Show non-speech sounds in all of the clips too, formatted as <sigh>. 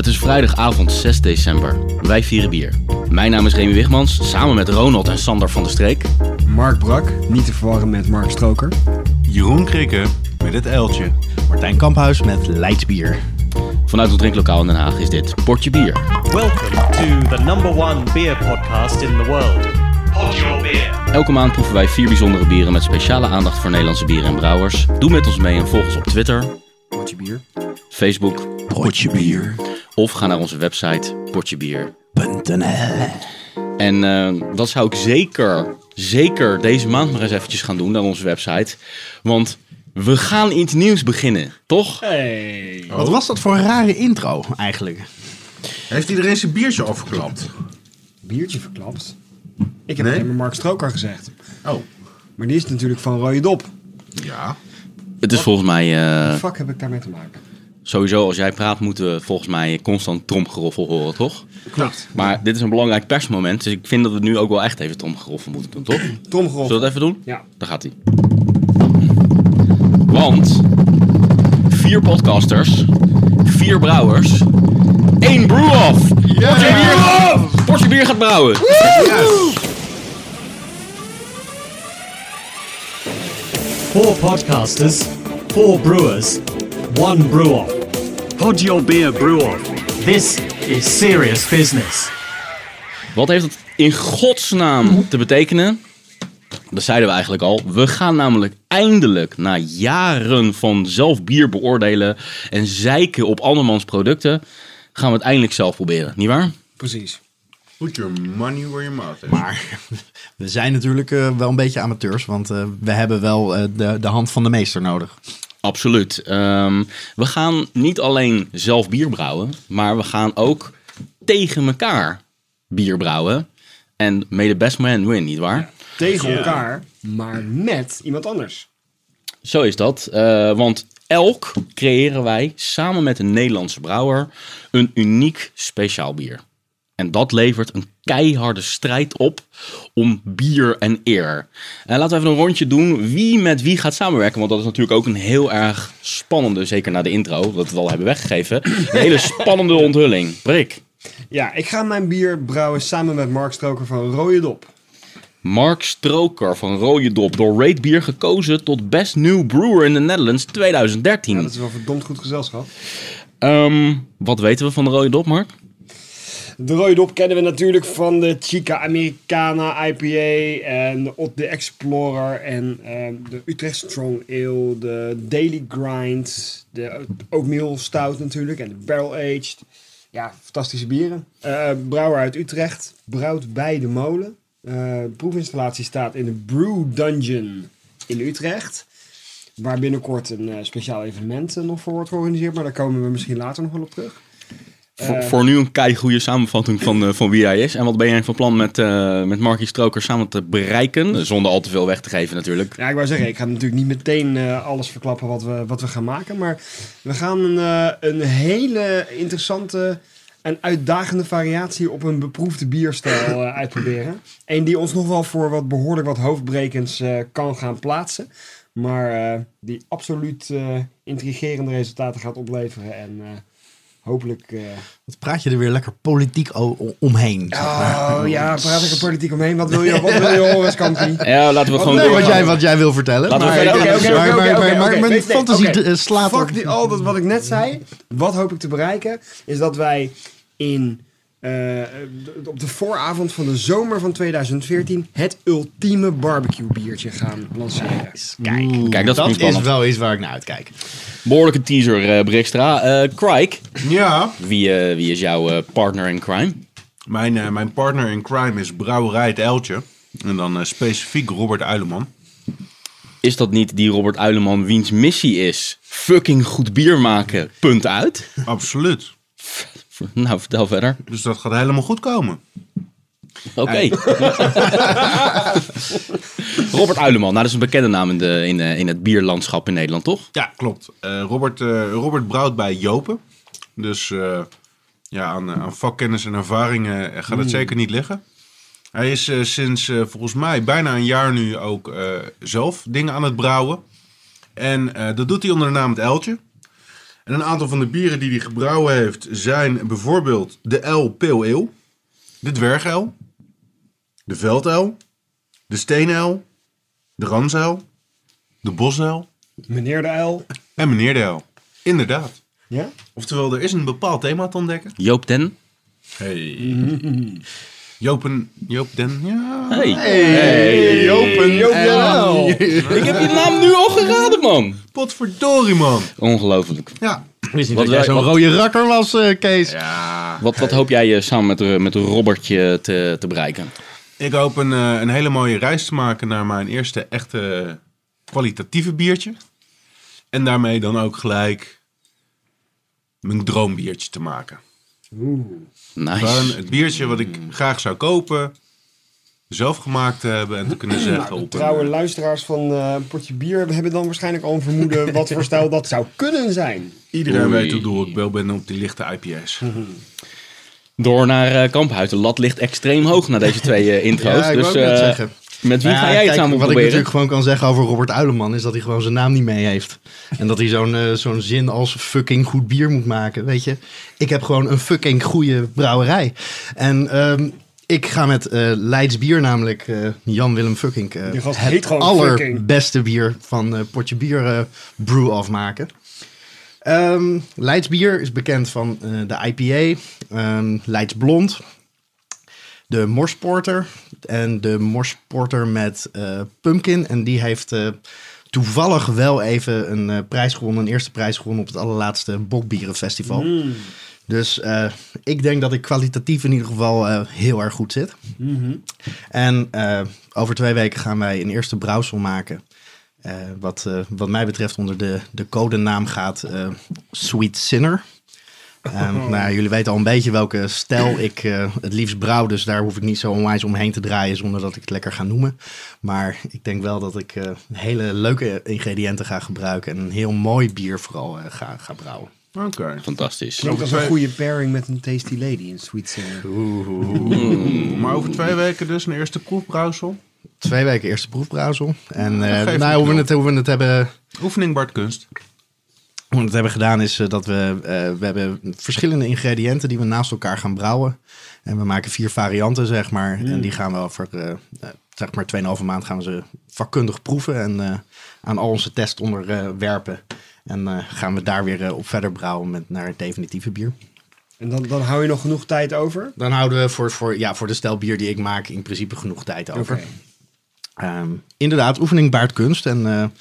Het is vrijdagavond 6 december. Wij vieren bier. Mijn naam is Remy Wigmans, samen met Ronald en Sander van der Streek. Mark Brak, niet te verwarren met Mark Stroker. Jeroen Krikke met het L'tje. Martijn Kamphuis met Leidsbier. Vanuit ons drinklokaal in Den Haag is dit Portje Bier. Welcome to the number one beer podcast in the world. Your beer. Elke maand proeven wij vier bijzondere bieren met speciale aandacht voor Nederlandse bieren en brouwers. Doe met ons mee en volg ons op Twitter, Potje bier. Facebook Potje bier. Of ga naar onze website portjebier.nl. .nl. En eh, dat zou ik zeker, zeker deze maand maar eens eventjes gaan doen naar onze website. Want we gaan iets nieuws beginnen, toch? Hey. Wat was dat voor een rare intro eigenlijk? Heeft iedereen zijn biertje afgeklapt? Biertje verklapt. Ik heb Nee? alleen maar Mark Stroker gezegd. Oh. Maar die is natuurlijk van Rode Dop. Ja. Het is volgens mij, eh, Wat fuck heb ik daarmee te maken? Sowieso als jij praat moeten we volgens mij constant tromgeroffel horen, toch? Klopt. Maar dit is een belangrijk persmoment, dus ik vind dat we nu ook wel echt even tromgeroffel moeten doen, toch? <clears throat> Tromgeroffel. Zullen we het even doen? Ja. Daar gaat hij. Want vier podcasters, vier brouwers, één brew-off. Portje bier, Portje bier gaat brouwen. Four podcasters, four brewers, one brew off. Pod your beer brew off. This is serious business. Wat heeft het in godsnaam te betekenen? Dat zeiden we eigenlijk al. We gaan namelijk eindelijk na jaren van zelf bier beoordelen en zeiken op andermans producten, gaan we het eindelijk zelf proberen, nietwaar? Precies. Put your money where your mouth is. Maar we zijn natuurlijk eh, wel een beetje amateurs, want eh, we hebben wel eh, de, de hand van de meester nodig. Absoluut. Ehm, we gaan niet alleen zelf bier brouwen, maar we gaan ook tegen elkaar bier brouwen. En may the best man win, nietwaar? Tegen elkaar, maar met iemand anders. Zo is dat. eh, want elk creëren wij samen met een Nederlandse brouwer een uniek speciaal bier. En dat levert een keiharde strijd op om bier en eer. En laten we even een rondje doen wie met wie gaat samenwerken. Want dat is natuurlijk ook een heel erg spannende, zeker na de intro, dat we al hebben weggegeven. Een hele <laughs> spannende onthulling. Brik. Ja, ik ga mijn bier brouwen samen met Mark Stroker van Rode Dop. Mark Stroker van Rode Dop, door Rate Bier gekozen tot Best New Brewer in the Netherlands 2013. Ja, dat is wel verdomd goed gezelschap. Ehm, wat weten we van de Rode Dop, Mark? De Rode Dop kennen we natuurlijk van de Chica Americana IPA en de de Explorer en ehm, de Utrecht Strong Ale, de Daily Grind, de Oatmeal Stout natuurlijk en de Barrel Aged. Ja, fantastische bieren. Eh, brouwer uit Utrecht, brouwt bij de molen. De proefinstallatie staat in de Brew Dungeon in Utrecht. Waar binnenkort een eh, speciaal evenement nog voor wordt georganiseerd, maar daar komen we misschien later nog wel op terug. Voor, voor nu een kei goede samenvatting van, eh, van wie hij is. En wat ben jij van plan met, eh met Markie Stroker samen te bereiken? Zonder al te veel weg te geven natuurlijk. Ja, ik wou zeggen, ik ga natuurlijk niet meteen eh, alles verklappen wat we, wat we gaan maken. Maar we gaan een, eh, een hele interessante en uitdagende variatie op een beproefde bierstijl eh, <laughs> uitproberen. En die ons nog wel voor wat behoorlijk wat hoofdbrekens eh, kan gaan plaatsen. Maar eh, die absoluut eh, intrigerende resultaten gaat opleveren. En eh, hopelijk... eh, Wat praat je er weer lekker politiek omheen? zeg maar. Oh ja, praat ik er politiek omheen. Wat wil je, wat wil je <laughs> horen? Ja, laten we gewoon Nee, wat jij, wat jij wil vertellen. Laten we maar, verder- mijn nee, fantasie eh, slaat Fuck op- die, al dat wat ik net zei. Wat hoop ik te bereiken? Is dat wij in, eh, op de vooravond van de zomer van 2014 het ultieme barbecue biertje gaan lanceren. Kijk, Kijk, dat is dat is wel iets waar ik naar uitkijk. Behoorlijke teaser, eh Brikstra. Eh Crike, Ja. wie, wie is jouw partner in crime? Mijn, mijn partner in crime is Brouwerij het Eltje. En dan specifiek Robert Uileman. Is dat niet die Robert Uileman wiens missie is? Fucking goed bier maken, punt uit. Absoluut. <laughs> Nou, vertel verder. Dus dat gaat helemaal goed komen. Oké. <laughs> Robert Uileman, nou dat is een bekende naam in, de, in, eh, in het bierlandschap in Nederland, toch? Ja, klopt. Eh, Robert, eh, Robert brouwt bij Jopen. Dus ja, aan, aan vakkennis en ervaringen gaat het zeker niet liggen. Hij is sinds volgens mij bijna een jaar nu ook zelf dingen aan het brouwen. En dat doet hij onder de naam het Eltje. En een aantal van de bieren die hij gebrouwen heeft zijn bijvoorbeeld de L Pale Ale, de Dwergel, de Velduil, de Steenuil, de Ranzuil, de Bosuil Meneer de Uil. en meneer de Uil. Inderdaad. Ja? Oftewel, er is een bepaald thema te ontdekken. Joop Den. Hey. <laughs> Jopen, Joop Den, ja. Hey. Hey, Jopen. Joop den. Ik heb je naam nu al geraden, man. Potverdorie, man. Ongelooflijk. Ja. Wist niet Wat dat jij zo'n rode rakker was, eh, Kees. Ja. Wat, wat hoop jij eh, samen met, eh, met Robertje te, te bereiken? Ik hoop een, eh, een hele mooie reis te maken naar mijn eerste echte kwalitatieve biertje. En daarmee dan ook gelijk mijn droombiertje te maken. Gewoon Nice. het biertje wat ik graag zou kopen, zelf gemaakt te hebben en te kunnen zeggen De op een, trouwe eh, luisteraars van eh Potje Bier hebben dan waarschijnlijk al een vermoeden wat voor stijl dat zou kunnen zijn. Iedereen Oei. weet hoe doel ik wel ben op die lichte IPA's. Door naar uh, Kamphuis. De lat ligt extreem hoog na deze twee intro's. Ja, ik dus wou ook net eh, zeggen. Met wie Ja, ga jij het kijk, samen Wat ik proberen? natuurlijk gewoon kan zeggen over Robert Uileman is dat hij gewoon zijn naam niet mee heeft. En dat hij zo'n eh, zo'n zin als fucking goed bier moet maken. Weet je, ik heb gewoon een fucking goede brouwerij. En ehm, ik ga met eh Leids bier, namelijk eh, Jan Willem Fucking, eh, het heet gewoon allerbeste bier van eh Potje Bier brew afmaken. Ehm Leids bier is bekend van eh, de IPA, ehm Leids Blond, de Morsporter en de Morsporter met eh, pumpkin. En die heeft eh, toevallig wel even een eh, prijs gewonnen, een eerste prijs gewonnen op het allerlaatste Bokbierenfestival. Dus eh, ik denk dat ik kwalitatief in ieder geval heel erg goed zit. En eh, over twee weken gaan wij een eerste brouwsel maken. Wat, wat mij betreft onder de, de codenaam gaat Sweet Sinner. Ehm, nou, ja, jullie weten al een beetje welke stijl ik eh, het liefst brouw. Dus daar hoef ik niet zo onwijs omheen te draaien zonder dat ik het lekker ga noemen. Maar ik denk wel dat ik eh, hele leuke ingrediënten ga gebruiken. En een heel mooi bier vooral eh, ga, ga brouwen. Oké. Fantastisch. Klinkt als een goede pairing met een Tasty Lady in Sweet Singer. Maar over twee weken dus een eerste proefbrouwsel. Twee weken eerste proefbrouwsel. En eh, nou, hoe, we het, hoe we het hebben Oefening Bart Kunst. Hoe we hebben gedaan is eh, dat we, eh, we hebben verschillende ingrediënten die we naast elkaar gaan brouwen. En we maken vier varianten, zeg maar. En die gaan we over, eh, zeg maar, 2,5 maand gaan we ze vakkundig proeven en aan al onze tests onderwerpen. En gaan we daar weer op verder brouwen met, naar het definitieve bier. En dan, dan hou je nog genoeg tijd over? Dan houden we voor, voor, ja, voor de stel bier die ik maak in principe genoeg tijd over. Ehm, inderdaad, oefening baart kunst. En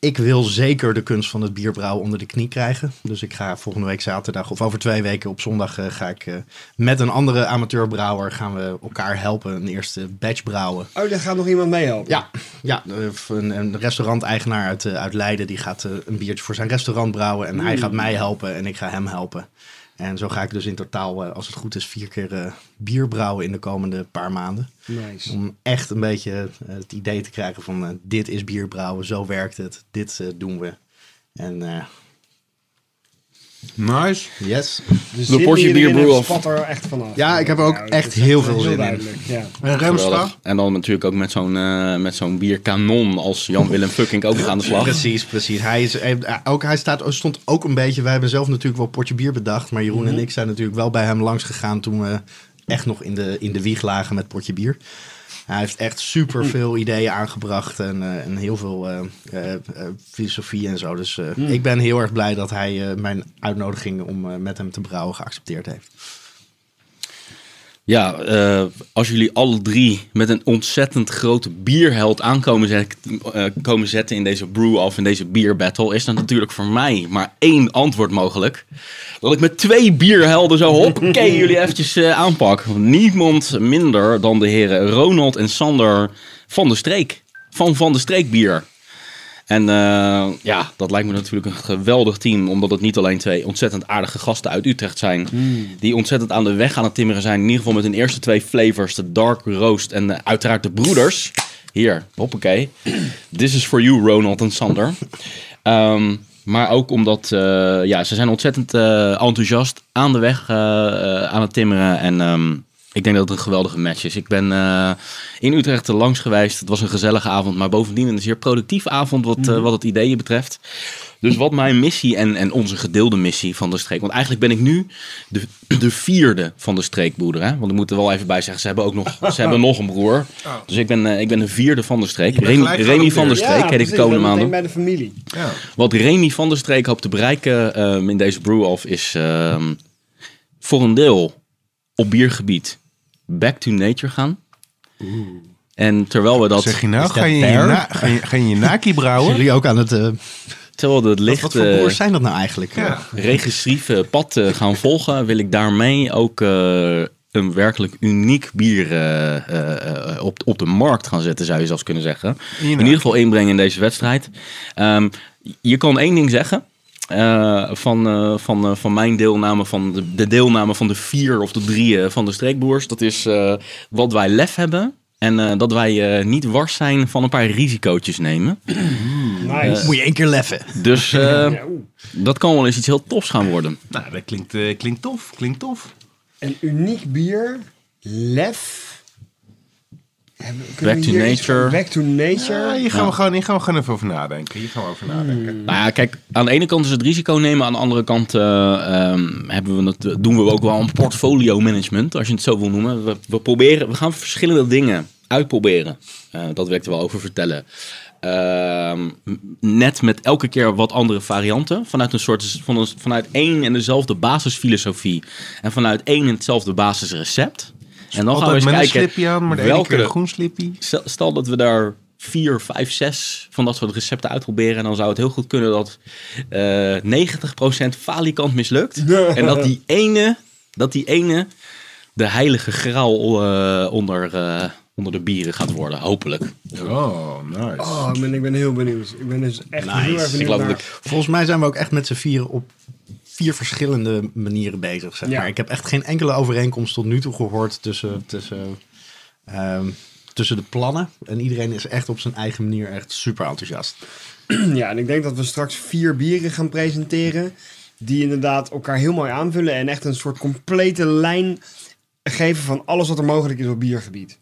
ik wil zeker de kunst van het bierbrouwen onder de knie krijgen. Dus ik ga volgende week zaterdag of over twee weken op zondag eh, ga ik eh, met een andere amateurbrouwer gaan we elkaar helpen een eerste batch brouwen. Oh, daar gaat nog iemand mee helpen? Ja, ja een, een restauranteigenaar uit, eh, uit Leiden die gaat een biertje voor zijn restaurant brouwen. En hij gaat mij helpen en ik ga hem helpen. En zo ga ik dus in totaal, eh, als het goed is, vier keer eh, bier brouwen in de komende paar maanden. Nice. Om echt een beetje eh, het idee te krijgen van dit is bierbrouwen, zo werkt het, dit doen we. En Nice. yes. De Brew spat er echt vanaf. Ja, ik heb er ook echt heel veel zin in. duidelijk, Ja. En. En dan natuurlijk ook met zo'n eh, met zo'n bierkanon als Jan Willem Fucking ook nog aan de slag. Precies, precies. Hij, is, eh, ook, hij staat, stond ook een beetje, wij hebben zelf natuurlijk wel potje bier bedacht, maar Jeroen en ik zijn natuurlijk wel bij hem langs gegaan toen we echt nog in de, in de wieg lagen met potje bier. Hij heeft echt super veel ideeën aangebracht en, eh, en heel veel eh, eh, filosofie en zo. Dus eh, ik ben heel erg blij dat hij mijn uitnodiging om met hem te brouwen geaccepteerd heeft. Ja, eh, als jullie alle drie met een ontzettend grote bierheld aankomen eh, komen zetten in deze brew-off, in deze bierbattle, is dat natuurlijk voor mij maar één antwoord mogelijk. Dat ik met twee bierhelden zo hoppakee jullie eventjes eh, aanpak. Niemand minder dan de heren Ronald en Sander van de Streek. Van Van de Streek Bier. En eh, ja, dat lijkt me natuurlijk een geweldig team. Omdat het niet alleen twee ontzettend aardige gasten uit Utrecht zijn. Die ontzettend aan de weg aan het timmeren zijn. In ieder geval met hun eerste twee flavors. De Dark Roast en uiteraard de Broeders. Hier, hoppakee. This is for you, Ronald en Sander. <laughs> Ehm, maar ook omdat eh, ja, ze zijn ontzettend eh, enthousiast aan de weg aan het timmeren. En ehm, ik denk dat het een geweldige match is. Ik ben eh, in Utrecht langs geweest. Het was een gezellige avond, maar bovendien een zeer productieve avond wat, eh, wat het ideeën betreft. Dus wat mijn missie en, en onze gedeelde missie van de streek. Want eigenlijk ben ik nu de, de vierde van de streekboerder. Hè? Want ik moet er wel even bij zeggen, ze hebben ook nog, ze hebben nog een broer. Dus ik ben, eh, ik ben de vierde van de streek. Remy, van der. Streek heet ik de komende maanden. bij de familie. Ja. Wat Remy van der Streek hoopt te bereiken ehm, in deze brew-off is ehm, voor een deel op biergebied back to nature gaan. En terwijl we dat, Zeg je nou, ga dat je, je fair? na, ga, je, ga je je naki brouwen? jullie ook aan het... eh, terwijl het wat, licht wat voor eh, broers zijn dat nou eigenlijk? Ja. regressieve pad eh, gaan volgen, wil ik daarmee ook eh, een werkelijk uniek bier eh, eh, eh, op, op de markt gaan zetten, zou je zelfs kunnen zeggen. In ieder geval inbrengen in deze wedstrijd. Ehm, je kan één ding zeggen. Eh, van, eh, van, eh, van mijn deelname, van de, de deelname van de vier of de drie van de streekboers. Dat is eh, wat wij lef hebben. En eh, dat wij eh, niet wars zijn van een paar risicootjes nemen. <clears throat> Nice. Moet je één keer leffen. Dus <laughs> eh, Ja, dat kan wel eens iets heel tofs gaan worden. Nou, dat klinkt, klinkt tof. Klinkt tof. Een uniek bier. Lef. Back to nature. Back to nature. Ja, hier, gaan we gewoon, hier gaan we gewoon even over nadenken. Hier gaan we over nadenken. Nou ja, kijk, aan de ene kant is het risico nemen. Aan de andere kant eh, ehm, hebben we het, doen we ook wel een portfolio management, als je het zo wil noemen. We, we, proberen, we gaan verschillende dingen uitproberen. Eh, dat wil ik er wel over vertellen. Ehm, net met elke keer wat andere varianten. Vanuit een soort van een, vanuit één en dezelfde basisfilosofie. En vanuit één en hetzelfde basisrecept. En dan gaan we Altijd eens met een kijken slipje aan, maar de ene welke keer een groen slipje. Stel, dat we daar vier, vijf, zes van dat soort recepten uitproberen. En dan zou het heel goed kunnen dat eh 90% falikant mislukt. En dat die ene, dat die ene de heilige graal eh, onder, eh, onder de bieren gaat worden. Hopelijk. Oh, nice. Oh, ik ben, ik ben heel benieuwd. Ik ben dus echt Nice. heel erg Ik benieuwd naar... ik Volgens mij zijn we ook echt met z'n vieren op vier verschillende manieren bezig. Zeg Ja. maar. Ik heb echt geen enkele overeenkomst tot nu toe gehoord tussen, tussen, ehm, tussen de plannen. En iedereen is echt op zijn eigen manier echt super enthousiast. <clears throat> Ja, en ik denk dat we straks vier bieren gaan presenteren. Die inderdaad elkaar heel mooi aanvullen. En echt een soort complete lijn geven van alles wat er mogelijk is op biergebied.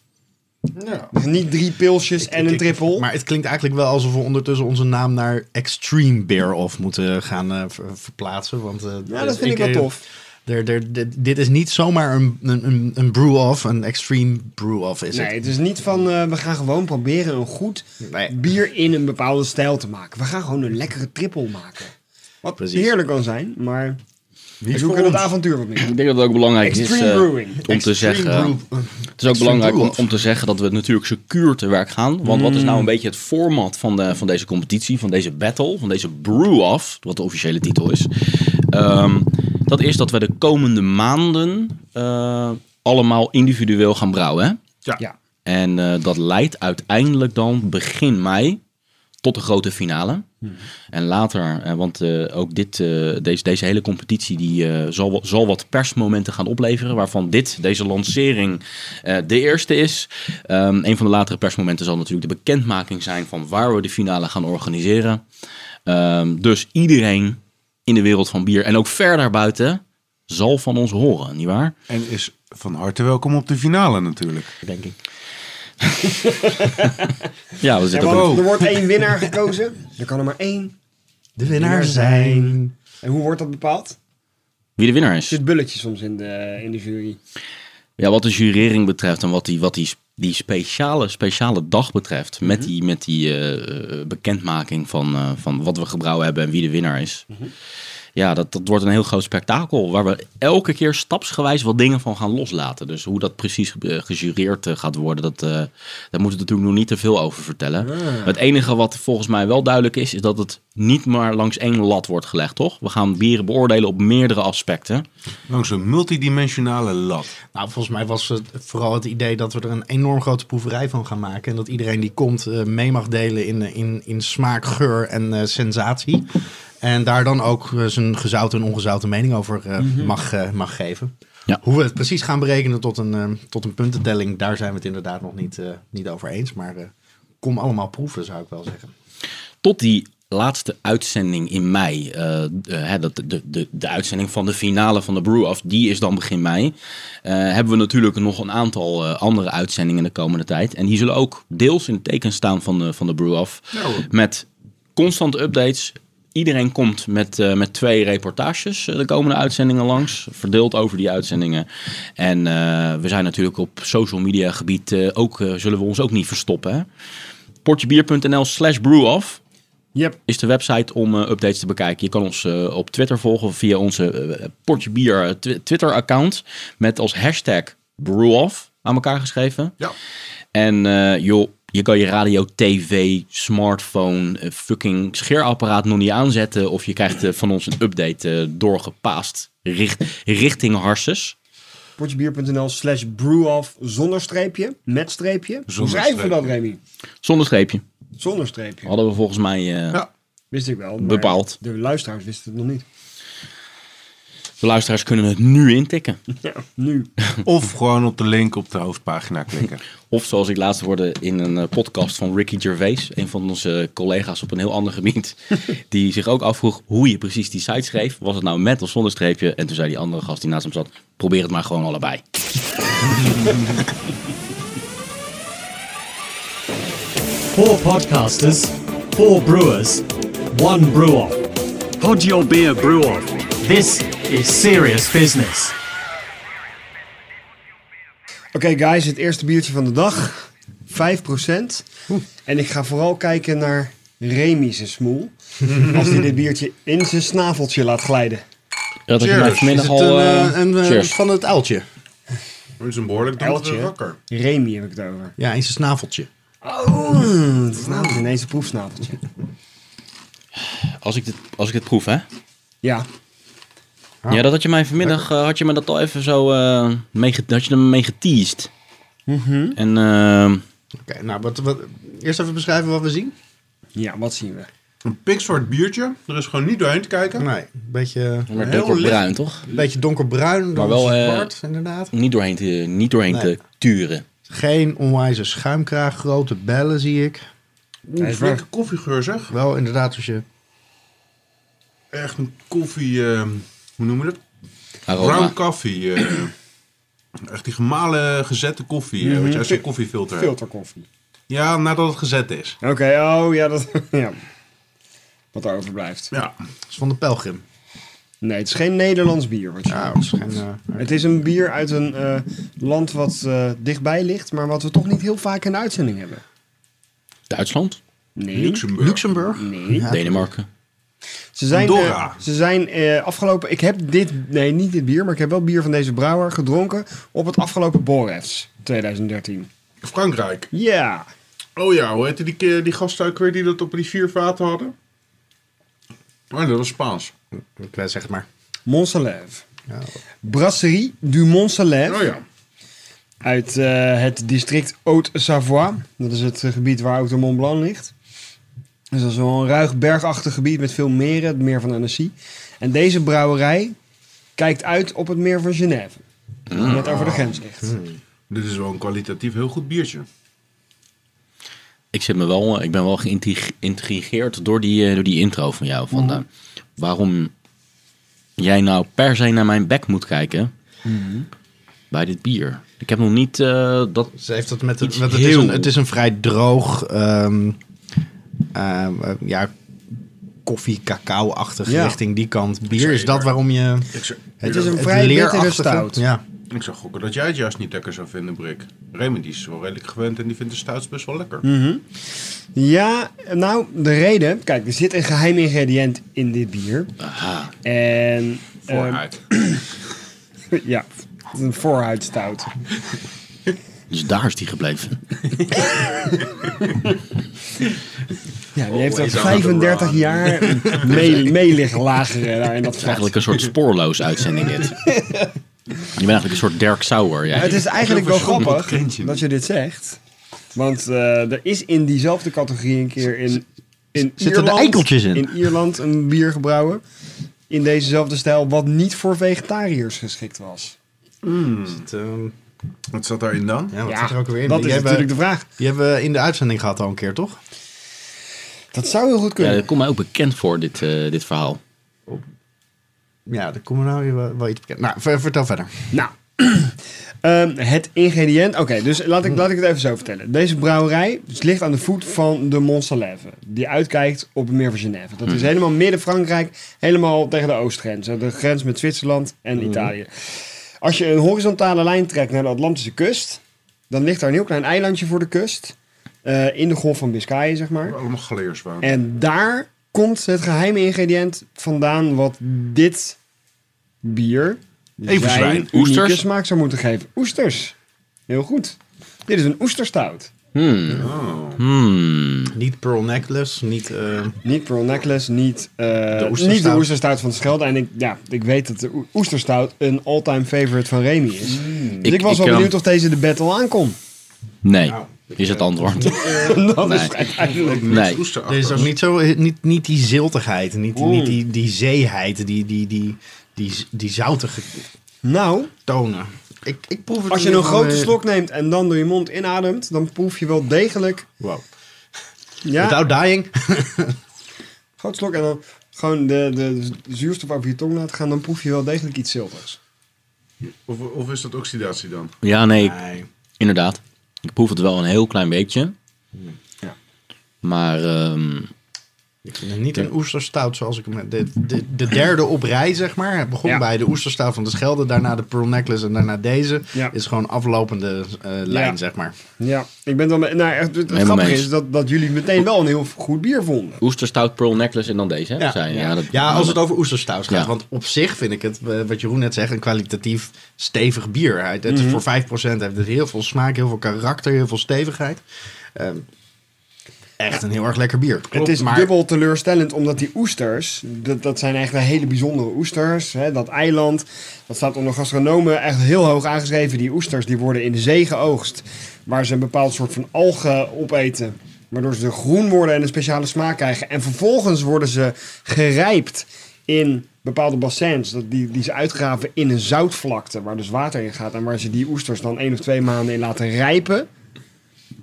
Ja. Dus niet drie pilsjes en een Ik- trippel. Maar het klinkt eigenlijk wel alsof we ondertussen onze naam naar Extreme Bear Off moeten gaan eh, ver- verplaatsen. Want, eh, ja, dat vind ik wel tof. dit- dit is niet zomaar een, een, een, een brew-off, een extreme brew-off is Nee, het. het is niet van eh, we gaan gewoon proberen een goed Nee. bier in een bepaalde stijl te maken. We gaan gewoon een lekkere trippel maken. Wat Precies. heerlijk kan zijn, maar we is zoeken het ons? avontuur meer. ik denk dat het ook belangrijk is Extreme eh, om te zeggen. brew- Het is ook Extreme belangrijk om, om te zeggen dat we natuurlijk secuur te werk gaan. Want wat is nou een beetje het format van, de, van deze competitie, van deze battle, van deze brew-off, wat de officiële titel is. Ehm, dat is dat we de komende maanden eh, allemaal individueel gaan brouwen. Hè? Ja. Ja. En eh, dat leidt uiteindelijk dan begin mei tot de grote finale. En later, eh, want eh, ook dit, eh, deze, deze hele competitie die, eh, zal, wat- zal wat persmomenten gaan opleveren. Waarvan dit, deze lancering, eh, de eerste is. Ehm, een van de latere persmomenten zal natuurlijk de bekendmaking zijn van waar we de finale gaan organiseren. Ehm, dus iedereen in de wereld van bier en ook ver daarbuiten zal van ons horen, nietwaar? En is van harte welkom op de finale natuurlijk. Denk ik. <laughs> ja, we zitten want er wordt één winnaar gekozen. Er kan er maar één. De winnaar zijn... En hoe wordt dat bepaald? wie de winnaar Er is. zit bulletje soms in de, in de jury. Ja, wat de jurering betreft en wat die, wat die, die speciale, speciale dag betreft. Met die, met die eh, bekendmaking van, eh, van wat we gebrouwen hebben en wie de winnaar is. Ja, dat, dat wordt een heel groot spektakel. Waar we elke keer stapsgewijs wat dingen van gaan loslaten. Dus hoe dat precies eh, gejureerd eh, gaat worden, dat, eh, daar moeten we natuurlijk nog niet te veel over vertellen. Het enige wat volgens mij wel duidelijk is, is dat het niet maar langs één lat wordt gelegd, toch? We gaan bieren beoordelen op meerdere aspecten. Langs een multidimensionale lat. Nou, volgens mij was het vooral het idee dat we er een enorm grote proeverij van gaan maken. En dat iedereen die komt eh, mee mag delen in, in, in smaak, geur en eh, sensatie. En daar dan ook eh, zijn gezouten en ongezouten mening over eh, mag, eh, mag geven. Ja. Hoe we het precies gaan berekenen tot een, tot een puntentelling, daar zijn we het inderdaad nog niet, niet over eens. Maar eh, kom allemaal proeven, zou ik wel zeggen. tot die laatste uitzending in mei, hè, dat, de, de, de uitzending van de finale van de Brew-Off, die is dan begin mei. eh, hebben we natuurlijk nog een aantal eh, andere uitzendingen de komende tijd. En die zullen ook deels in het teken staan van de, van de Brew-Off. Met constante updates. Iedereen komt met, eh, met twee reportages eh, de komende uitzendingen langs. Verdeeld over die uitzendingen. En eh, we zijn natuurlijk op social media gebied ook, zullen we ons ook niet verstoppen. Portjebier.nl slash brewoff Yep. is de website om updates te bekijken. Je kan ons op Twitter volgen via onze eh, Portje Bier eh, tw- Twitter-account. Met als hashtag brewoff aan elkaar geschreven. Ja. En joh, je kan je radio, tv, smartphone, eh, fucking scheerapparaat nog niet aanzetten. Of je krijgt eh, van ons een update eh, doorgepaast richt, richting Harses. Portjebier.nl slash brewoff zonder streepje, met streepje. Hoe schrijven we dat. Remy? Zonder streepje. Zonder streepje. Hadden we volgens mij Ja. Wist ik wel. Bepaald. De luisteraars wisten het nog niet. De luisteraars kunnen het nu intikken. <laughs> Ja, nu. Of gewoon op de link op de hoofdpagina klikken. <laughs> Of zoals ik laatst hoorde in een eh, podcast van Ricky Gervais, een van onze collega's op een heel ander gebied, <laughs> die zich ook afvroeg hoe je precies die site schreef. Was het nou met of zonder streepje? En toen zei die andere gast die naast hem zat, probeer het maar gewoon allebei. Four podcasters, four brewers, one brew off. Pod your beer brew off. This is serious business. Oké guys, het eerste biertje van de dag. 5%. En ik ga vooral kijken naar Remy's smoel. Als hij dit biertje in zijn snaveltje laat glijden. Dat Cheers. Is vanmiddag het al... een, eh, eh, een, eh, cheers. van het uiltje? Dat is een behoorlijk Uiltje. donkere rakker. Remy heb ik het over. Ja, in zijn snaveltje. Oh, het is namelijk ineens een proefsnaveltje. Als, ik dit, als ik dit proef, hè? Ja, Ja, dat had je mij vanmiddag, eh, had je me dat al even zo, eh mee, had je er mee geteased. En eh, Oké, nou, wat, wat, eerst even beschrijven wat we zien. ja, wat zien we? Een pikzwart biertje. Er is gewoon niet doorheen te kijken. Nee, een beetje, maar Heel donkerbruin, toch? een beetje donkerbruin, dan wel, eh, zwart, inderdaad. Niet doorheen te, niet doorheen Nee. te turen. Geen onwijze schuimkraag, grote bellen zie ik. Oeh, flinke koffiegeur zeg. Wel inderdaad als je... Echt een koffie... eh, hoe noemen we dat? Aroma. Brown coffee. eh. echt die gemalen gezette koffie. eh, wat je zo'n koffiefilter hebt. Filterkoffie. Ja, nadat het gezet is. Oké, oh ja, dat... <laughs> ja. Wat er overblijft. Ja. Dat is van de pelgrim. Nee, het is geen Nederlands bier. Wat je Ja, dat is geen... eh, Het is een bier uit een eh, land wat eh, dichtbij ligt, maar wat we toch niet heel vaak in de uitzending hebben. Duitsland, Nee. Luxemburg. Luxemburg? Nee. Ja. Denemarken. Ze zijn, eh, ze zijn eh, afgelopen... Ik heb dit... Nee, niet dit bier, maar ik heb wel bier van deze brouwer gedronken op het afgelopen Borefs 2013. Frankrijk. Ja. Oh ja, hoe heette die, ke- die ook weer die dat op die vier vaten hadden? Oh, dat was Spaans. Ik weet zeg het maar. Montsalève. Ja. Brasserie du Montsalève. Oh ja. Uit eh, het district Haute-Savoie. Dat is het eh, gebied waar ook de Mont Blanc ligt. Dus dat is wel een ruig bergachtig gebied met veel meren, het meer van Annecy. En deze brouwerij kijkt uit op het meer van Genève. Dat net over de grens ligt. Dit is wel een kwalitatief heel goed biertje. Ik, zit me wel, ik ben wel geïntrig- geïntrigeerd door die, eh, door die intro van jou. Van, eh, waarom jij nou per se naar mijn bek moet kijken bij dit bier. Ik heb nog niet eh, dat... Ze heeft dat met, het, is heel- een, het is een vrij droog, ehm, eh, ja, koffie, cacao-achtig Ja. richting die kant. Bier is dat waarom je... Zou, Het is een vrij bittere stout. Ja, ik zou gokken dat jij het juist niet lekker zou vinden, Brik. Raymond die is wel redelijk gewend en die vindt de stouts best wel lekker. Ja, nou, de reden... Kijk, er zit een geheim ingrediënt in dit bier. Aha, En... ehm, Vooruit. <clears throat> ja, het is een voorhuidstout. <laughs> dus daar is die gebleven. <laughs> Ja, die heeft al Always on the 35 run. jaar mee, mee liggen lageren daar in dat Het is vat. eigenlijk een soort spoorloos uitzending dit. <laughs> Je bent eigenlijk een soort Dirk Sauer. Jij. Het is eigenlijk wel grappig dat je dit zegt. Want eh, er is in diezelfde categorie een keer in, in Zitten er Ierland, eikeltjes in? in Ierland een bier gebrouwen. In dezezelfde stijl, wat niet voor vegetariërs geschikt was. het, ehm, Wat zat daarin dan? ja wat zit er ook weer in? dat die, is hebben, natuurlijk de vraag. die hebben we in de uitzending gehad al een keer, toch? Dat zou heel goed Ja, kunnen. dat komt mij ook bekend voor, dit, eh, dit verhaal. Ja, daar komen we nou weer wel, wel iets bekend. Nou, ver- vertel verder. Nou, <clears throat> Ehm, het ingrediënt. Oké, dus laat ik, laat ik het even zo vertellen. Deze brouwerij dus ligt aan de voet van de Mont Salève. Die uitkijkt op het meer van Genève. Dat is helemaal midden Frankrijk. Helemaal tegen de oostgrens. De grens met Zwitserland en Italië. Als je een horizontale lijn trekt naar de Atlantische kust. Dan ligt daar een heel klein eilandje voor de kust. Eh, in de golf van Biscayen, zeg maar. Allemaal galeerswaan. En daar komt het geheime ingrediënt vandaan wat dit bier Even zijn Oesters? smaak zou moeten geven. Oesters. Heel goed. Dit is een oesterstout. Hmm. Oh. Hmm. Niet Pearl Necklace, niet... eh, Niet Pearl Necklace, niet, eh, oesterstout. niet de oesterstout van de Schelde. En ik, ja, ik weet dat de oe- oesterstout een all-time favorite van Remy is. Dus ik, Ik- was ik, wel eh, benieuwd of deze de battle aankom. Nee, Nou, is het antwoord. <laughs> dat nee. is uiteindelijk. Nee. Er is ook niet, zo, niet, niet die ziltigheid, niet, niet die, die zeeheid, die, die, die, die, die zoutige Nou, tonen. Ik, ik proef het als je een grote eh, slok neemt en dan door je mond inademt, dan proef je wel degelijk. Wow. Ja, Without dying. <laughs> grote slok en dan gewoon de, de, de zuurstof over je tong laten gaan, dan proef je wel degelijk iets zilvers. Of, of is dat oxidatie dan? Ja, nee, Nee. inderdaad. Ik proef het wel een heel klein beetje. Ja. Maar ehm, Ik vind het niet een oesterstout zoals ik hem... De, de, de derde op rij, zeg maar. Het begon Ja. bij de oesterstout van de Schelde. Daarna de Pearl Necklace en daarna deze. Ja. Is gewoon aflopende eh, lijn, Ja. zeg maar. Ja, ik ben wel met, nou, echt, het, Helemaal grappige is dat, dat jullie meteen wel een heel goed bier vonden. oesterstout, pearl necklace en dan deze, hè? Ja. Ja. dat, Ja, als het over oesterstouts gaat. Ja. Want op zich vind ik het, eh, wat Jeroen net zegt, een kwalitatief stevig bier. Het is Mhm. Voor 5% heeft het heel veel smaak, heel veel karakter, heel veel stevigheid. Ehm, echt een heel erg lekker bier. het is maar dubbel teleurstellend, omdat die oesters, dat, dat zijn echt een hele bijzondere oesters. Hè, dat eiland, dat staat onder gastronomen echt heel hoog aangeschreven. Die oesters die worden in de zee geoogst, waar ze een bepaald soort van algen opeten. Waardoor ze groen worden en een speciale smaak krijgen. En vervolgens worden ze gerijpt in bepaalde bassins. Dat die, die ze uitgraven in een zoutvlakte, waar dus water in gaat. En waar ze die oesters dan één of twee maanden in laten rijpen.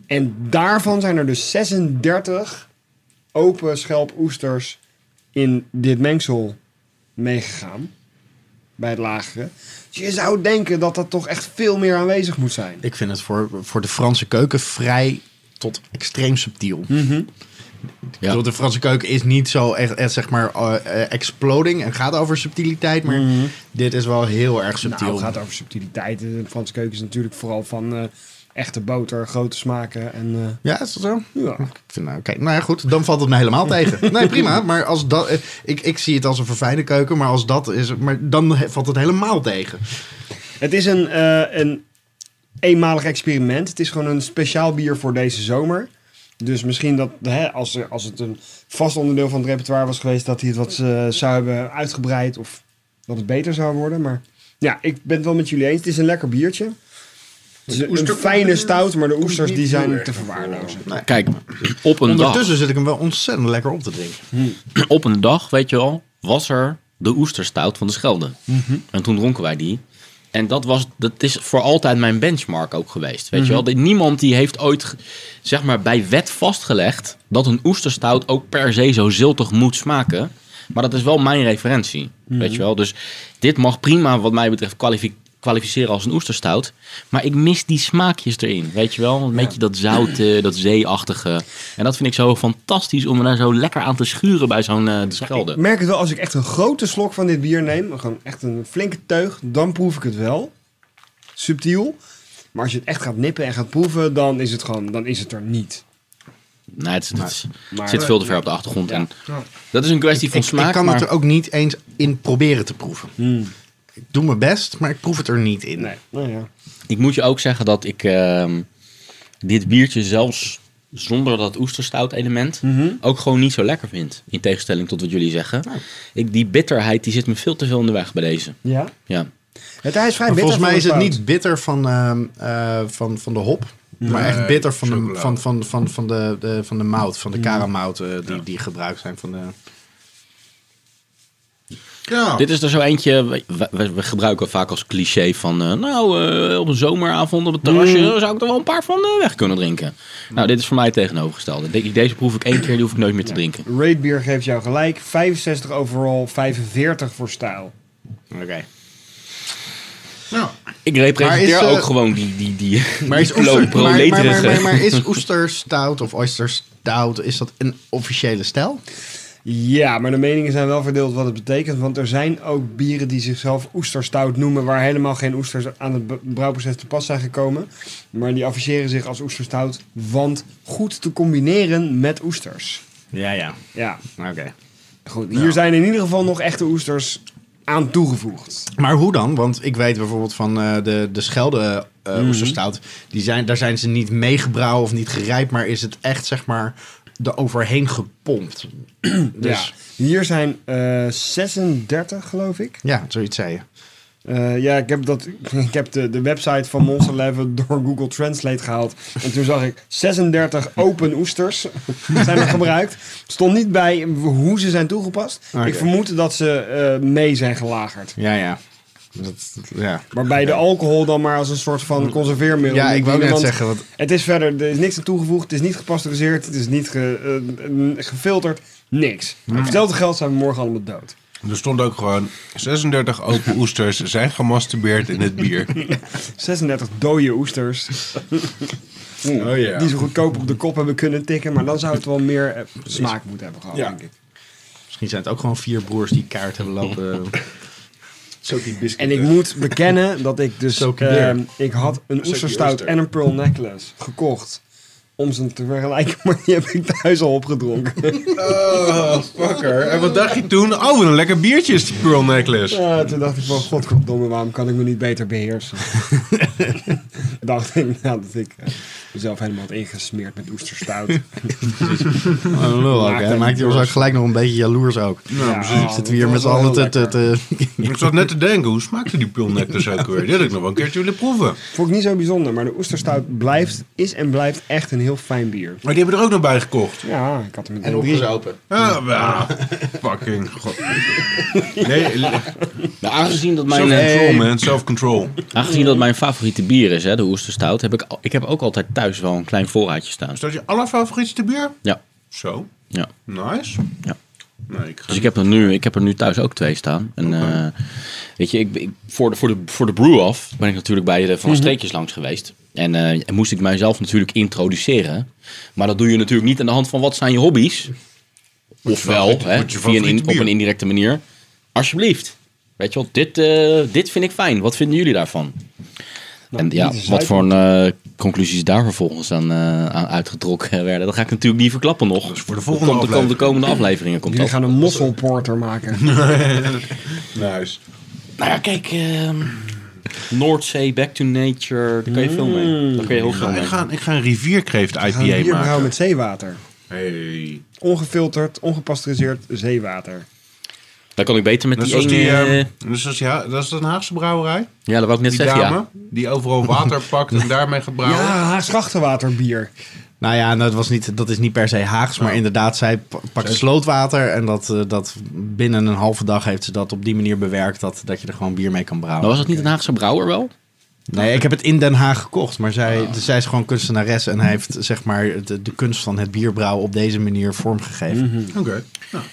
En daarvan zijn er dus 36 open schelp oesters in dit mengsel meegegaan. Bij het lagere. Dus je zou denken dat dat toch echt veel meer aanwezig moet zijn. ik vind het voor, voor de Franse keuken vrij tot extreem subtiel. Mhm. Ik Ja. De Franse keuken is niet zo echt, echt zeg maar eh, eh, exploding en gaat over subtiliteit, maar dit is wel heel erg subtiel. Nou, het gaat over subtiliteit. De Franse keuken is natuurlijk vooral van eh, echte boter, grote smaken. En, eh, Ja, is dat zo? ja. Vind, nou, oké, nou ja, goed, dan valt het me helemaal tegen. <laughs> Nee, prima, maar als dat, eh, ik, ik zie het als een verfijnde keuken, maar als dat is, maar dan valt het helemaal tegen. Het is een, eh, een eenmalig experiment. Het is gewoon een speciaal bier voor deze zomer. Dus misschien dat hè, als, er, als het een vast onderdeel van het repertoire was geweest, dat hij het wat eh, zou hebben uitgebreid of dat het beter zou worden. Maar ja, ik ben het wel met jullie eens. Het is een lekker biertje. Het is een, oester- fijne stout, maar de oesters die zijn te verwaarlozen. Kijk, op een dag, Ondertussen zit ik hem wel ontzettend lekker op te drinken. op een dag, weet je wel, was er de oesterstout van de Schelde. En toen dronken wij die. En dat, was, dat is voor altijd mijn benchmark ook geweest. Weet je wel? Dat Niemand die heeft ooit zeg maar, bij wet vastgelegd dat een oesterstout ook per se zo ziltig moet smaken. Maar dat is wel mijn referentie. Weet je wel? Dus dit mag prima, wat mij betreft, kwalifi- kwalificeren als een oesterstout. Maar ik mis die smaakjes erin. Weet je wel? Een beetje dat zoute, dat zeeachtige. En dat vind ik zo fantastisch om me daar zo lekker aan te schuren bij zo'n eh, de Schelde. Ik merk het wel als ik echt een grote slok van dit bier neem. Gewoon echt een flinke teug. Dan proef ik het wel. Subtiel. Maar als je het echt gaat nippen en gaat proeven, dan is het gewoon, dan is het er niet. Nee, het, Maar- zit veel te ver op de achtergrond. En dat is een kwestie van smaak. ik kan maar het er ook niet eens in proberen te proeven. Ik doe mijn best, maar ik proef het er niet in. Nee, nou ja. ik moet je ook zeggen dat ik ehm, dit biertje zelfs zonder dat oesterstout element ook gewoon niet zo lekker vind. In tegenstelling tot wat jullie zeggen. Ik, die bitterheid die zit me veel te veel in de weg bij deze. Ja? Ja. Het, hij is vrij bitter volgens mij is het niet bitter van, ehm, eh, van, van de hop. Maar echt bitter van de, van, van, van, van de, de, van de mout, van de karamout eh, die, die gebruikt zijn. Van de... Ja, Dit is er zo eentje, we, we- we gebruiken vaak als cliché van... eh, nou, eh, op een zomeravond op het terrasje zou ik er wel een paar van eh, weg kunnen drinken. Nou, dit is voor mij het tegenovergestelde. De- Deze proef ik één keer, die hoef ik nooit meer te drinken. Raid Beer geeft jou gelijk. 65 overall, 45 voor stijl. Oké. nou, Ik representeer is, ook gewoon die, die, die, <laughs> Maar is, die pro- oester, maar, maar, maar, proleterige- maar, maar is oesterstout of oysterstout, is dat een officiële stijl? Ja, maar de meningen zijn wel verdeeld wat het betekent. Want er zijn ook bieren die zichzelf oesterstout noemen... waar helemaal geen oesters aan het brouwproces te pas zijn gekomen. Maar die afficheren zich als oesterstout... want goed te combineren met oesters. Ja, ja. Ja, Oké. goed. Hier zijn in ieder geval nog echte oesters aan toegevoegd. Maar hoe dan? Want ik weet bijvoorbeeld van eh, de, de Schelde eh Mhm. oesterstout, die zijn, daar zijn ze niet meegebrouwen of niet gerijpt, maar is het echt zeg maar er overheen gepompt. <clears throat> Dus Dus hier zijn eh 36, geloof ik. ja, zoiets zei je. Eh, ja, ik heb, dat, <laughs> ik heb de, de website van Monster Leven <laughs> door Google Translate gehaald. En toen zag ik 36 open oesters <laughs> zijn er gebruikt. Stond niet bij hoe ze zijn toegepast. Ik vermoed dat ze eh, mee zijn gelagerd. Ja, ja. Dat, ja. Waarbij de alcohol dan maar als een soort van conserveermiddel... Ja, ik wou net zeggen, want Het is verder, er is niks aan toegevoegd. Het is niet gepasteuriseerd. Het is niet ge- eh, gefilterd. Niks. Hmm. Voor hetzelfde geld zijn we morgen allemaal dood. Er stond ook gewoon 36 open <laughs> oesters zijn gemasturbeerd in het bier. <laughs> 36 dode oesters. <laughs> Oh ja. Die zo goedkoop op de kop hebben kunnen tikken. Maar dan zou het wel meer eh, smaak moeten hebben gehad, Ja. denk ik. misschien zijn het ook gewoon vier broers die kaart hebben lopen. Zo die biscuit. En ik moet bekennen dat ik dus... Ehm, ik had een oesterstout en een pearl necklace gekocht. Om ze te vergelijken, <laughs> maar die heb ik thuis al opgedronken. Oh, fucker. En wat dacht je toen? Oh, wat een lekker biertje is die Pearl Necklace. Ja, toen dacht ik van, godverdomme, waarom kan ik me niet beter beheersen? <laughs> dacht ik nou, dat ik eh, mezelf helemaal had ingesmeerd met oesterstout. <laughs> Oh, lul ook, Maakt hè? Maakt je ons ook gelijk nog een beetje jaloers ook. Ja, precies. oh, Zitten dat we hier met z'n allen te... te, Ik zat net te denken, hoe smaakte die Pearl Necklace ook weer? Dit had ik nog wel een keertje willen proeven. Vond ik niet zo bijzonder, maar de oesterstout blijft, is en blijft echt een heel fijn bier. Maar die hebben er ook nog bij gekocht. Ja, ik had hem en opgezopen. Ah, wel. Fucking god. Nee, <laughs> Nou, aangezien, dat mijn, self-control eh, man, self-control. aangezien dat mijn favoriete bier is, hè, de oesterstout, heb ik, ik heb ook altijd thuis wel een klein voorraadje staan. Is dat je allerfavorietste bier? Ja, Zo, ja. nice. Ja. Nee, ik Dus ik heb, er nu, ik heb er nu thuis ook twee staan. En, eh, weet je, ik, ik, voor, de, voor, de, voor de brew-off ben ik natuurlijk bij de Van de Streekjes langs geweest. En, eh, en moest ik mijzelf natuurlijk introduceren. Maar dat doe je natuurlijk niet aan de hand van wat zijn je hobby's. Ofwel, hè, je via een, op een indirecte manier. Alsjeblieft. Weet je wel, dit, eh, dit vind ik fijn. Wat vinden jullie daarvan? En ja, wat voor een, eh, conclusies daar vervolgens aan, eh, aan uitgetrokken <laughs> werden, dat ga ik natuurlijk niet verklappen nog. Dus voor de volgende komt, de, kom- de aflevering. komende afleveringen komt Jullie dat. gaan een mosselporter maken. <laughs> Nice. Nou ja, kijk, ehm Noordzee, Back to Nature, daar kan je veel mee. Daar kan je heel Ik veel ga, mee. ik, ga, ik ga een rivierkreeft IPA maken. met zeewater. Hey. Ongefilterd, ongepasteuriseerd zeewater. Daar kan ik beter met Dat die ene... die, eh, ehm, dat, Ha- dat is een Haagse brouwerij. ja, dat wou ik net Die zeggen, dame ja. die overal water <laughs> pakt en daarmee brouwen. Ja, Haagschachtenwaterbier. Nou ja, dat, was niet, dat is niet per se Haags, maar inderdaad, zij pa- pakt slootwater. En dat, eh, dat binnen een halve dag heeft ze dat op die manier bewerkt dat, dat je er gewoon bier mee kan Maar brouwen. was het niet een Haagse brouwer wel? Nee, ik heb het in Den Haag gekocht. Maar zij, zij is gewoon kunstenares en heeft zeg maar de, de kunst van het bierbrouwen op deze manier vormgegeven. Oké. Nou,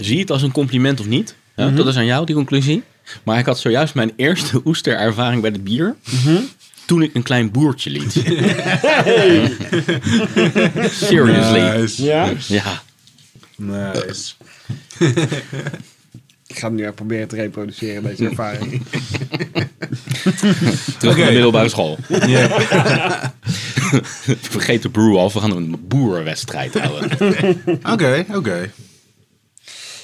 Zie je het als een compliment of niet? Ja, Dat is aan jou, die conclusie. Maar ik had zojuist mijn eerste <laughs> oesterervaring bij het bier. Toen ik een klein boertje liet. <laughs> <laughs> Seriously. nice. Ja? Ja. Nice. Ik ga hem nu echt proberen te reproduceren, deze ervaring. Terug Oké. naar de middelbare school. Ja. Vergeet de brew af, we gaan een boerwedstrijd houden. Oké, oké.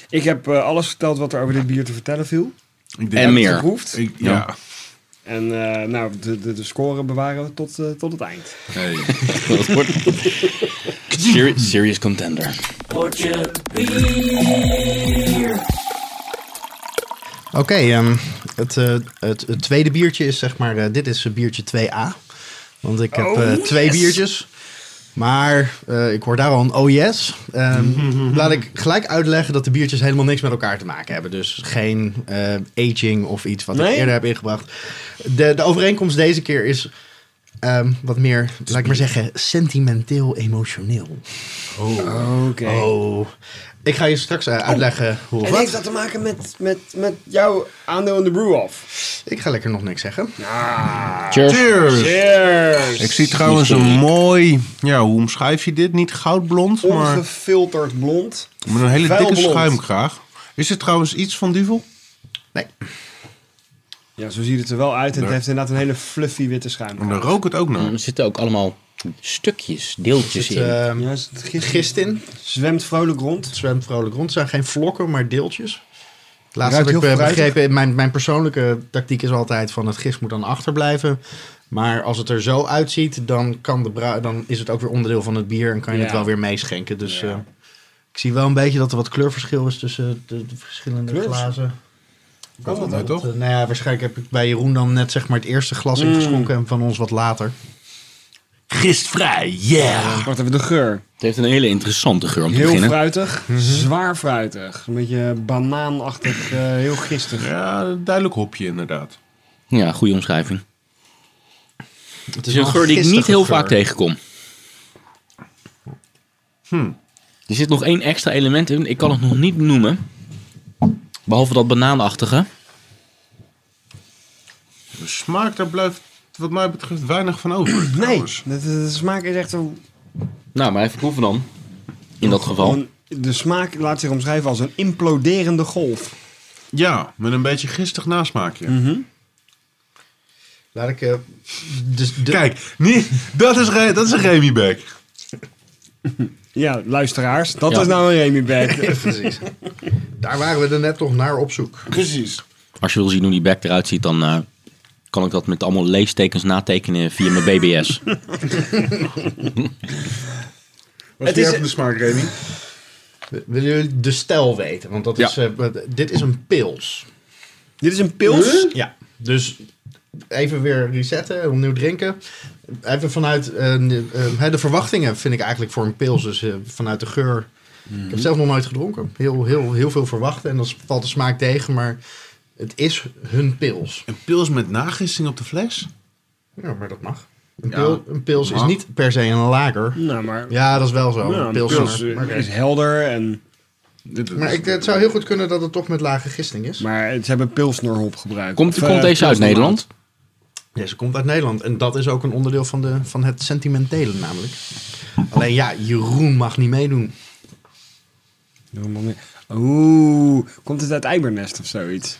Ik heb eh, alles verteld wat er over dit bier te vertellen viel. Ik En meer. Geproefd. Ik, ja. En eh, nou, de, de, de score bewaren we tot, eh, tot het eind. Hey. <laughs> Serious, serious contender. Oké, ehm, het, eh, het, het tweede biertje is zeg maar, eh, dit is biertje 2A. Want ik heb Oh, eh, twee yes. biertjes. Maar eh, ik hoor daar al een oh yes. Ehm, <laughs> laat ik gelijk uitleggen dat de biertjes helemaal niks met elkaar te maken hebben. Dus geen eh, aging of iets wat ik eerder heb ingebracht. De, de overeenkomst deze keer is... ehm, wat meer, laat ik maar zeggen, sentimenteel emotioneel. Oké. Oh. Ik ga je straks eh, uitleggen hoe En wat. heeft dat te maken met, met, met jouw aandeel in de brew-off? Ik ga lekker nog niks zeggen. Cheers. Cheers! Cheers! Ik zie trouwens een mooi... Ja, hoe omschrijf je dit? Niet goudblond, maar Ongefilterd blond. met een hele dikke schuimkraag. Is het trouwens iets van Duvel? Nee. Ja, zo ziet het er wel uit. En het heeft inderdaad een hele fluffy witte schuim. En dan rook het ook nog. Er zitten ook allemaal stukjes, deeltjes in. ehm, Ja, het gist, gist in. zwemt vrolijk rond. Het zwemt vrolijk rond. Het zijn geen vlokken, maar deeltjes. Laatst heb ik eh, fruitig. begrepen, mijn, mijn persoonlijke tactiek is altijd van het gist moet dan achterblijven. Maar als het er zo uitziet, dan, kan de dan is het ook weer onderdeel van het bier en kan je Ja. het wel weer meeschenken. Dus Ja. eh, ik zie wel een beetje dat er wat kleurverschil is tussen de, de verschillende Kleurverschil? glazen. Kan dat nou toch? Eh, nou ja, waarschijnlijk heb ik bij Jeroen dan net zeg maar het eerste glas ingeschonken en van ons wat later. Gistvrij, yeah! Wacht even, de geur. Het heeft een hele interessante geur om te Heel beginnen. fruitig, zwaar fruitig. Een beetje banaanachtig, eh, heel gistig. Ja, duidelijk hopje inderdaad. Ja, goede omschrijving. Het Het is een geur die ik niet heel vaak tegenkom. Er zit nog één extra element in. Ik kan het nog niet noemen. Behalve dat banaanachtige. De smaak, daar blijft wat mij betreft weinig van over. <clears throat> Nee, de, de- de smaak is echt zo... Nou, maar even proeven dan. In dat geval. Een- De smaak laat zich omschrijven als een imploderende golf. Ja, met een beetje gistig nasmaakje. Mhm. Laat ik... eh, dus de, Kijk, niet, dat, is, dat is een Remy Beck. <laughs> Ja, luisteraars, dat Ja. is nou een Remy Beck. <laughs> Precies. Daar waren we er net toch naar op zoek. Precies. Als je wil zien hoe die bek eruit ziet, dan eh, kan ik dat met allemaal leestekens natekenen via mijn BBS. <laughs> Wat Het is even de smaak, Remy? Willen jullie de stijl weten? Want dat Ja. is, eh, dit is een pils. Dit is een pils. Ja. Dus even weer resetten, opnieuw drinken. Even vanuit eh, de verwachtingen vind ik eigenlijk voor een pils. Dus vanuit de geur. Ik heb zelf nog nooit gedronken. Heel, heel, heel veel verwachten. En dan valt de smaak tegen. Maar het is hun pils. Een pils met nagisting op de fles? Ja, maar dat mag. Een, Ja, pil, een pils is niet per se een lager. Nou, maar... Ja, dat is wel zo. Ja, een pils, pils maar, maar, is helder en... maar ik, het zou heel goed kunnen dat het toch met lage gisting is. Maar ze hebben pilsnerhop gebruikt. Komt, Of, komt eh, deze uit. Nederland? Ja, ze komt uit Nederland. En dat is ook een onderdeel van, de, van het sentimentele namelijk. Alleen ja, Jeroen mag niet meedoen. Oeh, komt het uit Eibernest of zoiets?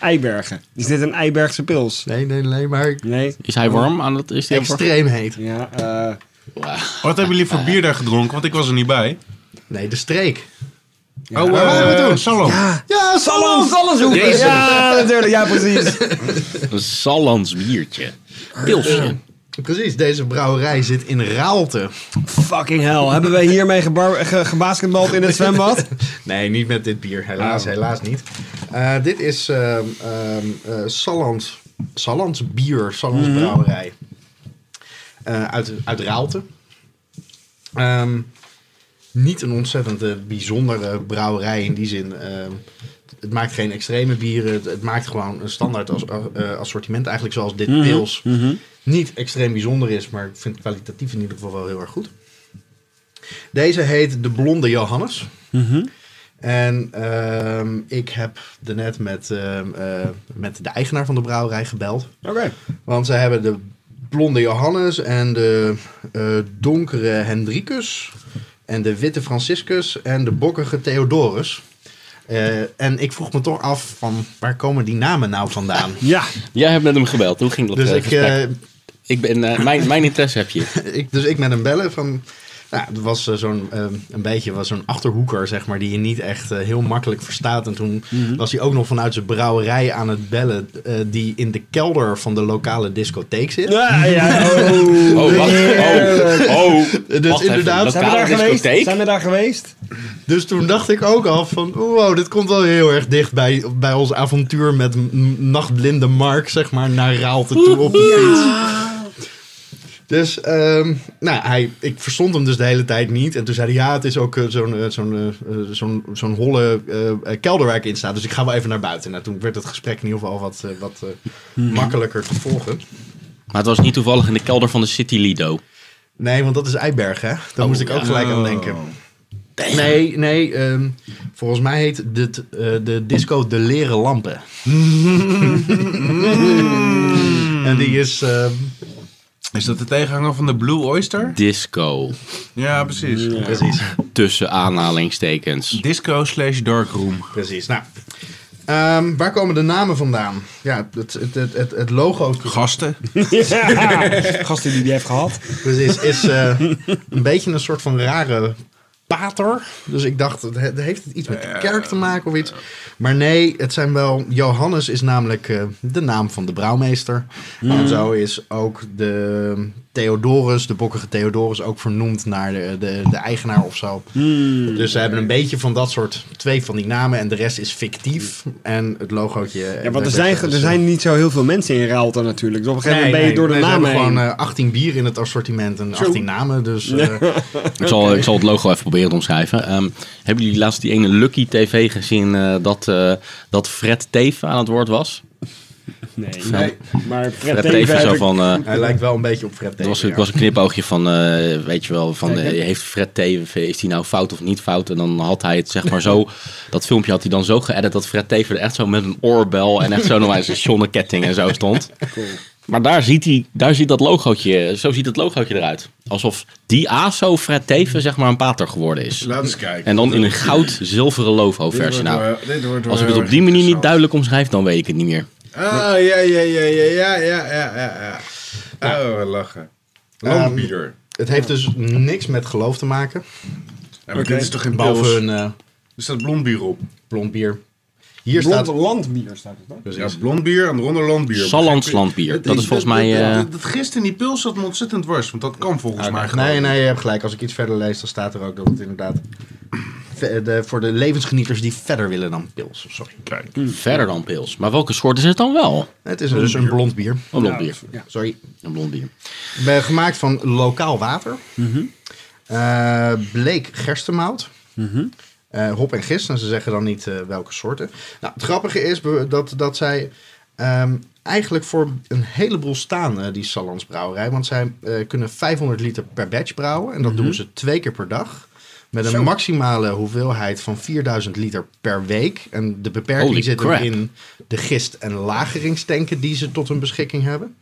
Eibergen. Is dit een Eibergse pils? Nee, nee, nee, maar Nee? Is hij warm aan het... Is hij warm? extreem heet. Ja, eh... Wat hebben jullie voor bier daar gedronken? Want ik was er niet bij. Nee, de streek. oh, waar waren we eh, toen? Salon. Ja, Salons, alles Ja, natuurlijk. Ja, precies. <laughs> Een Sallands biertje. Pilsje. Precies, deze brouwerij zit in Raalte. Fucking hell. Hebben wij hiermee ge- gebasketbald in het <laughs> zwembad? Nee, niet met dit bier. Helaas, Oh. helaas niet. Eh, dit is Sallands, Sallands bier, Sallands brouwerij. Eh, uit, uit Raalte. Ehm, niet een ontzettend bijzondere brouwerij in die zin. Het maakt geen extreme bieren. Het, het maakt gewoon een standaard as- assortiment. Eigenlijk zoals dit pils. Niet extreem bijzonder is, maar ik vind het kwalitatief in ieder geval wel heel erg goed. Deze heet de Blonde Johannes. En ehm, ik heb daarnet met, ehm, eh, met de eigenaar van de brouwerij gebeld. Oké. Want ze hebben de blonde Johannes en de eh, donkere Hendrikus. En de witte Franciscus en de bokkige Theodorus. Eh, en ik vroeg me toch af van waar komen die namen nou vandaan? Ja. Jij hebt met hem gebeld. Hoe ging dat Dus ik, gesprek? Ik ben, eh, mijn, mijn interesse heb je. <laughs> ik, dus ik met hem bellen van... Nou, het was eh, zo'n eh, een beetje was zo'n achterhoeker, zeg maar, die je niet echt heel makkelijk verstaat. En toen was hij ook nog vanuit zijn brouwerij aan het bellen, eh, die in de kelder van de lokale discotheek zit. Ja, ja. <laughs> Oh. Oh, wacht. Oh, oh. Dus Wacht even, inderdaad, Zijn we daar geweest? Zijn we daar geweest? Dus toen dacht ik ook al van, wow, dit komt wel heel erg dicht bij, bij ons avontuur met nachtblinde Mark, zeg maar, naar Raalte toe op de fiets. Dus, ehm, nou, hij, ik verstond hem dus de hele tijd niet. En toen zei hij, ja, het is ook eh, zo'n eh, zo'n eh, zo'n zo'n holle eh, kelder waar ik in sta. Dus ik ga wel even naar buiten. Nou, toen werd het gesprek in ieder geval wat, wat eh, makkelijker te volgen. Maar het was niet toevallig in de kelder van de City Lido. Nee, want dat is Eiberg, hè? Daar Oh, moest ik ook ja. gelijk aan denken. Nee, nee. ehm, volgens mij heet dit, de disco De Leren Lampen. <laughs> <laughs> en die is... ehm, Is dat de tegenhanger van de Blue Oyster? Disco. Ja, precies. Precies, Tussen aanhalingstekens. Disco slash darkroom. precies. Nou, ehm, waar komen de namen vandaan? Ja, het, het, het, het, het logo Gasten. <laughs> Gasten die die heeft gehad. precies, is eh, een beetje een soort van rare pater. Dus ik dacht, het he- heeft het iets met de kerk te maken of iets? Maar nee, het zijn wel... Johannes is namelijk eh, de naam van de brouwmeester. En zo is ook de Theodorus, de bokkige Theodorus, ook vernoemd naar de, de, de eigenaar of zo. Dus ze hebben een beetje van dat soort, twee van die namen. En de rest is fictief. En het logootje... Ja, want er zijn, er zijn niet zo heel veel mensen in Raalte natuurlijk. Dus op een gegeven moment ben je door de nee, ze namen hebben heen. gewoon eh, 18 bier in het assortiment en 18 namen. Dus eh, <laughs> Ik zal, ik zal het logo even proberen te omschrijven. Ehm, hebben jullie laatst die ene Lucky TV gezien eh, dat, eh, dat Fred Teven aan het woord was? <laughs> Nee, Nee. maar Fred Fred Teven zo ik- van... eh, hij lijkt wel een beetje op Fred Teven. was, er ja. was een knipoogje van, eh, weet je wel, van eh, heeft Fred Teven, is hij nou fout of niet fout? En dan had hij het zeg maar zo, <laughs> dat filmpje had hij dan zo geëdit dat Fred Teven er echt zo met een oorbel en echt zo nog eens een zonneketting en zo stond. Maar daar ziet, hij, daar ziet dat logootje, zo ziet het logootje eruit. Alsof die ASO Fred Teven zeg maar een pater geworden is. Laat eens kijken. En dan in een goud-zilveren logo-versie. Dit wordt Nou, als ik het op die manier niet duidelijk omschrijf, dan weet ik het niet meer. Ah, ja, ja, ja, ja, ja, ja, ja, ja, ja. Oh, lachen. Landbier. Het heeft dus niks met geloof te maken. Ja, maar dit is toch geen Behalve pils? een eh, Er staat blond bier op. blond bier. Hier Blond staat... landbier staat het dan. Ja, blond bier en eronder landbier. Sallands landbier. Dat is volgens mij... eh, Het gist in die pils zat me ontzettend dwars, want dat kan volgens mij gewoon. Nee, nee, je hebt gelijk. Als ik iets verder lees, dan staat er ook dat het inderdaad... De, voor de levensgenieters die verder willen dan pils. Sorry. Kijk. verder dan pils. Maar welke soort is het dan wel? Het is dus een blond bier. Een blond bier. Ja. Sorry. Een blond bier. Ben gemaakt van lokaal water. Mhm. Eh, bleek gerstemout. Eh, hop en gist. En ze zeggen dan niet eh, welke soorten. Nou, het grappige is dat, dat zij ehm, eigenlijk voor een heleboel staan, die Sallands brouwerij. Want zij eh, kunnen 500 liter per batch brouwen. En dat Mhm. doen ze twee keer per dag. Met een maximale hoeveelheid van 4000 liter per week. En de beperking Holy zit crap. in de gist- en lageringstanken die ze tot hun beschikking hebben.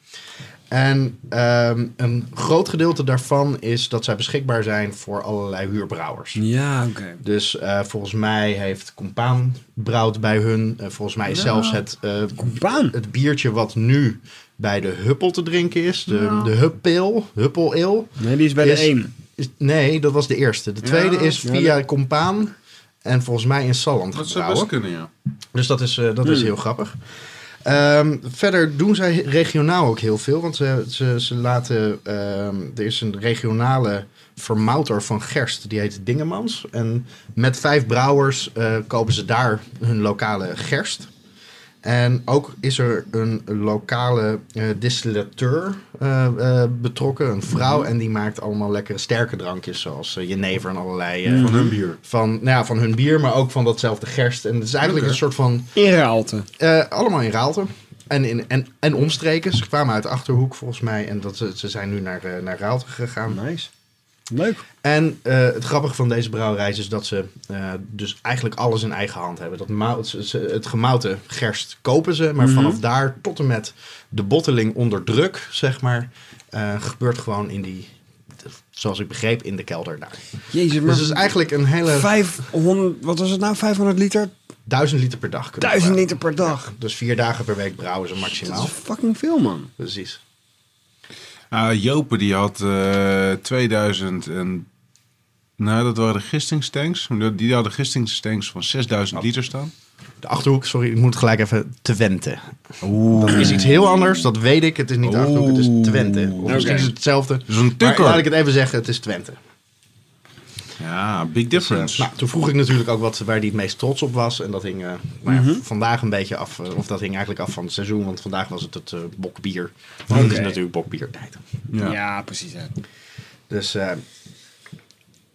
En ehm, een groot gedeelte daarvan is dat zij beschikbaar zijn voor allerlei huurbrouwers. Ja, oké. Dus eh, volgens mij heeft Compaan brouwt bij hun. Eh, volgens mij is zelfs het, eh, Compaan? het biertje wat nu bij de Huppel te drinken is. De, de Huppel, Huppel Ale. Nee, die is bij Is- de 1. Is, nee, dat was de eerste. De tweede is Ja, via Compaan. En volgens mij in Salland Dat zou best kunnen, ja. Dus dat is, eh, dat is heel grappig. Ehm, verder doen zij regionaal ook heel veel. Want ze, ze, ze laten. ehm, er is een regionale vermouter van gerst. Die heet Dingemans. En met vijf brouwers eh, kopen ze daar hun lokale gerst. En ook is er een lokale eh, distillateur eh, eh, betrokken, een vrouw. En die maakt allemaal lekkere sterke drankjes, zoals jenever en allerlei. Van hun bier. van, nou ja, van hun bier, maar ook van datzelfde gerst. En het is eigenlijk een soort van... In Raalte. allemaal in Raalte. En, in, en, en omstreken. Ze kwamen uit de Achterhoek volgens mij. En dat, ze, ze zijn nu naar, naar Raalte gegaan. Nice. Leuk. En eh, het grappige van deze brouwerij is dat ze eh, dus eigenlijk alles in eigen hand hebben. Dat mout, het gemouten gerst kopen ze. Maar vanaf daar tot en met de botteling onder druk, zeg maar, eh, gebeurt gewoon in die, zoals ik begreep, in de kelder daar. Jezus, maar Dus het is eigenlijk een hele 500, wat was het nou? 500 liter? duizend liter per dag. kunnen 1000 brouwen. liter per dag. Dus vier dagen per week brouwen ze Dat maximaal. is fucking veel, man. Precies. Ah, Jopen die had eh 2000 en... Nou, dat waren de gistingstanks. Die hadden gistingstanks van 6000 liter staan. De Achterhoek, sorry, ik moet gelijk even Twente. Dat is iets heel anders, dat weet ik. Het is niet de Achterhoek, het is Twente. Of misschien is het hetzelfde. Tukker. laat ik het even zeggen, het is Twente. Ja, big difference. Nou, toen vroeg ik natuurlijk ook wat, waar hij het meest trots op was. En dat hing eh, nou ja, vandaag een beetje af. eh, Of dat hing eigenlijk af van het seizoen. Want vandaag was het het eh, bokbier. Want het is natuurlijk bokbiertijd. ja. Ja, precies. Hè. Dus eh,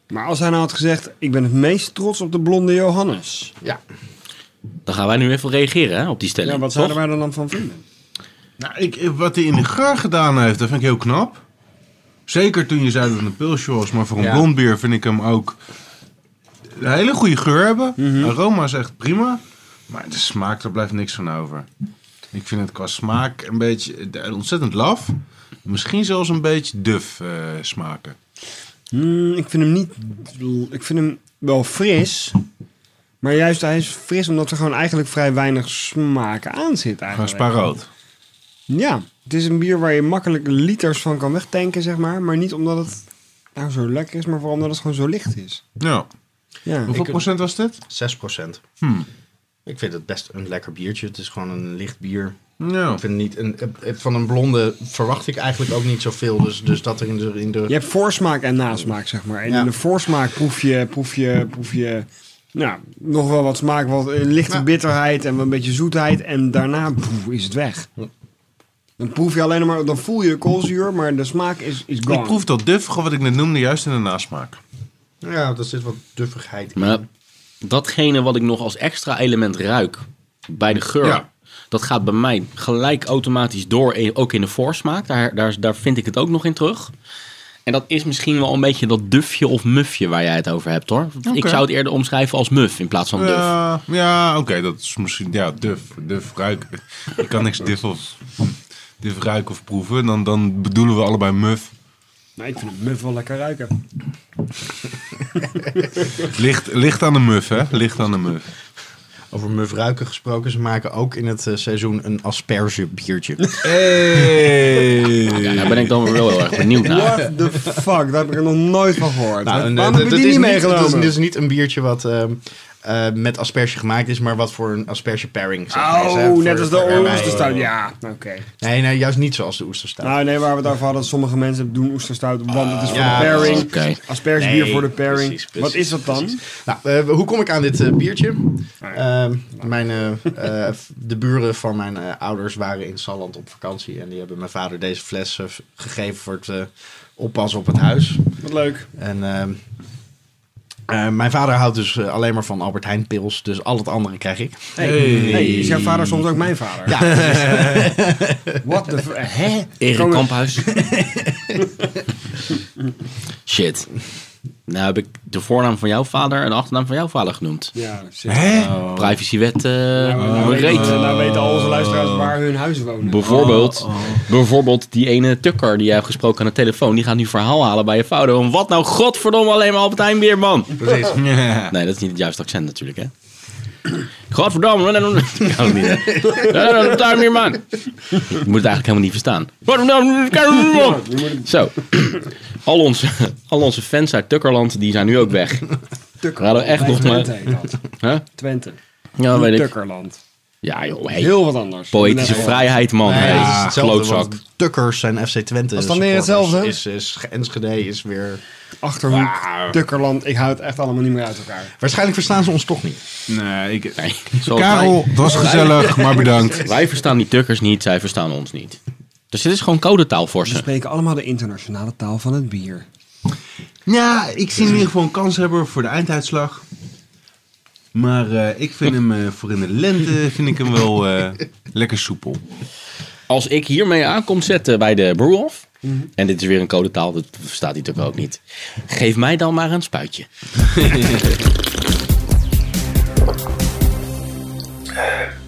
Maar als hij nou had gezegd, ik ben het meest trots op de blonde Johannes. ja, Dan gaan wij nu even reageren hè, op die stelling. Ja, wat toch? zouden wij er dan van vinden? Nou, ik, wat hij in de geur gedaan heeft, dat vind ik heel knap. Zeker toen je zei dat het een pilsje was. Maar voor een Ja. blond bier vind ik hem ook een hele goede geur hebben. Aroma is echt prima. Maar de smaak, daar blijft niks van over. Ik vind het qua smaak een beetje ontzettend laf. Misschien zelfs een beetje duf eh, smaken. Hmm, ik vind hem niet... Ik vind hem wel fris. Maar juist hij is fris omdat er gewoon eigenlijk vrij weinig smaak aan zit Gewoon eigenlijk. spaarrood. Ja, het is een bier waar je makkelijk liters van kan wegtanken, zeg maar. Maar niet omdat het nou zo lekker is, maar vooral omdat het gewoon zo licht is. Ja. Ja, Hoeveel Ik- procent was dit? 6%. Hmm. Ik vind het best een lekker biertje. Het is gewoon een licht bier. Ja. Ik vind niet een, eh, van een blonde verwacht ik eigenlijk ook niet zoveel. Dus, dus dat er in de, in de Je hebt voorsmaak en nasmaak, zeg maar. En Ja. in de voorsmaak proef je, proef je, proef je nou, nog wel wat smaak, wat een lichte Ja. bitterheid en een beetje zoetheid. En daarna poef, is het weg. Dan proef je alleen maar, dan voel je de koolzuur, maar de smaak is, is gone. Ik proef dat duffige wat ik net noemde juist in de nasmaak. Ja, er zit wat duffigheid in. Maar datgene wat ik nog als extra element ruik bij de geur, Ja. dat gaat bij mij gelijk automatisch door, ook in de voorsmaak. Daar, daar, daar vind ik het ook nog in terug. En dat is misschien wel een beetje dat dufje of mufje waar jij het over hebt hoor. Ik zou het eerder omschrijven als muf in plaats van duf. Ja, ja oké, dat is misschien, ja, duf, duf ruiken. Ik kan niks duf of, duf ruiken of proeven, dan, dan bedoelen we allebei muf. Nou, ik vind het muf wel lekker ruiken. <laughs> Licht, licht aan de muf, hè? Licht aan de muf. Over muf ruiken gesproken, ze maken ook in het eh, seizoen een asperge biertje. Hey. Ja, daar ben ik dan weer wel heel erg benieuwd naar. What the fuck, daar heb ik er nog nooit van gehoord. Nou, eh, Waarom dat- heb je dat die is niet dat is meegenomen? dus niet een biertje wat ehm, eh, met asperge gemaakt is, maar wat voor een asperge pairing zeg maar, Oh, net als de oesterstout. Ja, oké. Nee, nee, juist niet zoals de oesterstout. Nou, nee, waar we het over hadden, sommige mensen doen oesterstout, want het is voor ja, de pairing. Oké. Aspergebier Nee, voor de pairing. precies, precies, Wat is dat dan? precies. Nou, eh, hoe kom ik aan dit eh, biertje? ja. Ehm, mijn, de buren van mijn ouders waren in Salland op vakantie. En die hebben mijn vader deze fles gegeven voor het oppassen op het huis. Wat leuk. En eh, mijn vader houdt dus eh, alleen maar van Albert Heijn pils. Dus al het andere krijg ik. Hey, Hey. hey, is jouw vader soms ook mijn vader? Ja, <laughs> What the... f- Hè? Erik Kamphuis. <laughs> Shit. Nou heb ik de voornaam van jouw vader en de achternaam van jouw vader genoemd. Ja. Hè? Privacywet eh Nou, nou, weten, nou al onze luisteraars waar hun huizen wonen. Bijvoorbeeld, bijvoorbeeld die ene tukker die jij hebt gesproken aan de telefoon. Die gaat nu verhaal halen bij je vader. Om wat nou godverdomme alleen maar Albert Heijn weer, man. precies. Ja. Nee, dat is niet het juiste accent natuurlijk, hè. Nee. <laughs> Ik kan het niet, hè. Nee, Albert Heijn weer, man. Je moet het eigenlijk helemaal niet verstaan. Godverdomme. Zo. Al onze, al onze fans uit Tukkerland, die zijn nu ook weg. We hadden echt nog maar- Twente heet dat. Huh? Twente. Ja, weet ik. Tukkerland. Ja, joh. Hey. Heel wat anders. Poëtische vrijheid, man. Nee, Hey, is klootzak. want Tukkers en FC Twente. Was dan weer hetzelfde? Is, is, Enschede is weer... Achterhoek, Tukkerland. Ik hou het echt allemaal niet meer uit elkaar. Waarschijnlijk verstaan ze ons toch niet. Nee, ik... Nee, <laughs> Karel, het was gezellig, maar <laughs> bedankt. Wij, verstaan die tukkers niet, zij verstaan ons niet. Dus dit is gewoon codetaal voor We ze. spreken allemaal de internationale taal van het bier. Ja, ik zie in ieder geval een kanshebber voor de einduitslag. Maar eh, ik vind hem eh, voor in de lente vind ik hem wel eh, lekker soepel. Als ik hiermee aan kom zetten bij de brew-off, en dit is weer een codetaal, dat verstaat hij natuurlijk ook niet. Geef mij dan maar een spuitje. <laughs>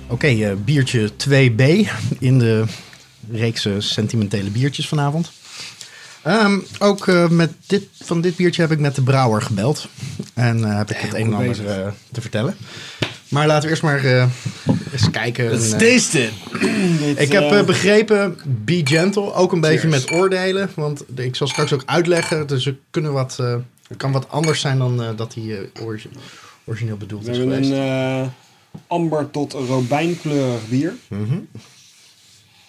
Oké, eh, biertje 2B in de reeks eh, sentimentele biertjes vanavond. Ehm, ook eh, met dit, van dit biertje heb ik met de brouwer gebeld. En eh, heb ik het een en ander te vertellen. Maar laten we eerst maar eh, eens kijken. En, eh, taste it. <clears throat> ik heb eh, begrepen, be gentle, ook een beetje met oordelen. Want ik zal straks ook uitleggen, dus er kunnen wat, eh, het kan wat anders zijn dan eh, dat hij eh, origi- origineel bedoeld We is hebben geweest. een eh, amber tot robijnkleurig bier.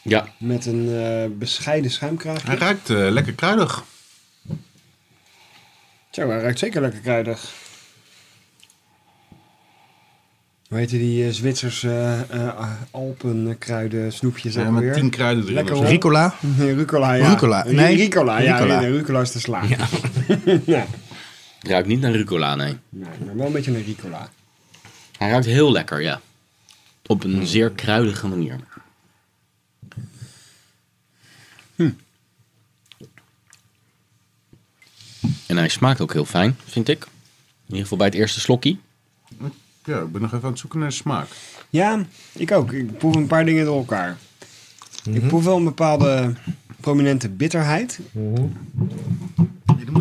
Ja, Met een eh, bescheiden Hij schuimkraagje. ruikt eh, lekker kruidig. Zo, hij ruikt zeker lekker kruidig. Hoe heet die eh, Zwitsers eh eh, alpenkruiden snoepjes Ja, met weer? tien kruiden erin. Lekker. Ricola. <laughs> Nee, rucola, ja. Rucola, nee. Ricola, ja. Ricola. Rucola is te slaan. Ja. <laughs> ja. ruikt niet naar rucola, nee. Nee, maar wel een beetje een ricola. Hij ruikt heel lekker, ja. Op een zeer kruidige manier. En hij smaakt ook heel fijn, vind ik. In ieder geval bij het eerste slokje. Ja, ik ben nog even aan het zoeken naar de smaak. Ja, ik ook. Ik proef een paar dingen door elkaar. Ik proef wel een bepaalde prominente bitterheid.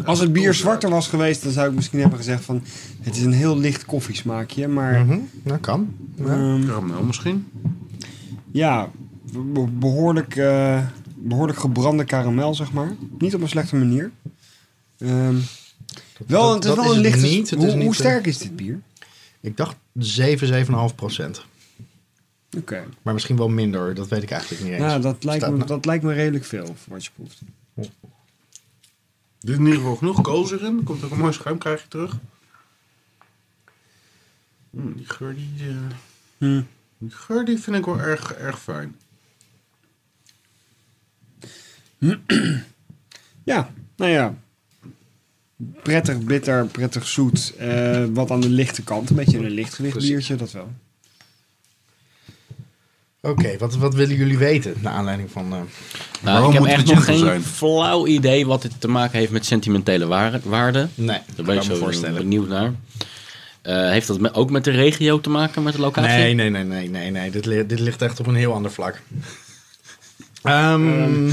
Als het bier zwarter was geweest, dan zou ik misschien hebben gezegd van... Het is een heel licht koffiesmaakje, maar... Mhm, Dat kan. Ja. ehm, Karamel misschien? ja, be- behoorlijk, eh, behoorlijk gebrande karamel, zeg maar. Niet op een slechte manier. Ehm, wel, dat- het is wel is een lichte... niet. Hoe, is niet, hoe sterk is dit bier? Ik dacht 7, 7,5 procent. Oké. Maar misschien wel minder, dat weet ik eigenlijk niet eens. Nou, dat lijkt, Staat me, nou- dat lijkt me redelijk veel voor wat je proeft. Er is in ieder geval genoeg koolzuur erin. Er komt ook een mooi schuim, krijg je terug. Mm, die geur die, eh, Hm. die geur die vind ik wel erg, erg fijn. Ja, nou ja. Prettig bitter, prettig zoet. eh, wat aan de lichte kant. Een beetje een lichtgewicht biertje, dat wel. Oké, wat, wat willen jullie weten naar aanleiding van... eh, Nou, ik heb echt nog geen zijn? flauw idee wat dit te maken heeft met sentimentele waar- waarde. nee, Daar kan ben ik zo voorstellen. benieuwd naar. Eh, heeft dat ook met de regio te maken, met de locatie? Nee, nee, nee, nee, nee, nee. Dit, li- dit ligt echt op een heel ander vlak. Ehm,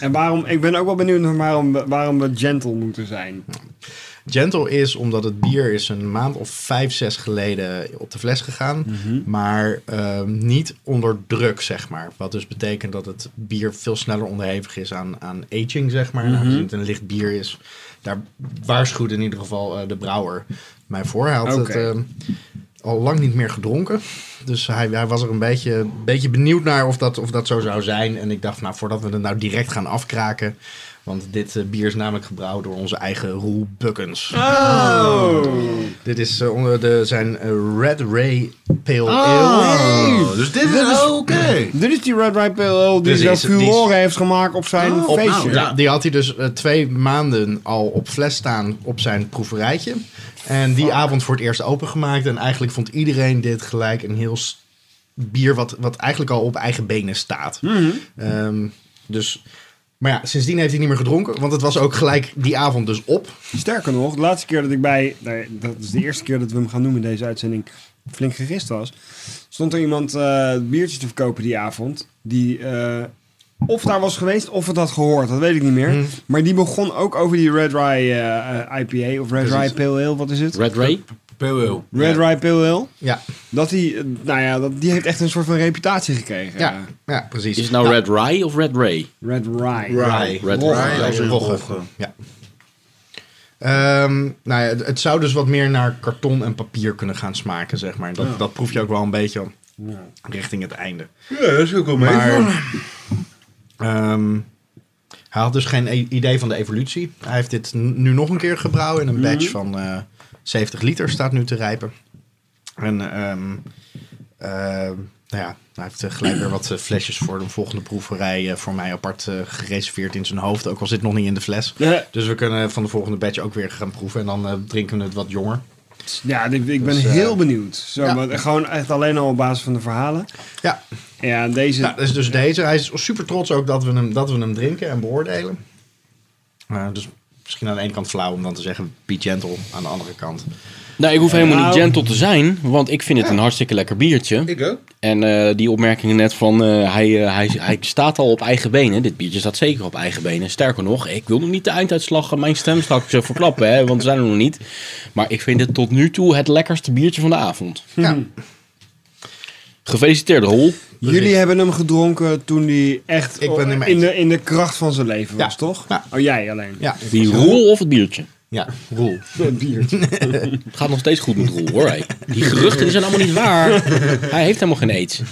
En waarom, ik ben ook wel benieuwd naar waarom, we- waarom we gentle moeten zijn. Gentle is omdat het bier is een maand of vijf, zes geleden op de fles gegaan. Maar ehm, niet onder druk, zeg maar. Wat dus betekent dat het bier veel sneller onderhevig is aan, aan aging, zeg maar. Nou, Aangezien het een licht bier is. Daar waarschuwde in ieder geval eh, de brouwer mij voor. Hij had het al lang niet meer gedronken. Dus hij, hij was er een beetje, beetje benieuwd naar of dat, of dat zo zou zijn. En ik dacht, nou, voordat we het nou direct gaan afkraken... Want dit eh, bier is namelijk gebrouwen door onze eigen Roel Bukkens. Oh! Dit is eh, onder de, zijn eh, Red Ray Pale Oh. Ale. Oh, dus dit is oké. Dit is die Red Ripe Pale Ale die Dus zo furoren heeft gemaakt op zijn Oh, feestje. nou, Ja, die had hij dus twee maanden al op fles staan op zijn proeverijtje. En die avond voor het eerst opengemaakt. En eigenlijk vond iedereen dit gelijk een heel bier wat, wat eigenlijk al op eigen benen staat. Ehm, dus, maar ja, sindsdien heeft hij niet meer gedronken. Want het was ook gelijk die avond dus op. Sterker nog, de laatste keer dat ik bij... nee, dat is de eerste keer dat we hem gaan noemen in deze uitzending... flink gegist was... stond er iemand eh biertjes te verkopen die avond... die eh, of daar was geweest of het had gehoord. Dat weet ik niet meer. Maar die begon ook over die Red Rye eh, IPA... of Red Rye Pale Ale, wat is het? Red Ray? Pale. Red Rye Pale Ale. Ja, Dat die, eh, nou ja, dat, die heeft echt een soort van reputatie gekregen. ja, ja precies. Is het nou Red Rye of Red Ray? Red Rye. Rye. Red. Rye. als een Rogge. Ja. Ehm, nou ja, het- het zou dus wat meer naar karton en papier kunnen gaan smaken, zeg maar. Dat, dat proef je ook wel een beetje richting het einde. Ja, dat is ook wel mee. Maar ehm, hij had dus geen i- idee van de evolutie. Hij heeft dit nu nog een keer gebrouwen in een batch van eh 70 liter, staat nu te rijpen. En ehm, ehm, nou ja, hij heeft eh, gelijk weer wat eh, flesjes voor de volgende proeverij eh, voor mij apart gereserveerd in zijn hoofd. Ook al zit het nog niet in de fles. Ja, Dus we kunnen van de volgende batch ook weer gaan proeven. En dan drinken we het wat jonger. ja ik, ik ben Dus, heel benieuwd. Zo, ja. maar gewoon echt alleen al op basis van de verhalen. Ja, Ja, deze... ja dat is dus deze. Hij is super trots ook dat we hem, dat we hem drinken en beoordelen. Eh, dus misschien aan de ene kant flauw om dan te zeggen be gentle. Aan de andere kant. Nou, ik hoef helemaal niet Nou. gentle te zijn, want ik vind het een hartstikke lekker biertje. Ik ook. En eh, die opmerkingen net van eh, hij, eh, hij, hij staat al op eigen benen. Dit biertje staat zeker op eigen benen. Sterker nog, ik wil nog niet de einduitslag mijn stem straks verklappen, hè, want we zijn er nog niet. Maar ik vind het tot nu toe het lekkerste biertje van de avond. Ja, Gefeliciteerd, Rol. Jullie hebben hem gedronken toen hij echt Ik ben het in, de, in de kracht van zijn leven was, Ja. toch? Ja. Oh, jij alleen. ja, Die Rol of het biertje? Ja roel. <laughs> Het biertje. Het gaat nog steeds goed met Roel, hoor. Die geruchten die zijn allemaal niet waar. Hij heeft helemaal geen aids.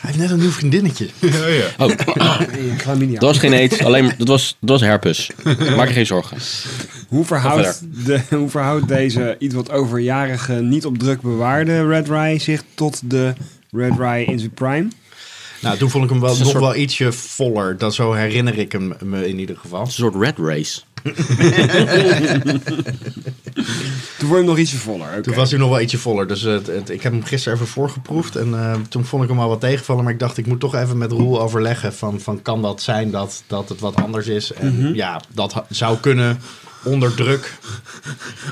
Hij heeft net een nieuw vriendinnetje. Ja, <laughs> ja. Oh, Chlamydia. dat was geen aids. Alleen, dat was, dat was herpes. Maak je geen zorgen. Hoe verhoudt, de, hoe verhoudt deze iets wat overjarige, niet op druk bewaarde Red Rye zich tot de Red Rye in zijn prime? Nou, toen vond ik hem wel, nog soort- wel ietsje voller. Dat zo herinner ik hem me in ieder geval. Het is een soort red race. <laughs> Toen word je nog ietsje voller. oké. Toen was hij nog wel ietsje voller. Dus het, het- ik heb hem gisteren even voorgeproefd. En eh, toen vond ik hem al wat tegenvallen. Maar ik dacht, ik moet toch even met Roel overleggen. Van, van kan dat zijn dat, dat het wat anders is? En ja, dat zou kunnen onder druk.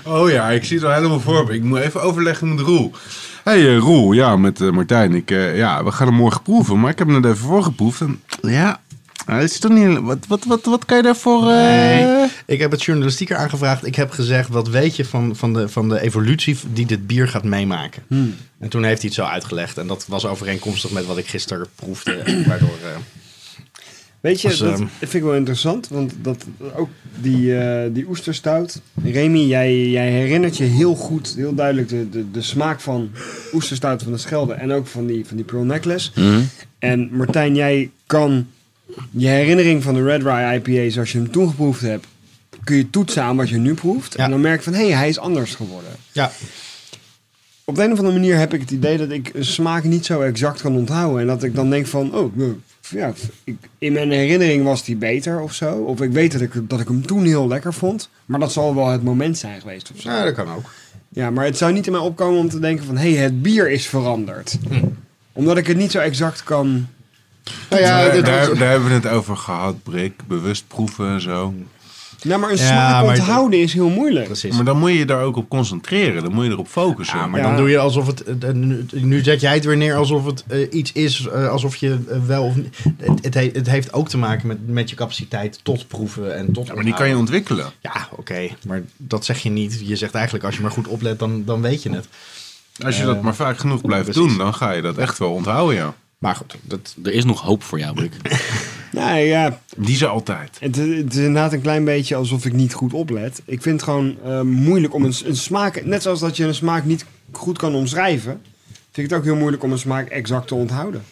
Oh ja, ik zie het al helemaal voor me. Ik moet even overleggen met Roel. Hey, eh, Roel, ja, met eh, Martijn. Ik, eh, ja, we gaan hem morgen proeven. Maar ik heb hem net even voorgeproefd. En, ja, het is toch niet... Wat, wat, wat, wat kan je daarvoor... Nee. Ik heb het journalistieker aangevraagd. Ik heb gezegd, wat weet je van, van, de, van de evolutie die dit bier gaat meemaken? En toen heeft hij het zo uitgelegd. En dat was overeenkomstig met wat ik gisteren proefde. <clears throat> Waardoor... Weet je, Als, dat ehm, vind ik wel interessant. Want dat, ook die, eh, die oesterstout. Remy, jij, jij herinnert je heel goed, heel duidelijk de, de, de smaak van oesterstout van de Schelde. En ook van die, van die Pearl Necklace. Mhm. En Martijn, jij kan je herinnering van de Red Rye IPA zoals je hem toen geproefd hebt, kun je toetsen aan wat je nu proeft. Ja. En dan merk je van, hé, hey, hij is anders geworden. ja, Op de een of andere manier heb ik het idee dat ik een smaak niet zo exact kan onthouden. En dat ik dan denk van, oh, ja, ik, in mijn herinnering was die beter of zo. Of ik weet dat ik, dat ik hem toen heel lekker vond. Maar dat zal wel het moment zijn geweest of zo. ja, dat kan ook. Ja, maar het zou niet in mij opkomen om te denken van, hé, hey, het bier is veranderd. Omdat ik het niet zo exact kan... Nou ja, daar, daar, daar hebben we het over gehad, Brik. Bewust proeven en zo. Nou, maar een Ja, smaak maar- onthouden is heel moeilijk. Precies. Maar dan moet je je daar ook op concentreren. Dan moet je erop focussen. Ja, maar Ja. dan doe je alsof het. Nu, nu zet jij het weer neer alsof het eh, iets is. eh, alsof je eh, wel of niet. Het, het, he- het heeft ook te maken met, met je capaciteit tot proeven en tot. Ja, maar die kan je ontwikkelen. Ja, oké. Maar dat zeg je niet. Je zegt eigenlijk als je maar goed oplet, dan, dan weet je het. Als je dat maar vaak genoeg blijft precies. doen, dan ga je dat echt wel onthouden, ja. Maar goed, dat, Er is nog hoop voor jou, Brik. <laughs> Nou ja, Die ze altijd. Het, het is inderdaad een klein beetje alsof ik niet goed oplet. Ik vind het gewoon eh, moeilijk om een, een smaak... Net zoals dat je een smaak niet goed kan omschrijven... vind ik het ook heel moeilijk om een smaak exact te onthouden.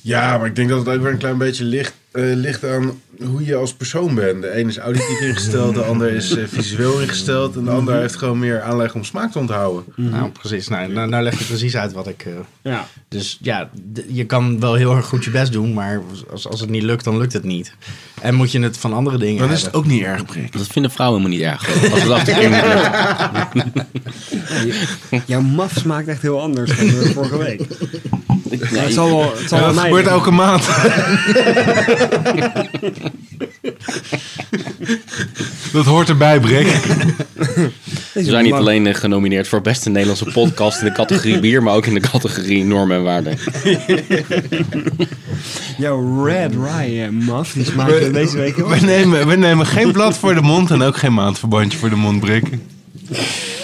Ja, maar ik denk dat het ook weer een klein beetje ligt, eh, ligt aan hoe je als persoon bent. De een is auditief ingesteld, de ander is eh, visueel ingesteld. En de ander heeft gewoon meer aanleg om smaak te onthouden. nou precies. Nou, nou, nou leg je precies uit wat ik. eh, Ja. dus ja, je kan wel heel erg goed je best doen, maar als, als het niet lukt, dan lukt het niet. En moet je het van andere dingen Dan is hebben. het ook niet erg, Brik. Dat vinden vrouwen helemaal niet erg. hoor. Als het af. Jouw maf smaakt echt heel anders dan de vorige week. Nee, het zal wel, het zal Ja, wel dat mij gebeurt liggen. elke maand. dat hoort erbij, Brik. We zijn niet alleen eh, genomineerd voor beste Nederlandse podcast in de categorie <laughs> bier, maar ook in de categorie normen en waarden. <laughs> Jouw Red Rye eh, maf, die smaakt deze week We nemen, we nemen geen blad voor de mond en ook geen maandverbandje voor de mond, Brik.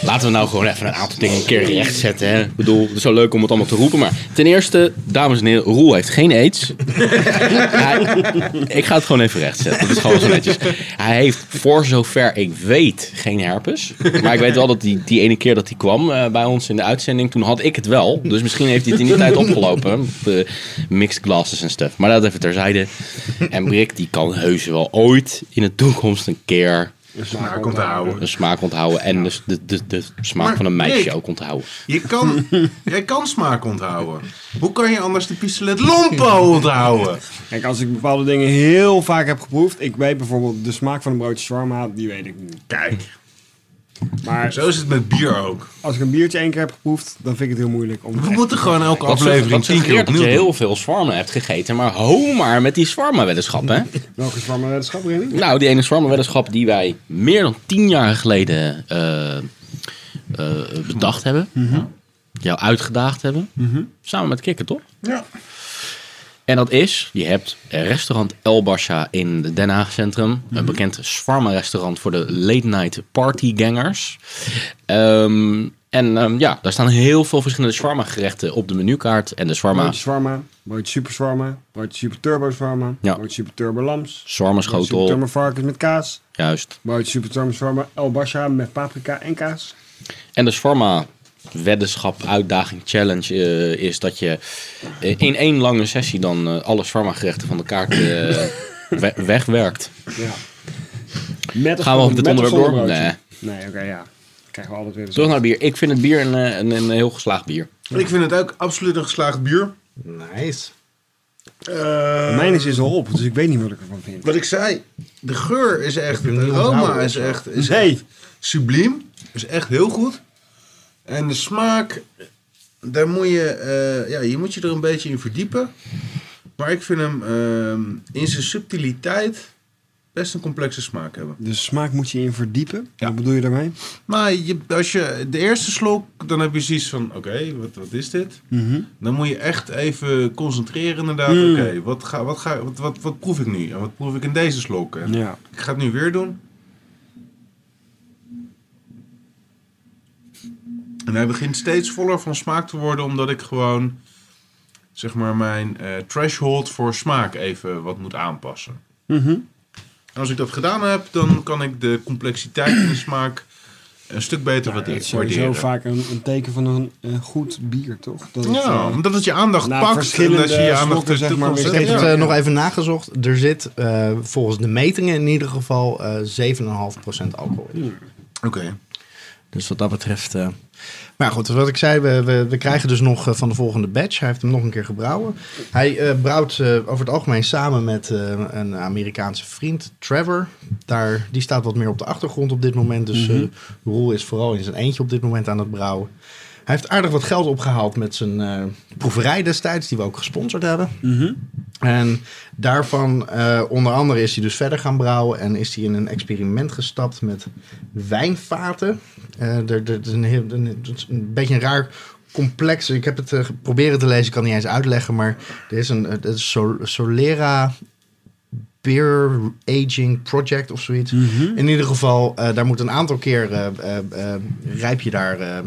Laten we nou gewoon even een aantal dingen een keer rechtzetten. Hè? Ik bedoel, het is zo leuk om het allemaal te roepen. Maar ten eerste, dames en heren, Roel heeft geen aids. <laughs> Hij- ik ga het gewoon even rechtzetten. Dat is gewoon zo netjes. Hij heeft voor zover ik weet geen herpes. Maar ik weet wel dat die, die ene keer dat hij kwam eh, bij ons in de uitzending, toen had ik het wel. Dus misschien heeft hij het in die tijd opgelopen. De mixed glasses en stuff. Maar dat even terzijde. En Brik, die kan heus wel ooit in de toekomst een keer Smaak onthouden. een smaak onthouden. En dus de, de, de smaak Maar van een meisje ook onthouden. Je kan, <laughs> jij kan smaak onthouden. Hoe kan je anders de pistolet Lompo onthouden? Kijk, als ik bepaalde dingen heel vaak heb geproefd... Ik weet bijvoorbeeld de smaak van een broodje shawarma, die weet ik niet. Kijk, Maar zo is het met bier ook. als ik een biertje één keer heb geproefd, dan vind ik het heel moeilijk om... We moeten gewoon elke Dat aflevering dat tien keer suggereert dat je opnieuw doen. heel veel zwarmen hebt gegeten. Maar ho maar met die zwarmenweddenschap, hè? <laughs> Welke Remy? nou, die ene zwarmenweddenschap die wij meer dan tien jaar geleden eh, eh, bedacht hebben. Jou uitgedaagd hebben. Samen met Kikker, toch? Ja. En dat is, je hebt restaurant El Basha in Den Haag Centrum. Een bekend shawarma-restaurant voor de late-night partygangers. Ehm, en ehm, ja, daar staan heel veel verschillende shawarma-gerechten op de menukaart. En de shawarma, Broodje shawarma, broodje super shawarma, broodje super turbo shawarma, Ja. broodje super turbo lams, broodje super shawarma-schotel, turbo varkens met kaas, juist. broodje super turbo shawarma, El Basha met paprika en kaas. En de shawarma weddenschap, uitdaging, challenge eh, is dat je eh, in één lange sessie dan eh, alle shawarma gerechten van de kaart <laughs> we- wegwerkt. Ja. Met Gaan we op dit onderwerp door? broodje? Nee, oké, ja. Krijgen we altijd weer de Terug naar bier. Ik vind het bier een, een, een heel geslaagd bier. Ik vind het ook absoluut een geslaagd bier. Nice. Mijn is, is al op, dus ik weet niet wat ik ervan vind. Wat ik zei, de geur is echt, niet aroma is echt, is Nee. echt subliem. Is echt heel goed. En de smaak, daar moet je, eh, ja, je moet je er een beetje in verdiepen. Maar ik vind hem ehm, in zijn subtiliteit best een complexe smaak hebben. De smaak moet je in verdiepen. Ja. Wat bedoel je daarmee? Maar je, als je de eerste slok, dan heb je zoiets van, oké, wat, wat is dit? Dan moet je echt even concentreren inderdaad. Mm. Oké, wat, ga, wat, ga, wat, wat, wat proef ik nu? En wat proef ik in deze slok? En Ja. Ik ga het nu weer doen. En hij begint steeds voller van smaak te worden, omdat ik gewoon, zeg maar, mijn eh, threshold voor smaak even wat moet aanpassen. Mhm. En als ik dat gedaan heb, dan kan ik de complexiteit in de smaak een stuk beter Dat waarde- is sowieso waarderen. vaak een, een teken van een eh, goed bier, toch? Dat het, Ja, eh, omdat het je aandacht pakt en verschillende dat je je aandacht er zeg maar, Ik heb het Ja. eh, nog even nagezocht. Er zit eh, volgens de metingen in ieder geval eh 7,5% alcohol in. Oké. Dus wat dat betreft. Maar goed, wat ik zei, we, we, we krijgen dus nog eh, van de volgende batch. Hij heeft hem nog een keer gebrouwen. Hij eh, brouwt eh, over het algemeen samen met een Amerikaanse vriend, Trevor. Daar, die staat wat meer op de achtergrond op dit moment. Dus eh Roel is vooral in zijn eentje op dit moment aan het brouwen. Hij heeft aardig wat geld opgehaald met zijn eh, proeverij destijds, die we ook gesponsord hebben. En daarvan, eh, onder andere, is hij dus verder gaan brouwen en is hij in een experiment gestapt met wijnvaten. Eh, er, er, het is een, heel, een, beetje een raar complex. Ik heb het proberen te lezen, ik kan het niet eens uitleggen, maar er is een het is Sol- Solera Beer Aging Project of zoiets. In ieder geval, eh, daar moet een aantal keer eh, rijp je daar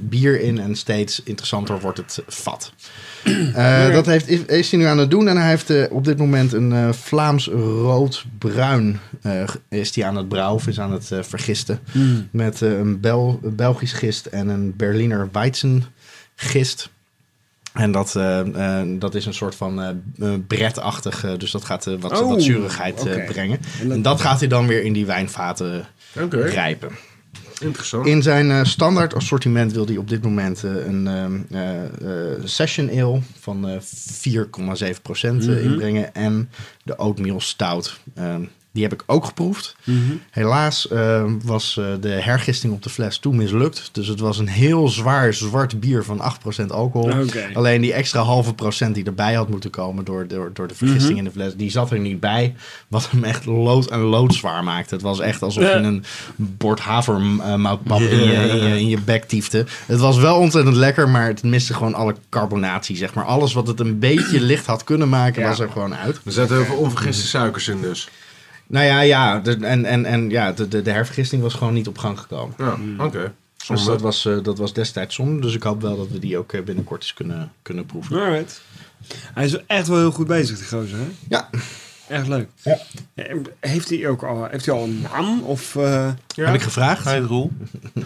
bier in en steeds interessanter wordt het vat. <clears throat> Dat heeft, is, is hij nu aan het doen en hij heeft op dit moment een Vlaams rood-bruin is hij aan het brouwen, of is aan het vergisten. Met eh, een Bel Belgisch gist en een Berliner Weizen gist. En dat, eh, eh, dat is een soort van eh, bretachtig, dus dat gaat wat, Oh, wat zurigheid brengen. En dat- gaat hij dan weer in die wijnvaten Oké, rijpen. interessant. In zijn standaard assortiment wil hij op dit moment een session ale van eh 4,7% eh, inbrengen. En de oatmeal stout. Die heb ik ook geproefd. Helaas ehm, was eh, de hergisting op de fles toen mislukt. Dus het was een heel zwaar zwart bier van 8% alcohol. Alleen die extra halve procent die erbij had moeten komen door, door, door de vergisting in de fles, die zat er niet bij. Wat hem echt lood en loodzwaar maakte. Het was echt alsof je een bord havermoutpap in, je, in, je, in je bek tiefde. Het was wel ontzettend lekker, maar het miste gewoon alle carbonatie, zeg maar. Alles wat het een beetje licht had kunnen maken, Ja. was er gewoon uit. Er zaten heel veel onvergiste suikers in dus. Nou ja, ja. de- en, en, en ja, de, de, de hervergisting was gewoon niet op gang gekomen. Ja, oké. Dus Zonde. dat was, eh, dat was destijds zonde. Dus ik hoop wel dat we die ook eh, binnenkort eens kunnen, kunnen proeven. Alright. Hij is echt wel heel goed bezig, die gozer, hè? Ja, Echt leuk. Ja. Heeft hij ook al, heeft hij al een naam? Of, eh, Ja. heb ik gevraagd. Hij roel. <laughs>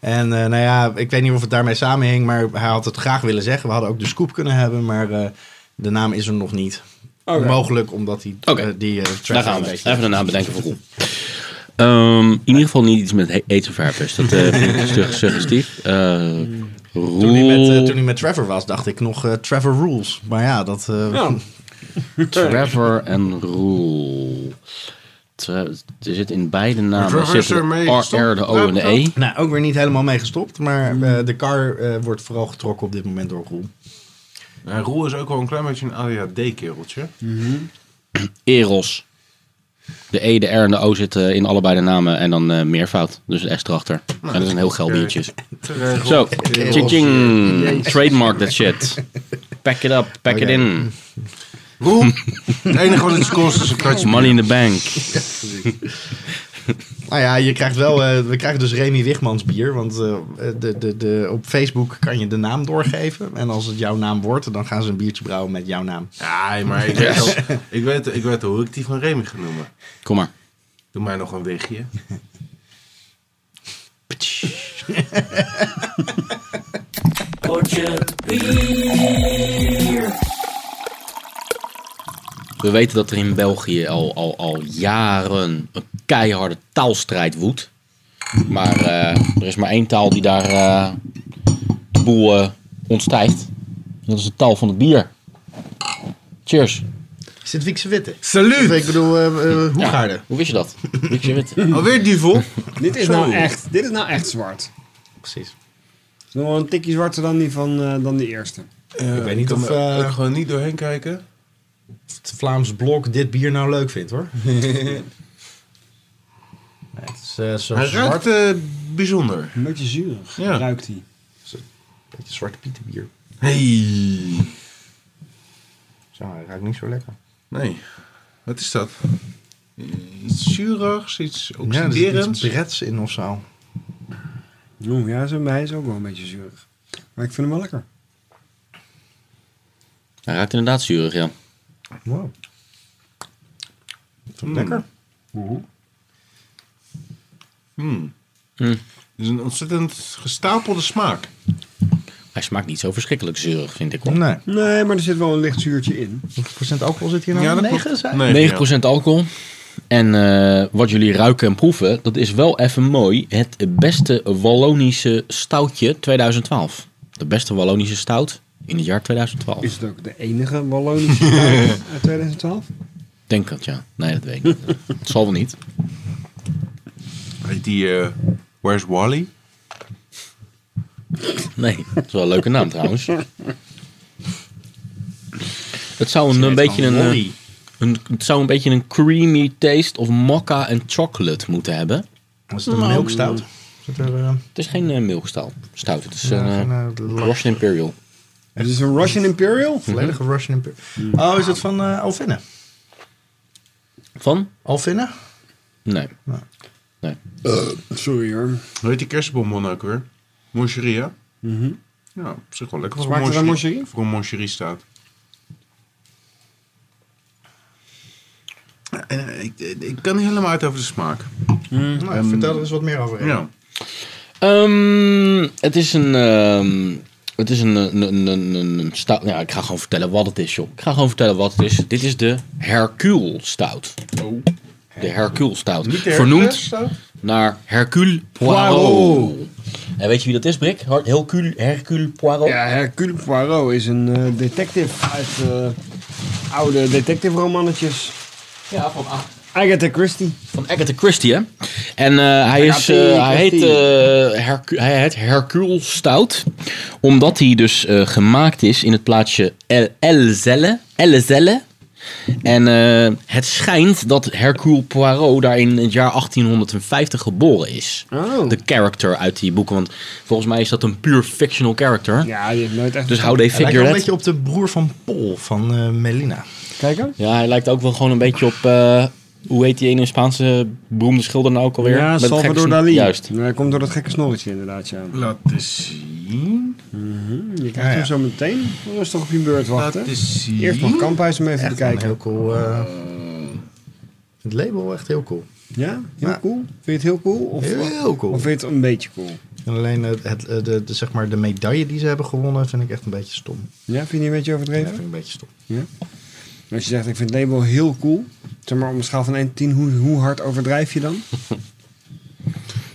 En eh, nou ja, ik weet niet of het daarmee samenhing, maar hij had het graag willen zeggen. We hadden ook de scoop kunnen hebben, maar eh, de naam is er nog niet. Mogelijk omdat hij eh, die eh Daar gaan we. Even een naam bedenken voor Roel. Ehm, in ieder geval niet iets met he- eetverwerpers. Dat eh, vind ik <laughs> sug- suggestief. Eh Roel... Toen hij, met, toen hij met Trevor was, dacht ik nog eh, Trevor Rules. Maar ja, dat... eh, ja. <laughs> Trevor en. Tra- er zit in beide namen de gestopt? R, de O en de E. Nou, ook weer niet helemaal mee gestopt. Maar eh, de car eh, wordt vooral getrokken op dit moment door Roel. Ja, roel is ook wel een klein beetje een ADHD-kereltje. Eros. De E, de R en de O zitten in allebei de namen en dan eh, meervoud. Dus een S erachter. en dat is een heel geil biertje. <laughs> Zo, ching Trademark that shit. Pack it up, pack it Oké. in. Roel, het enige wat het kost is een kratje Money in the bank. <laughs> <laughs> Nou ja, je krijgt wel, eh, we krijgen dus Remy Wigmans bier. Want eh, de, de, de, op Facebook kan je de naam doorgeven. En als het jouw naam wordt, dan gaan ze een biertje brouwen met jouw naam. Ja, maar ik weet, al, ik, weet, ik weet al hoe ik die van Remy ga noemen. Kom maar. Doe mij nog een wegje. We weten dat er in België al, al, al jaren een keiharde taalstrijd woedt. Maar eh, er is maar één taal die daar eh, de boel eh, ontstijgt. Dat is de taal van het bier. Cheers. Is dit Wiekse Witte? Salut! ik bedoel, Hoegaarden. Hoe wist je dat? <laughs> Wist je wit? Alweer duvel. Dit is, nou echt, dit is nou echt zwart. Precies. Het is nog wel een tikje zwarter dan die van eh, dan die eerste. Ik weet niet of, er eh, ook gewoon niet doorheen kijken. Het Vlaams blok dit bier nou leuk vindt hoor. <laughs> nee, het is eh, zo Hij zwart. ruikt eh, bijzonder. Een beetje zuurig Ja. ruikt hij. Beetje zwarte pietenbier. Hey. Zo, hij ruikt niet zo lekker. Nee. Wat is dat? Iets zuurigs, iets Ja, er zit oxiderends. iets breds in of zo. Oeh, ja, zo, hij is ook wel een beetje zuurig. Maar ik vind hem wel lekker. Hij ruikt inderdaad zuurig, ja. Wow. Hem lekker. Hmm. Hmm. Het is een ontzettend gestapelde smaak. Hij smaakt niet zo verschrikkelijk zuurig, vind ik hoor. Nee. Nee, maar er zit wel een licht zuurtje in. Hoeveel procent alcohol zit hier nou? Ja, dat 9 klopt. zei? Nee. 9% alcohol. En eh, wat jullie ruiken en proeven, dat is wel even mooi. Het beste Wallonische stoutje 2012. De beste Wallonische stout in het jaar 2012. Is het ook de enige Wallonische <laughs> uit 2012? Denk dat ja. Nee, dat weet ik niet. Het zal wel niet. Heet die eh, Where's Wally? Nee, dat is wel een leuke naam trouwens. Het zou een, een beetje een, eh, een, het zou een beetje een creamy taste of mokka en chocolate moeten hebben. Was het een milkstout? Zit er... eh, Het is geen uh, milkstout. Stout. Het is ja, een geen, uh, Russian Imperial. Het is een Russian Imperial? volledige Russian Imperial. Oh, is het van eh Alvinne? Van? Alvinne? Nee. Nee. Sorry hoor. Hoe heet die kersenbonbon ook weer? Moncherie, ja? Ja, op zich wel lekker voor Smaakt een het aan moncherie. Voor een moncherie staat. En, eh, ik, ik kan niet helemaal uit over de smaak. Nou, vertel er eens wat meer over. Ja. Ehm, het is een... ehm, het is een, een, een, een, een stout. Ja, ik ga gewoon vertellen wat het is, joh. Ik ga gewoon vertellen wat het is. Dit is de Hercule Stout. De Hercule Stout. Niet de Vernoemd Hercules stout? naar Hercule Poirot. En weet je wie dat is, Brik? Her- Hercule, Hercule Poirot? Ja, Hercule Poirot is een eh, detective uit eh, oude detective romannetjes. Ja, van, Agatha Christie. van Agatha Christie, hè? En eh, hij, is, eh, hij, heet, eh, Hercu- hij heet Hercule Stout. Omdat hij dus eh, gemaakt is in het plaatsje El- Elzelle. Elzelle. En eh, het schijnt dat Hercule Poirot daar in het jaar 1850 geboren is. Oh. De character uit die boeken. Want volgens mij is dat een puur fictional character. Ja, die heeft nooit echt... Dus how they Hij lijkt figure wel een beetje op de broer van Paul van eh, Melina. Kijken. Ja, hij lijkt ook wel gewoon een beetje op... eh, hoe heet die ene Spaanse beroemde schilder nou ook alweer? Ja, Met Salvador Dali. Juist. Ja, Hij komt door dat gekke snorretje inderdaad, ja. Laat eens zien. Je krijgt Ja, ja. hem zo meteen rustig op je beurt Laat wachten. eens zien. Eerst nog kamphuis om even Echt te een kijken. heel cool. eh, het label echt heel cool. Ja? Heel Ja. cool? Vind je het heel cool? Of, Heel cool. Of vind je het een beetje cool? En alleen het, het, eh, de, de, zeg maar de medaille die ze hebben gewonnen vind ik echt een beetje stom. Ja, vind je die een beetje Ja, overdreven? vind ik een beetje stom. Als je zegt, ik vind het label heel cool. Zeg maar, op een schaal van 1 tot 10, hoe, hoe hard overdrijf je dan? <laughs>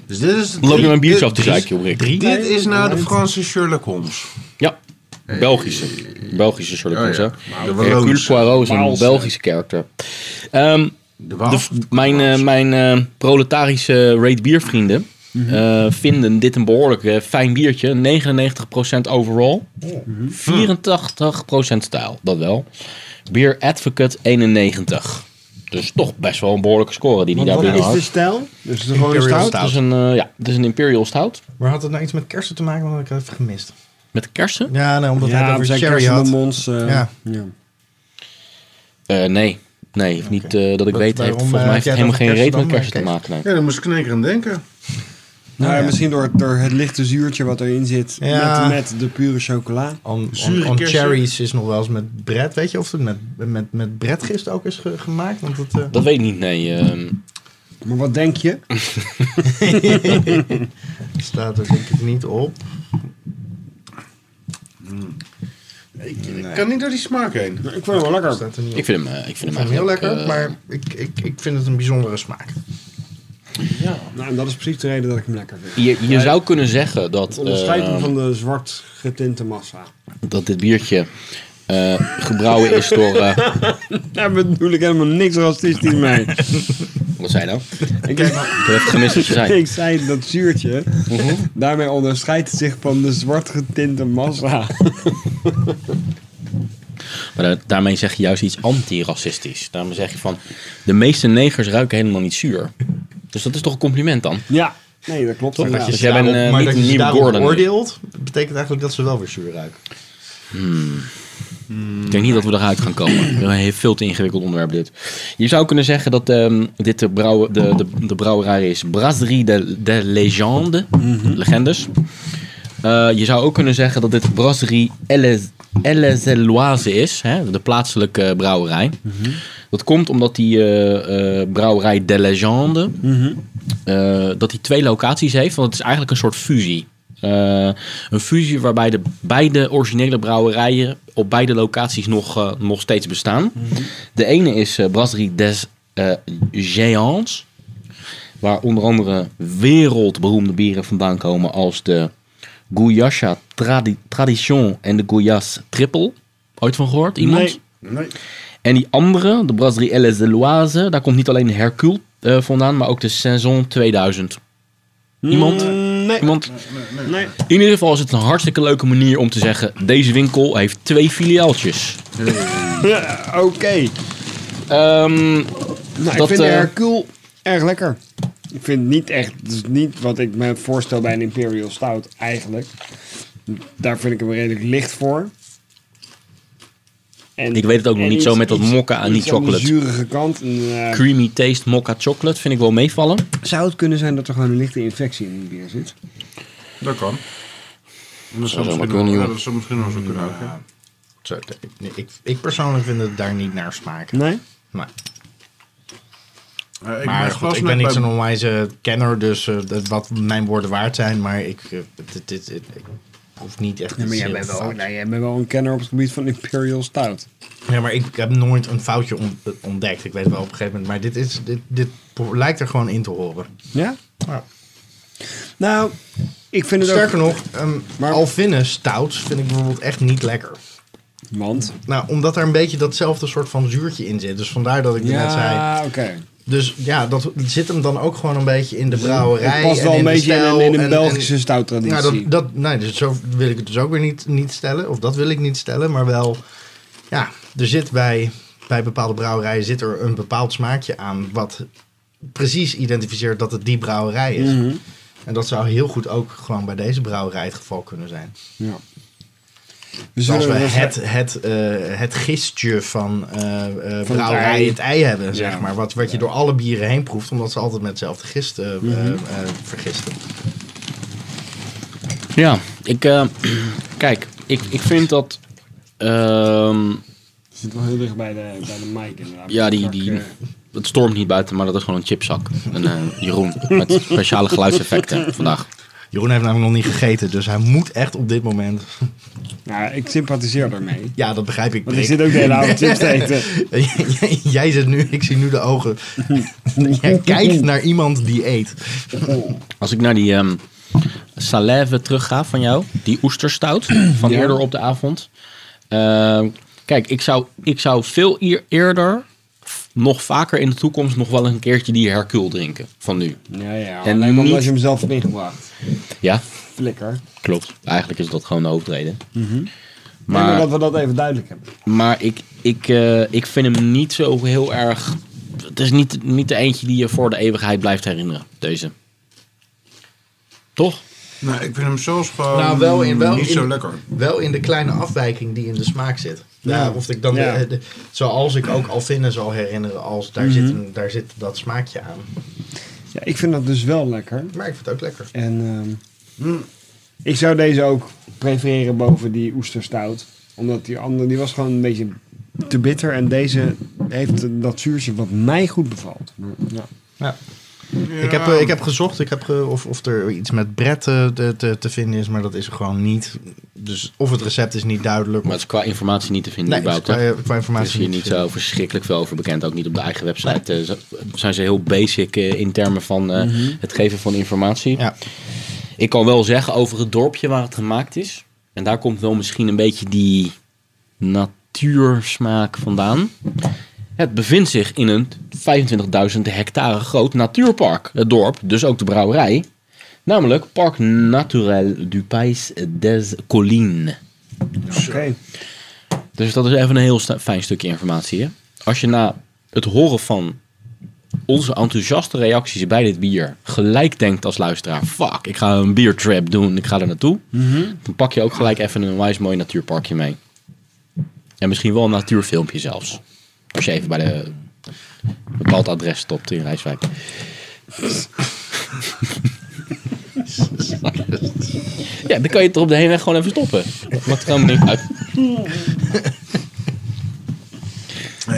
Dus dit is Loop je mijn biertje af te joh, Rick? Dit is nou de. Franse Sherlock Holmes. Ja, Belgische. Belgische Sherlock Oh, Holmes, ja. hè? De Hercule. Poirot is een. Belgische character. Ehm, De de, Waal. mijn eh, mijn eh, proletarische rate biervrienden eh, vinden dit een behoorlijk eh, fijn biertje. 99% overall. 84% stijl, dat wel. Beer Advocate 91. Dus toch best wel een behoorlijke score die hij daar Wat binnen is had. de stijl? Dus het is gewoon een Imperial stout? Het is een, eh, ja, het is een Imperial Stout. Maar had het nou iets met kersen te maken? Want ik had het even gemist. Met kersen? Ja, nee, omdat hij Ja, het we over zijn cherry had. eh Ja. ja. Eh, nee. Nee, niet eh, dat ik Wat- weet. waarom, heeft, volgens mij heb heeft het helemaal geen reet met kersen te dan, maken. Nee. Ja, daar moest ik aan denken. Nou, ja, misschien door, door het lichte zuurtje wat erin zit Ja. met, met de pure chocola. On, cherries is nog wel eens met bread. Weet je of het met, met, met breadgist ook is ge- gemaakt? Want het, eh, Dat weet ik niet, nee. ehm, Maar wat denk je? <laughs> staat er denk ik niet op. Ik, ik kan niet door die smaak heen. Ik vind het wel lekker. Er ik vind hem, eh, ik vind Ik hem vind hem heel lekker, eh, maar ik, ik, ik vind het een bijzondere smaak. Nou, en dat is precies de reden dat ik hem lekker vind. Je, je zou kunnen zeggen dat, Het onderscheidt hem eh, van de zwart getinte massa. dat dit biertje eh, gebrouwen is door... eh, <laughs> Daar bedoel ik helemaal niks racistisch mee. <laughs> wat zei je nou? ik, heb even gemist wat je zei. ik zei dat zuurtje. Daarmee onderscheidt het zich van de zwart getinte massa. <laughs> Maar da- daarmee zeg je juist iets anti-racistisch. Daarmee zeg je van, de meeste negers ruiken helemaal niet zuur. Dus dat is toch een compliment dan? Ja, nee, dat klopt. Toch? inderdaad. Dus jij bent eh, maar niet dat een je nieuwe Gordon. oordeelt, betekent eigenlijk dat ze wel weer zuur ruiken. Ik denk niet dat we eruit gaan komen. Een veel te ingewikkeld onderwerp dit. Je zou kunnen zeggen dat ehm, dit de, brouwer, de, de, de brouwerij is Brasserie de, de Legende. Legendes. Eh, je zou ook kunnen zeggen dat dit Brasserie Ellezelloise is. Hè? De plaatselijke brouwerij. Dat komt omdat die eh, brouwerij de Legende... eh, dat die twee locaties heeft. Want het is eigenlijk een soort fusie. Een fusie waarbij de beide originele brouwerijen op beide locaties nog, nog steeds bestaan. De ene is Brasserie des Géants. Waar onder andere wereldberoemde bieren vandaan komen als de Gouyacha Tradi- Tradition en de Gouyasse Triple. Ooit van gehoord? Iemand? Nee. Nee. En die andere, de Brasserie Elle Zeloise, daar komt niet alleen de Hercule eh, vandaan, maar ook de Saison 2000. Iemand? Mm, Nee. Iemand? nee. In ieder geval is het een hartstikke leuke manier om te zeggen: deze winkel heeft twee filiaaltjes. Ja, Oké. Ehm, Nou, ik vind de eh, Hercule erg lekker. Ik vind het niet echt, het is niet wat ik me voorstel bij een Imperial Stout eigenlijk. Daar vind ik hem redelijk licht voor. En, Ik weet het ook nog niet zo met dat iets- mokka en die iets aan de chocolate. zurige kant. En, eh, creamy taste mocha chocolate vind ik wel meevallen. zou het kunnen zijn dat er gewoon een lichte infectie in die bier zit? Dat kan. Dat zou misschien kunnen, wel- ja, dat zou misschien wel zo kunnen ja. Zo, ik, ik, ik persoonlijk vind het daar niet naar smaken. Nee? Maar, Eh, ik maar ben goed, ik ben niet zo'n onwijze kenner, dus eh, dat- wat mijn woorden waard zijn. Maar ik, eh, dit, dit, dit- ik hoef niet echt Ja, maar jij bent, wel, nou, jij bent wel een kenner op het gebied van Imperial Stout. Ja, maar ik heb nooit een foutje on- ontdekt. Ik weet wel op een gegeven moment. Maar dit, is, dit, dit lijkt er gewoon in te horen. Ja? Ja. Nou, ik vind het Sterker ook... nog, um, Maar- Alvinne stouts vind ik bijvoorbeeld echt niet lekker. Want? Nou, omdat er een beetje datzelfde soort van zuurtje in zit. Dus vandaar dat ik net zei. Ja, oké. Dus ja, dat zit hem dan ook gewoon een beetje in de brouwerij. Het past en wel een in de beetje in een, in een en- Belgische en- stouttraditie. Nou, dat, dat, nee, dus zo wil ik het dus ook weer niet, niet stellen. Of dat wil ik niet stellen. Maar wel, ja, er zit bij, bij bepaalde brouwerijen zit er een bepaald smaakje aan. Wat precies identificeert dat het die brouwerij is. Mhm. En dat zou heel goed ook gewoon bij deze brouwerij het geval kunnen zijn. Ja. Dus als we het, het, eh, het gistje van, eh eh, Van brouwerij het ei. het ei hebben, zeg maar. Wat, wat je door alle bieren heen proeft, omdat ze altijd met hetzelfde gist eh, Mhm. vergisten. Ja, ik, eh, kijk, ik, ik vind dat. ehm, zit wel heel dicht bij de, bij de mic inderdaad. ja, die, die, het stormt niet buiten, maar dat is gewoon een chipzak. Een eh, Jeroen met speciale geluidseffecten vandaag. Jeroen heeft namelijk nog niet gegeten, dus hij moet echt op dit moment... nou, ik sympathiseer daarmee. Ja, dat begrijp ik. Want ik zit ook de hele avond chips te <laughs> eten. Jij- Jij zit nu, ik zie nu de ogen. <laughs> Jij kijkt naar iemand die eet. Als ik naar die ehm salève terugga van jou, die oesterstout van Ja. eerder op de avond. Ehm, kijk, ik zou, ik zou veel eer- eerder, nog vaker in de toekomst, nog wel een keertje die Hercule drinken van nu. Ja, ja. En alleen niet- omdat je hem zelf hebt ingebracht. Ja, Flikker. klopt. Eigenlijk is dat gewoon de hoofdreden. Maar, Maar, maar dat we dat even duidelijk hebben. maar ik, ik, eh, ik vind hem niet zo heel erg. Het is niet, niet de eentje die je voor de eeuwigheid blijft herinneren, deze. Toch? Nee, ik vind hem zelfs gewoon Nou, wel in- wel niet in- zo lekker. Wel in de kleine afwijking die in de smaak zit. Ja, Ja. of ik dan, Ja. de- de- zoals ik ook Alvinne zal herinneren, als daar, zit een, daar zit dat smaakje aan. Ja, ik vind dat dus wel lekker. Maar ik vind het ook lekker. En ehm, ik zou deze ook prefereren boven die oesterstout. Omdat die andere, die was gewoon een beetje te bitter. En deze heeft dat zuurtje wat mij goed bevalt. Maar, ja. Ja. Ik, heb, eh, ik heb gezocht ik heb ge- of, of er iets met bret eh, te, te, te vinden is, maar dat is er gewoon niet. Dus of het recept is niet duidelijk. Maar het is qua informatie niet te vinden. nee, überhaupt, qua, qua Er is informatie hier niet zo verschrikkelijk veel over bekend. Ook niet op de eigen website. Eh, zijn ze heel basic eh, in termen van eh, het geven van informatie. Ja. Ik kan wel zeggen over het dorpje waar het gemaakt is. En daar komt wel misschien een beetje die natuursmaak vandaan. Het bevindt zich in een 25.000 hectare groot natuurpark. Het dorp, dus ook de brouwerij. Namelijk Parc Naturel du Pays des Collines. Oké. Dus dat is even een heel fijn stukje informatie. Hè? Als je na het horen van onze enthousiaste reacties bij dit bier gelijk denkt als luisteraar: fuck, ik ga een biertrap doen, ik ga er naartoe. Dan pak je ook gelijk even een wijs mooi natuurparkje mee. En misschien wel een natuurfilmpje zelfs. Als je even bij de een bepaald adres stopt in Rijswijk. Ja, dan kan je het er op de heenweg gewoon even stoppen. Maakt er helemaal niet uit.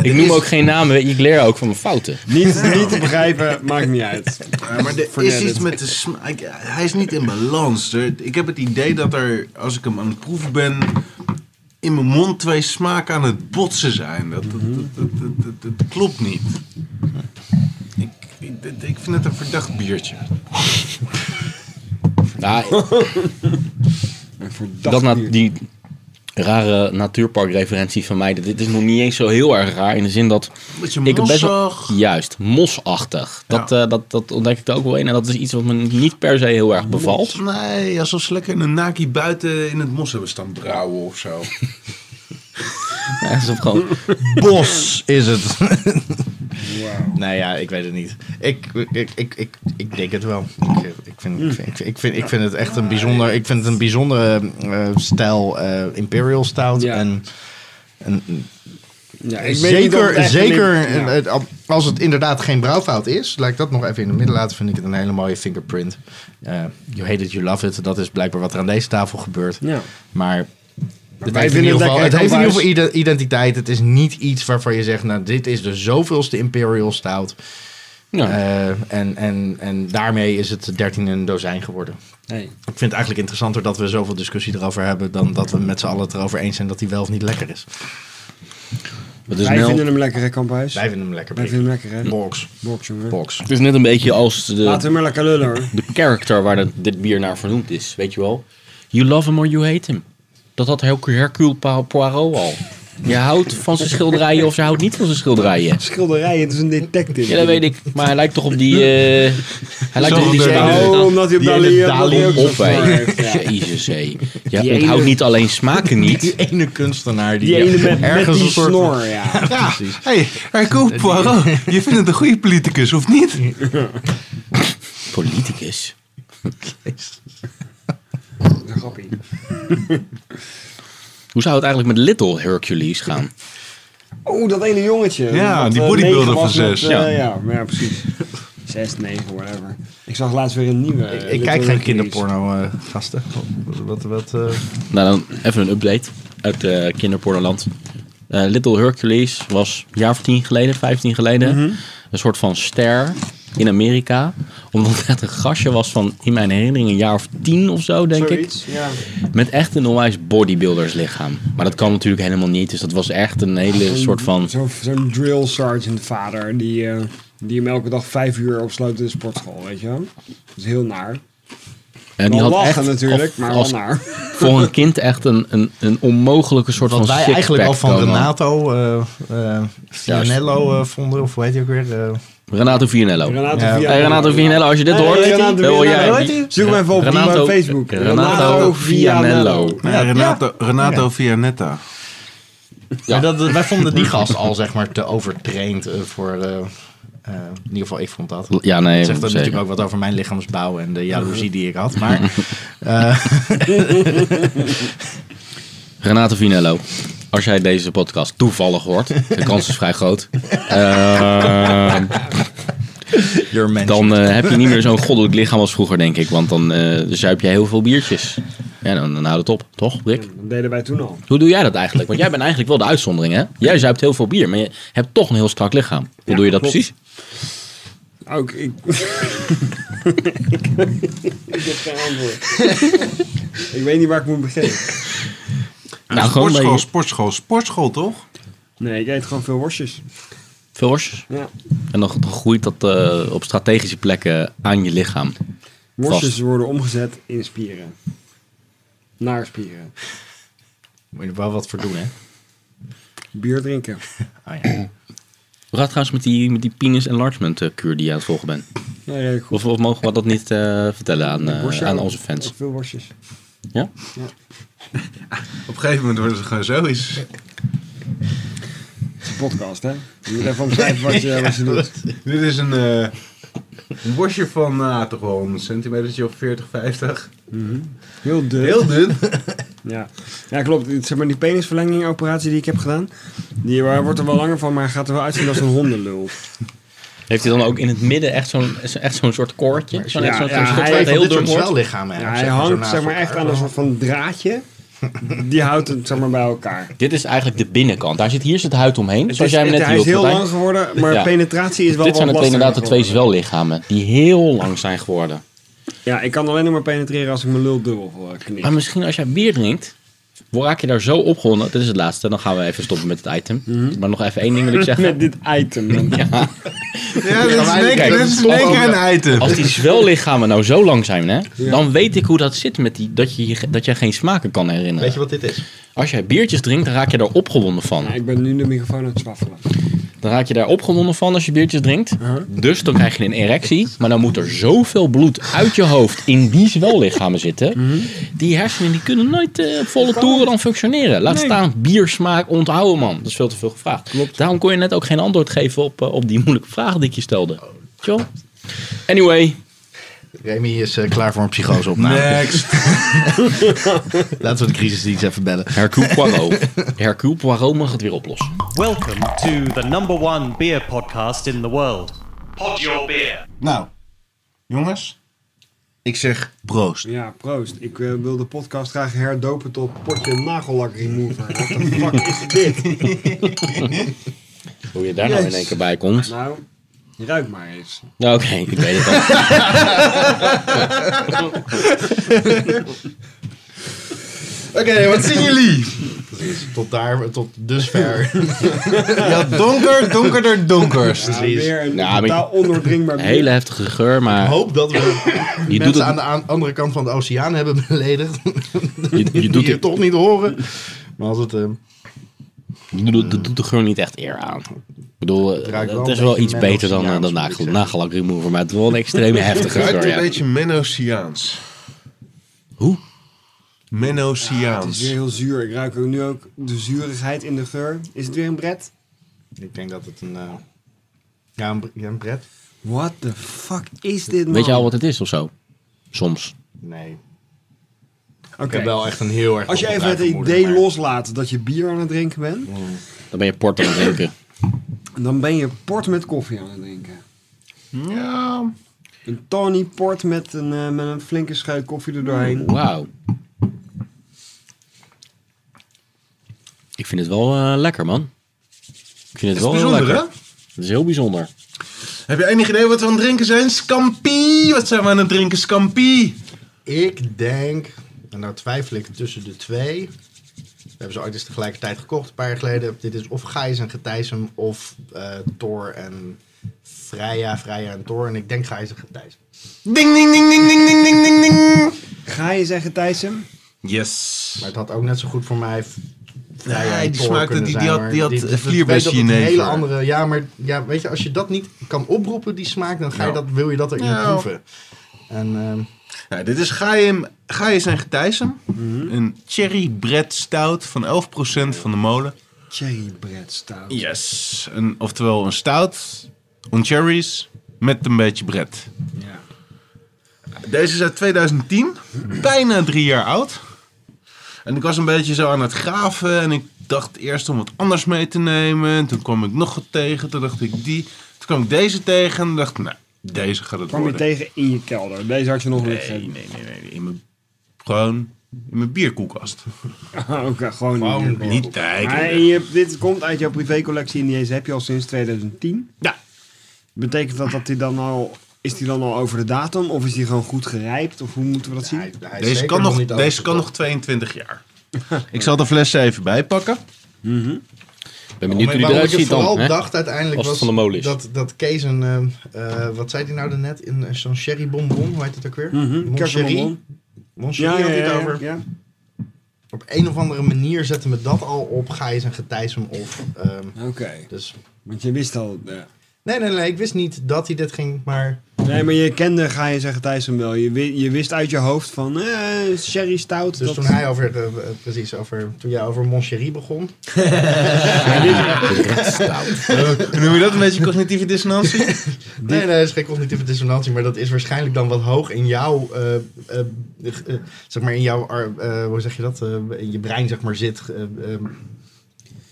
Ik noem ook geen namen, weet je, ik leer ook van mijn fouten. Niet, niet te begrijpen, maakt niet uit. Ja, maar er is iets met de smaak. Hij is niet in balans. Ik heb het idee dat er, als ik hem aan het proeven ben, in mijn mond twee smaken aan het botsen zijn. Dat, dat, dat, dat, dat- dat- dat klopt niet. Ik, ik, ik vind het een verdacht biertje. Nou, <laughs> Een verdacht dat na, die rare natuurparkreferentie van mij, dit is nog niet eens zo heel erg raar. In de zin dat Beetje ik best wel... Juist, mosachtig. Dat, Ja. eh, dat, dat ontdek ik er ook wel in. En dat is iets wat me niet per se heel erg bevalt. Nee, alsof ze lekker een naki buiten in het mos hebben staan brouwen of zo. <laughs> <laughs> Is gewoon... Bos is het. Nee, ja, ik weet het niet. Ik, ik, ik, ik, ik denk het wel. Ik, ik, vind, ik, vind, ik, vind, ik vind het echt een bijzonder... Ik vind het een bijzondere eh, stijl eh, Imperial Stout. Ja. En, en Ja, ik het zeker, zeker ja. eh, als het inderdaad geen brouwfout is, laat ik dat nog even in het midden laten, vind ik het een hele mooie fingerprint. Eh, you hate it, you love it. Dat is blijkbaar wat er aan deze tafel gebeurt. Ja. Maar het Wij heeft, in vinden ieder het geval, lekker het heeft in ieder kamphuis. geval ide- identiteit. Het is niet iets waarvan je zegt, nou dit is de zoveelste Imperial Stout. Ja. Eh, en, en, en daarmee is het 13 in een dozijn geworden. Hey. Ik vind het eigenlijk interessanter dat we zoveel discussie erover hebben... dan dat we met z'n allen het erover eens zijn dat hij wel of niet lekker is. Wij vinden hem lekker, hè, Kamphuis? Wij vinden hem lekker. Wij vinden hem lekker, hè? Box. Box, jongen. Box. het is net een beetje als de, Laten we maar lekker lullen, hoor. de character waar dat- dit bier naar vernoemd is. Weet je wel? You love him or you hate him. Dat had Hercule Poirot al. Je houdt van zijn schilderijen of je houdt niet van zijn schilderijen. Schilderij, het is een detective. Ja, dat weet ik. Maar hij lijkt toch op die... eh, hij lijkt toch op die... Oh, omdat hij op Die Dali... Dali op, heeft, ja. Jezus, hé. Ja, Die onthoud ene- niet alleen smaken niet. Die ene kunstenaar die, Die ene met, met ergens die een soort van- snor, ja. <laughs> Ja, hey, Hercule Poirot, je vindt het een goede politicus, of niet? Politicus. <laughs> grappie. <laughs> Hoe zou het eigenlijk met Little Hercules gaan? Oh, dat ene jongetje. Ja, dat, die eh, bodybuilder van was met, zes. eh, Ja. ja. maar ja, precies. Zes, negen, whatever. Ik zag laatst weer een nieuwe. Ik, ik kijk geen kinderporno, eh, gasten. Wat, wat, eh, Nou, dan even een update uit uh, kinderpornoland. Eh, Little Hercules was een jaar of tien geleden, vijftien geleden, Mhm. Een soort van ster in Amerika. Omdat het een gastje was van, in mijn herinnering, een jaar of tien of zo, denk ik. Ja. Met echt een onwijs bodybuilders lichaam. Maar dat kan natuurlijk helemaal niet. Dus dat was echt een hele soort van... Zo- Zo'n drill sergeant vader die, eh, die hem elke dag vijf uur opsloot in de sportschool, weet je wel. Dat is heel naar. En Wel lachen echt natuurlijk, maar als wel naar. voor een kind echt een, een, een onmogelijke soort wat van wij eigenlijk al van. Renato uh, uh, Fianello uh, vonden, of hoe heet hij ook weer? Uh, Renato Vianello. Renato Ja. Vianello. Hey, Renato Vianello, als je dit Hey, hoort, Renato wil jij... Zoek hem even op Renato- op Facebook. Renato Vianello. Ja, Renato, Renato Vianetta. Ja. ja. dat, wij vonden die gast al zeg maar te overtraind uh, voor... Uh, uh, in ieder geval, ik vond dat. Ja, nee, dat zegt zeker. natuurlijk ook wat over mijn lichaamsbouw en de jaloezie die ik had. Maar <laughs> <laughs> uh, Renato Vinello, als jij deze podcast toevallig hoort, de kans is vrij groot, <laughs> uh, dan uh, heb je niet meer zo'n goddelijk lichaam als vroeger, denk ik. Want dan uh, zuip jij heel veel biertjes. Ja, dan, dan houdt het op, toch, Rick? Dat deden wij toen al. Hoe doe jij dat eigenlijk? Want jij bent eigenlijk wel de uitzondering, hè? Jij zuipt heel veel bier, maar je hebt toch een heel strak lichaam. Hoe Ja, doe je dat klopt. precies? Ook ik. <laughs> ik heb geen antwoord. <laughs> ik weet niet waar ik moet beginnen. Nou, gewoon sportschool, sportschool, sportschool toch? Nee, ik eet gewoon veel worstjes. Veel worstjes. Ja. En dan, groeit dat uh, op strategische plekken aan je lichaam. Worstjes Vast. worden omgezet in spieren. Naar spieren. moet je er wel wat voor doen, hè? Bier drinken. <laughs> Ah, ja. Hoe gaat het trouwens met die, met die penis enlargement eh, kuur die je aan het volgen bent? Ja, ja, goed. Of, of mogen we dat niet eh, vertellen aan, eh, Worstje aan onze fans? Veel worstjes. Ja? <laughs> Op een gegeven moment wordt het gewoon zoiets. Het is een podcast, hè? Je moet even omschrijven <laughs> wat je, wat je doet. Dit is een, eh een bosje van nou, toch wel een centimeter of 40, 50. Heel dun. Heel dun. <laughs> Ja. ja, klopt. Het- Zeg maar, die penisverlenging operatie die ik heb gedaan, die eh, wordt er wel langer van, maar gaat er wel uitzien als een hondenlul. Heeft hij dan ook in het midden echt zo'n echt zo'n soort koordje? Zo'n Ja, ja, hij waar het Heel dun zwellichamen. Ja, hij zeg maar, zo hangt zeg maar echt aan een soort van draadje. Die houdt het zeg maar bij elkaar. Dit is eigenlijk de binnenkant. Daar zit, hier zit huid omheen. Het Zoals is, jij me het- net hij is heel lang geworden, maar Ja. penetratie is wel Dit zijn het inderdaad de twee zwellichamen die heel lang zijn geworden. Ja, ik kan alleen nog maar penetreren als ik mijn lul dubbel uh, knip. Maar misschien als jij bier drinkt, raak je daar zo opgewonden. Dit is het laatste, dan gaan we even stoppen met het item. Maar nog even één ding wil ik zeggen. <laughs> Met dit item. <laughs> Ja, Ja, dit is kijk, dit is een item. als die zwellichamen nou zo lang zijn, hè, dan weet ik hoe dat zit met die, dat, je, je- dat jij geen smaken kan herinneren. Weet je wat dit is? Als jij biertjes drinkt, dan raak je daar opgewonden van. Ja, ik ben nu de microfoon aan het zwaffelen. Dan raak je daar opgewonden van als je biertjes drinkt. Dus dan krijg je een erectie. Maar dan moet er zoveel bloed uit je hoofd in die zwellichamen zitten. Die hersenen die kunnen nooit eh, volle toeren dan functioneren. Laat Nee. staan biersmaak onthouden, man. Dat is veel te veel gevraagd. Daarom kon je net ook geen antwoord geven op, eh, op die moeilijke vragen die ik je stelde. Tjoh. Anyway, Remy is eh, klaar voor een psychoseopname. Next. <laughs> Laten we de crisisdienst even bellen. Hercule Poirot. <laughs> Hercule Poirot mag het weer oplossen. Welcome to the number one beer podcast in the world. Pod Your Beer. Nou, jongens. Ik zeg proost. Ja, proost. Ik eh, wil de podcast graag herdopen tot potje nagellak remover. What the fuck is dit? Hoe je daar nou in één keer bij komt. Nou, ruik maar eens. Nou, Oké, ik weet het al. <laughs> Oké, wat zien jullie? Precies. Tot daar, tot dusver. <laughs> Ja, donker, donkerder, donkerst. Ja, weer een Nou, maar- totaal ondoordringbaar bier. Hele heftige geur, Ik maar hoop dat we je doet, mensen aan het, de aan- andere kant van de oceaan hebben beledigd. je, je Die doet je het toch niet horen. Maar als het... eh, Dat doet de geur niet echt eer aan. Ik bedoel, eh, wel het is wel iets beter dan, eh, dan Mennoceaans, nagel, nagellak remover, maar het is wel een extreme <laughs> heftige Het ruikt een Ja. beetje Menociaans. Hoe? Het is weer heel zuur. Ik ruik ook nu ook de zurigheid in de geur. Is het weer een bret? ik denk dat het een... eh, ja, een, ja, een bret? What the fuck is dit, man? Weet je al wat het is of zo? Soms. Nee. Oké. Ik heb wel echt een heel erg... Als je even het idee maar- loslaat dat je bier aan het drinken bent, Dan ben je port aan het drinken. dan ben je port met koffie aan het drinken. Ja, Een Tawny port met een, eh, met een flinke scheut koffie er doorheen. Wauw. Ik vind het wel eh, lekker, man. Ik vind het is wel heel bijzonder, lekker. hè? Het is heel bijzonder. Heb je enig idee wat we aan het drinken zijn? Scampi! Wat zijn we aan het drinken? Scampi! Ik denk, en nou twijfel ik tussen de twee. We hebben ze ooit eens tegelijkertijd gekocht, een paar jaar geleden. Dit is of Gijs en Getijsem of eh Thor en Freya, Freya en Thor. En ik denk Gijs en Getijsem. Ding, ding, ding, ding, ding, ding, ding, ding, ding. Ga je zeggen, Thijssen? Yes. Maar het had ook net zo goed voor mij Nee, en die smaakte- die- die had- die had vlierbesje jenever. hele andere... Ja, maar ja, weet je, als je dat niet kan oproepen, die smaak, dan ga je Ja. dat, wil je dat erin Ja. proeven. En ehm, Nou, dit is Gaim, en Getijsem. Een cherry bread stout van 11% van de molen. Cherry bread stout. Yes. Een, oftewel een stout on cherries met een beetje bread. Ja. Deze is uit 2010. Bijna drie jaar oud. En ik was een beetje zo aan het graven. En ik dacht eerst om wat anders mee te nemen. En toen kwam ik nog wat tegen. Toen dacht ik die. Toen kwam ik deze tegen. En dacht ik, nou, deze gaat het Kwam je worden. tegen in je kelder. Deze had je nog niet Nee, nee, nee, nee. nee. In mijn, gewoon in mijn bierkoelkast. <laughs> Oké, gewoon, Gewoon niet. kijken. Je, dit komt uit jouw privécollectie en deze heb je al sinds 2010. Ja. Betekent dat dat die dan al... Is die dan al over de datum? Of is die gewoon goed gerijpt? Of hoe moeten we dat zien? hij- hij Deze kan, nog, deze kan nog overgekocht. 22 jaar. <laughs> ik zal de fles even bijpakken. Ik ben Maar benieuwd hoe die waarom eruit ziet dan. vooral hè? dacht uiteindelijk Als het was van de molen is. dat, dat Kees een, eh, eh, wat zei hij nou daarnet, in eh, zo'n sherry bonbon, hoe heet het ook weer? Mhm, Mon kersenbonbon. Sherry? Mon Sherry had hij het over. ja. op een of andere manier zetten me dat al op Gijs en Getijsem of. ehm, Oké. dus Want je wist al... ja. nee, nee, nee, ik wist niet dat hij dit ging, maar Nee, maar je kende, ga je zeggen, Thijs hem wel. Je, je wist uit je hoofd van, eh, sherry stout. dus dat- toen hij over, eh, precies, over, toen jij over Moncherie begon, <laughs> Hoe noem je dat? Een beetje cognitieve dissonantie? <laughs> Nee, nee, dat is geen cognitieve dissonantie, maar dat is waarschijnlijk dan wat hoog in jouw, eh, eh, zeg maar in jouw, eh, hoe zeg je dat, Eh, in je brein zeg maar zit.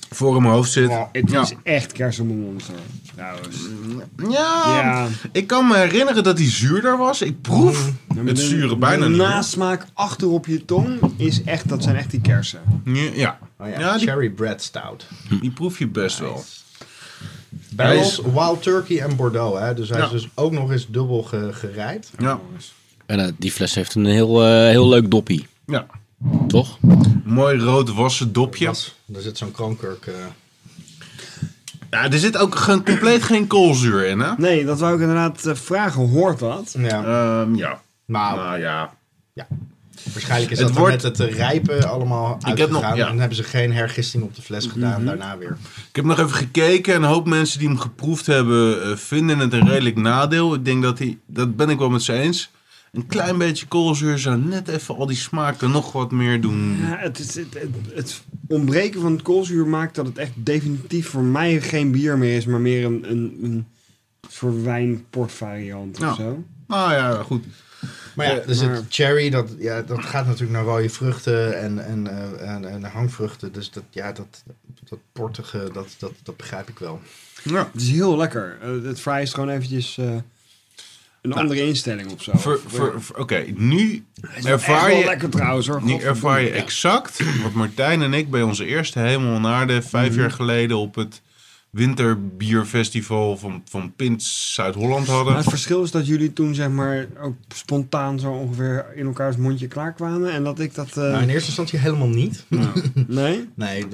Voor in mijn hoofd zit. Wow, het Ja. is echt kersenmonster. Trouwens. Ja, Ja. ik kan me herinneren dat hij zuurder was. Ik proef Ja, het de- zure bijna de niet meer. nasmaak achter op je tong is echt, dat zijn echt die kersen. Ja, oh ja, Ja, die- cherry bread stout. die proef je best wel. Barrels, is- Wild Turkey en Bordeaux, hè? dus hij Ja. is dus ook nog eens dubbel ge- gerijpt. Ja, En eh, die fles heeft een heel, eh, heel leuk doppie, ja. toch? Mooi rood wassen dopje. Yes. Er zit zo'n kroonkurk. eh, Ja, er zit ook geen, compleet geen koolzuur in, hè? Nee, dat wou ik inderdaad eh, vragen. Hoort dat? ja. Ehm, ja. nou, Nou ja. waarschijnlijk is het dat wordt- met het rijpen allemaal Ik heb nog- uitgegaan. ja. En hebben ze geen hergisting op de fles gedaan daarna weer. Ik heb nog even gekeken en een hoop mensen die hem geproefd hebben eh, vinden het een redelijk nadeel. Ik denk dat hij, dat ben ik wel met ze eens. Een klein beetje koolzuur zou net even al die smaak er nog wat meer doen. Ja, het, is, het, het, het ontbreken van het koolzuur maakt dat het echt definitief voor mij geen bier meer is, maar meer een, een, een soort wijn-port variant Ja. of zo. Nou ja, goed. Maar ja, Eh, er zit maar- cherry, dat, ja, dat gaat natuurlijk naar rode vruchten en, en, eh, en, en hangvruchten. Dus dat, ja, dat, dat portige, dat, dat, dat begrijp ik wel. Ja. Het is heel lekker. Eh, het fry is gewoon eventjes eh, een andere instelling of zo. Voor- Oké, nu Echt ervaar wel je, lekker trouwens hoor. nu ervaar je Ja. exact wat Martijn en ik bij onze eerste Hemel en Aarde vijf Mhm. jaar geleden op het winterbierfestival van, van Pint Zuid-Holland Maar hadden. het verschil is dat jullie toen zeg maar ook spontaan zo ongeveer in elkaars mondje klaar kwamen en dat ik dat... eh, Nou, in eerste instantie helemaal niet. <laughs> nee? Nee,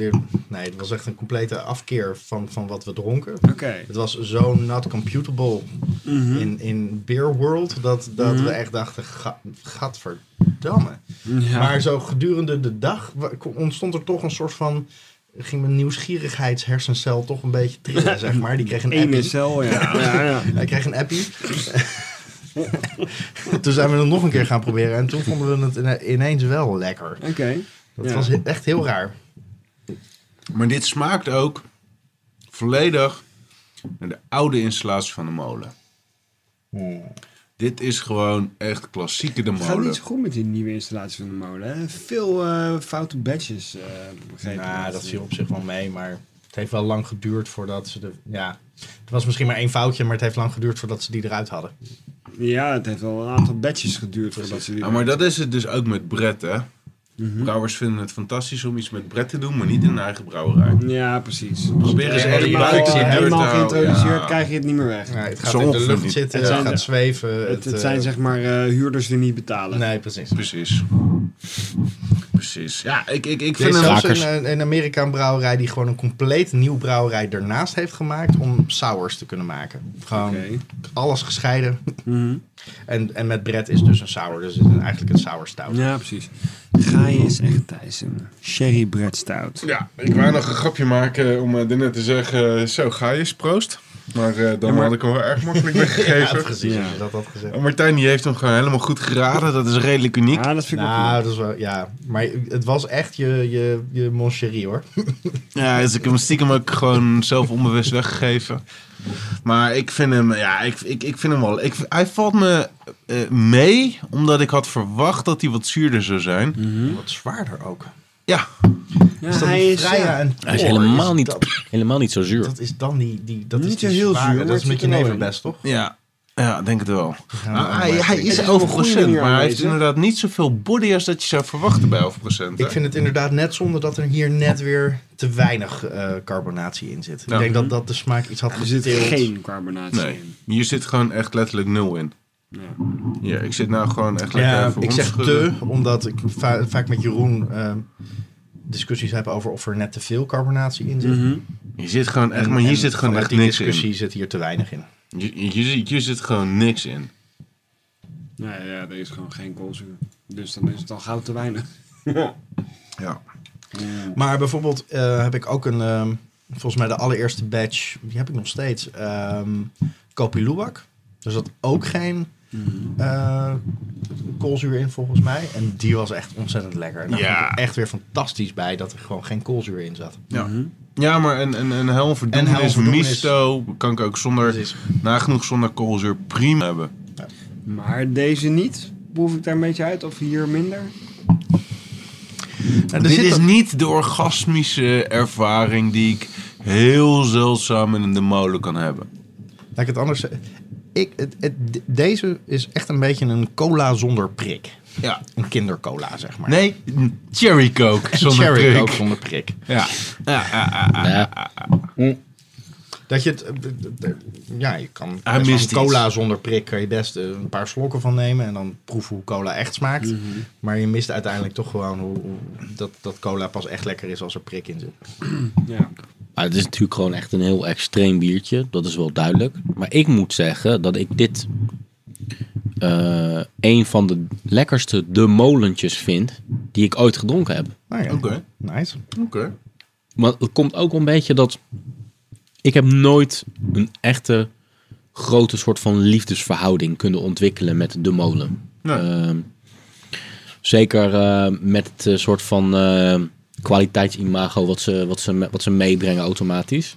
nee, het was echt een complete afkeer van, van wat we dronken. Oké. Het was zo not computable Mhm. in, in beer world dat, dat Mhm. we echt dachten, "Ga- gadverdamme. Ja. Maar zo gedurende de dag ontstond er toch een soort van... ging mijn nieuwsgierigheidshersencel toch een beetje trillen, <laughs> zeg maar. Die kreeg een appie. cel, <laughs> ja. ja, ja. Hij kreeg een appie. <laughs> toen zijn we het nog een keer gaan proberen. En toen vonden we het ine- ineens wel lekker. Oké. Dat Ja. was echt heel raar. Maar dit smaakt ook volledig naar de oude installatie van de molen. Dit is gewoon echt klassieke de Het gaat molen. niet zo goed met die nieuwe installatie van de molen. Hè? Veel eh, foute badges, eh begrepen. Nou, dat viel op zich wel mee, maar het heeft wel lang geduurd voordat ze de... Ja, het was misschien maar één foutje, maar het heeft lang geduurd voordat ze die eruit hadden. Ja, het heeft wel een aantal badges geduurd voordat ze die... Ja, maar dat is het dus ook met Brett, hè. Mhm. Brouwers vinden het fantastisch om iets met Brett te doen, maar niet in hun eigen brouwerij. Ja, precies. Proberen ze echt Helemaal, buiten die deur te geïntroduceerd Ja. krijg je het niet meer weg. Ja, het gaat Zo in de lucht niet. zitten, Het zijn gaat de- zweven. Het, het eh, zijn zeg maar eh, huurders die niet betalen. Nee, precies. Precies. Precies. Ja, ik, ik, ik vind zelfs een, een Amerika een brouwerij die gewoon een compleet nieuw brouwerij ernaast heeft gemaakt om sours te kunnen maken. Gewoon alles gescheiden. Mhm. En, en met Brett is dus een sour, dus het is eigenlijk een sour stout. Ja, precies. Ga je eens echt Thijs een sherry bread stout. Ja, ik wou nog een grapje maken om uh, net te zeggen, zo ga je eens, proost. Maar eh, dan Ja, maar- had ik hem wel erg makkelijk <laughs> weggegeven. Ja. als je Dat had gezegd. En Martijn die heeft hem gewoon helemaal goed geraden. Dat is redelijk uniek. Ja, dat vind ik wel Nou, goed. dat is wel, ja. Maar het was echt je, je, je mon chéri, hoor. <laughs> Ja, dus ik heb hem stiekem ook gewoon zelf onbewust weggegeven. Maar ik vind hem, ja, ik, ik, ik vind hem wel. Ik, hij valt me eh, mee, omdat ik had verwacht dat hij wat zuurder zou zijn. Wat zwaarder ook. Ja, Ja, Is dat hij is... Freya ja, en Hij is Thor, helemaal, niet, Dat, <laughs> helemaal niet zo zuur. dat is dan die, die dat Niet is die heel zware, zuur, Dat is met je nevenbest, toch? ja, ja, denk het wel. Ja, Nou, hij, is is op een 11%, goede manier maar hij heeft inderdaad niet zoveel body als dat je zou verwachten bij 11%. Ik vind het inderdaad net zonde dat er hier net weer te weinig eh, carbonatie in zit. Ja. Ik denk dat dat de smaak iets had Er zit geen carbonatie Nee, in. hier zit gewoon echt letterlijk nul in. Ja. Ja, ik zit nou gewoon echt lekker Ja, ik zeg te, omdat ik va- vaak met Jeroen eh, discussies heb over of er net te veel carbonatie in zit. Mhm. Je zit gewoon echt, En- maar hier en zit gewoon echt die niks in. discussie zit hier te weinig in. Je, je, je zit gewoon niks in. Nee, ja, er is gewoon geen koolzuur. Dus dan is het al gauw te weinig. <laughs> Ja. Maar bijvoorbeeld eh, heb ik ook een, ehm, volgens mij de allereerste batch, die heb ik nog steeds, ehm Kopi Luwak. Er zat ook geen eh, koolzuur in volgens mij. En die was echt ontzettend lekker. En daar Ja. vond ik echt weer fantastisch bij dat er gewoon geen koolzuur in zat. Ja. ja, maar een, een, een En helmverdoemenis. misto, kan ik ook zonder, Precies. nagenoeg zonder koolzuur prima hebben. Maar deze niet? Proef ik daar een beetje uit of hier minder? Nou, Dit is niet de orgasmische ervaring die ik heel zeldzaam in de molen kan hebben. Laat ik het anders zeggen. Ik, het, het, de- deze is echt een beetje een cola zonder prik. Ja. Een kindercola, zeg maar. Nee, een cherry coke zonder cherry prik. Coke zonder prik. Ja. Ja. Dat je het... eh, Ja, je kan een cola iets. zonder prik... kan je best eh, een paar slokken van nemen... en dan proeven hoe cola echt smaakt. Mhm. Maar je mist uiteindelijk toch gewoon... Hoe, hoe- dat, dat cola pas echt lekker is als er prik in zit. Ja. Maar het is natuurlijk gewoon echt een heel extreem biertje. Dat is wel duidelijk. Maar ik moet zeggen dat ik dit eh, een van de lekkerste de molentjes vind die ik ooit gedronken heb. Nou ja, Oké. nice. Oké. Maar het komt ook een beetje dat ik heb nooit een echte grote soort van liefdesverhouding kunnen ontwikkelen met de molen. Nee. Ehm, zeker eh, met het eh, soort van eh, kwaliteitsimago wat ze, wat, ze, wat ze meebrengen automatisch.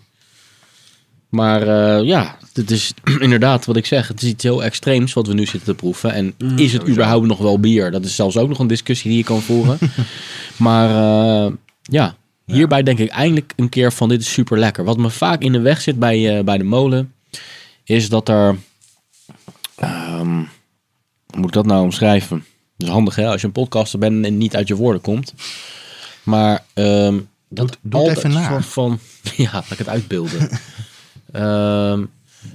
Maar eh, ja, het is <clears throat> inderdaad wat ik zeg. Het is iets heel extreems wat we nu zitten te proeven. En is het überhaupt nog wel bier? Dat is zelfs ook nog een discussie die je kan voeren. <laughs> maar eh, ja, hierbij denk ik eindelijk een keer van dit is super lekker. Wat me vaak in de weg zit bij, eh, bij de molen, is dat er... ehm, hoe moet ik dat nou omschrijven? Dat is handig hè, als je een podcaster bent en niet uit je woorden komt. Maar ehm dat Doe- doe het altijd even een na. soort van... <laughs> Ja, laat ik het uitbeelden. <laughs> Ehm,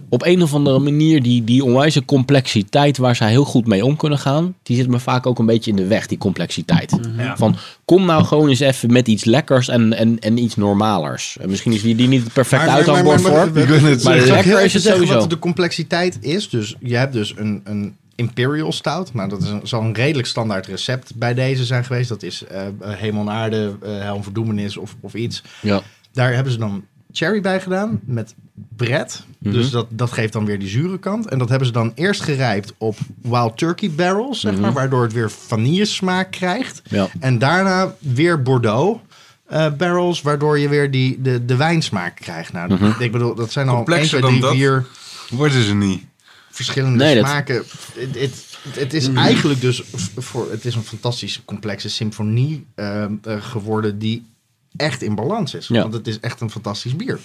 op een of andere manier die, die onwijze complexiteit waar zij heel goed mee om kunnen gaan, die zit me vaak ook een beetje in de weg, die complexiteit. Van kom nou gewoon eens even met iets lekkers en, en, en iets normalers. En misschien is die, die niet het perfecte uithangbord voor. Het Maar zeggen. lekker is even het zeggen sowieso. wat de complexiteit is. Dus je hebt dus een, een Imperial Stout. Nou, dat is een, zal een redelijk standaard recept bij deze zijn geweest. Dat is eh hemel en aarde, eh helmverdoemenis of, of iets. Ja. Daar hebben ze dan cherry bij gedaan met Brett. Mhm. Dus dat, dat geeft dan weer die zure kant. En dat hebben ze dan eerst gerijpt op Wild Turkey barrels, zeg maar. Waardoor het weer vanillesmaak krijgt. Mhm. Ja. En daarna weer Bordeaux. eh, barrels, waardoor je weer die, de, de wijnsmaak krijgt. Nou, Mhm. ik bedoel, dat zijn al 1, Complexer 2, 3, dan dat? 4 Worden ze niet. Verschillende Nee, Mm. smaken. Het, is eigenlijk dus voor, het is een fantastische complexe symfonie eh, eh, geworden die echt in balans is. Ja. Want het is echt een fantastisch bier.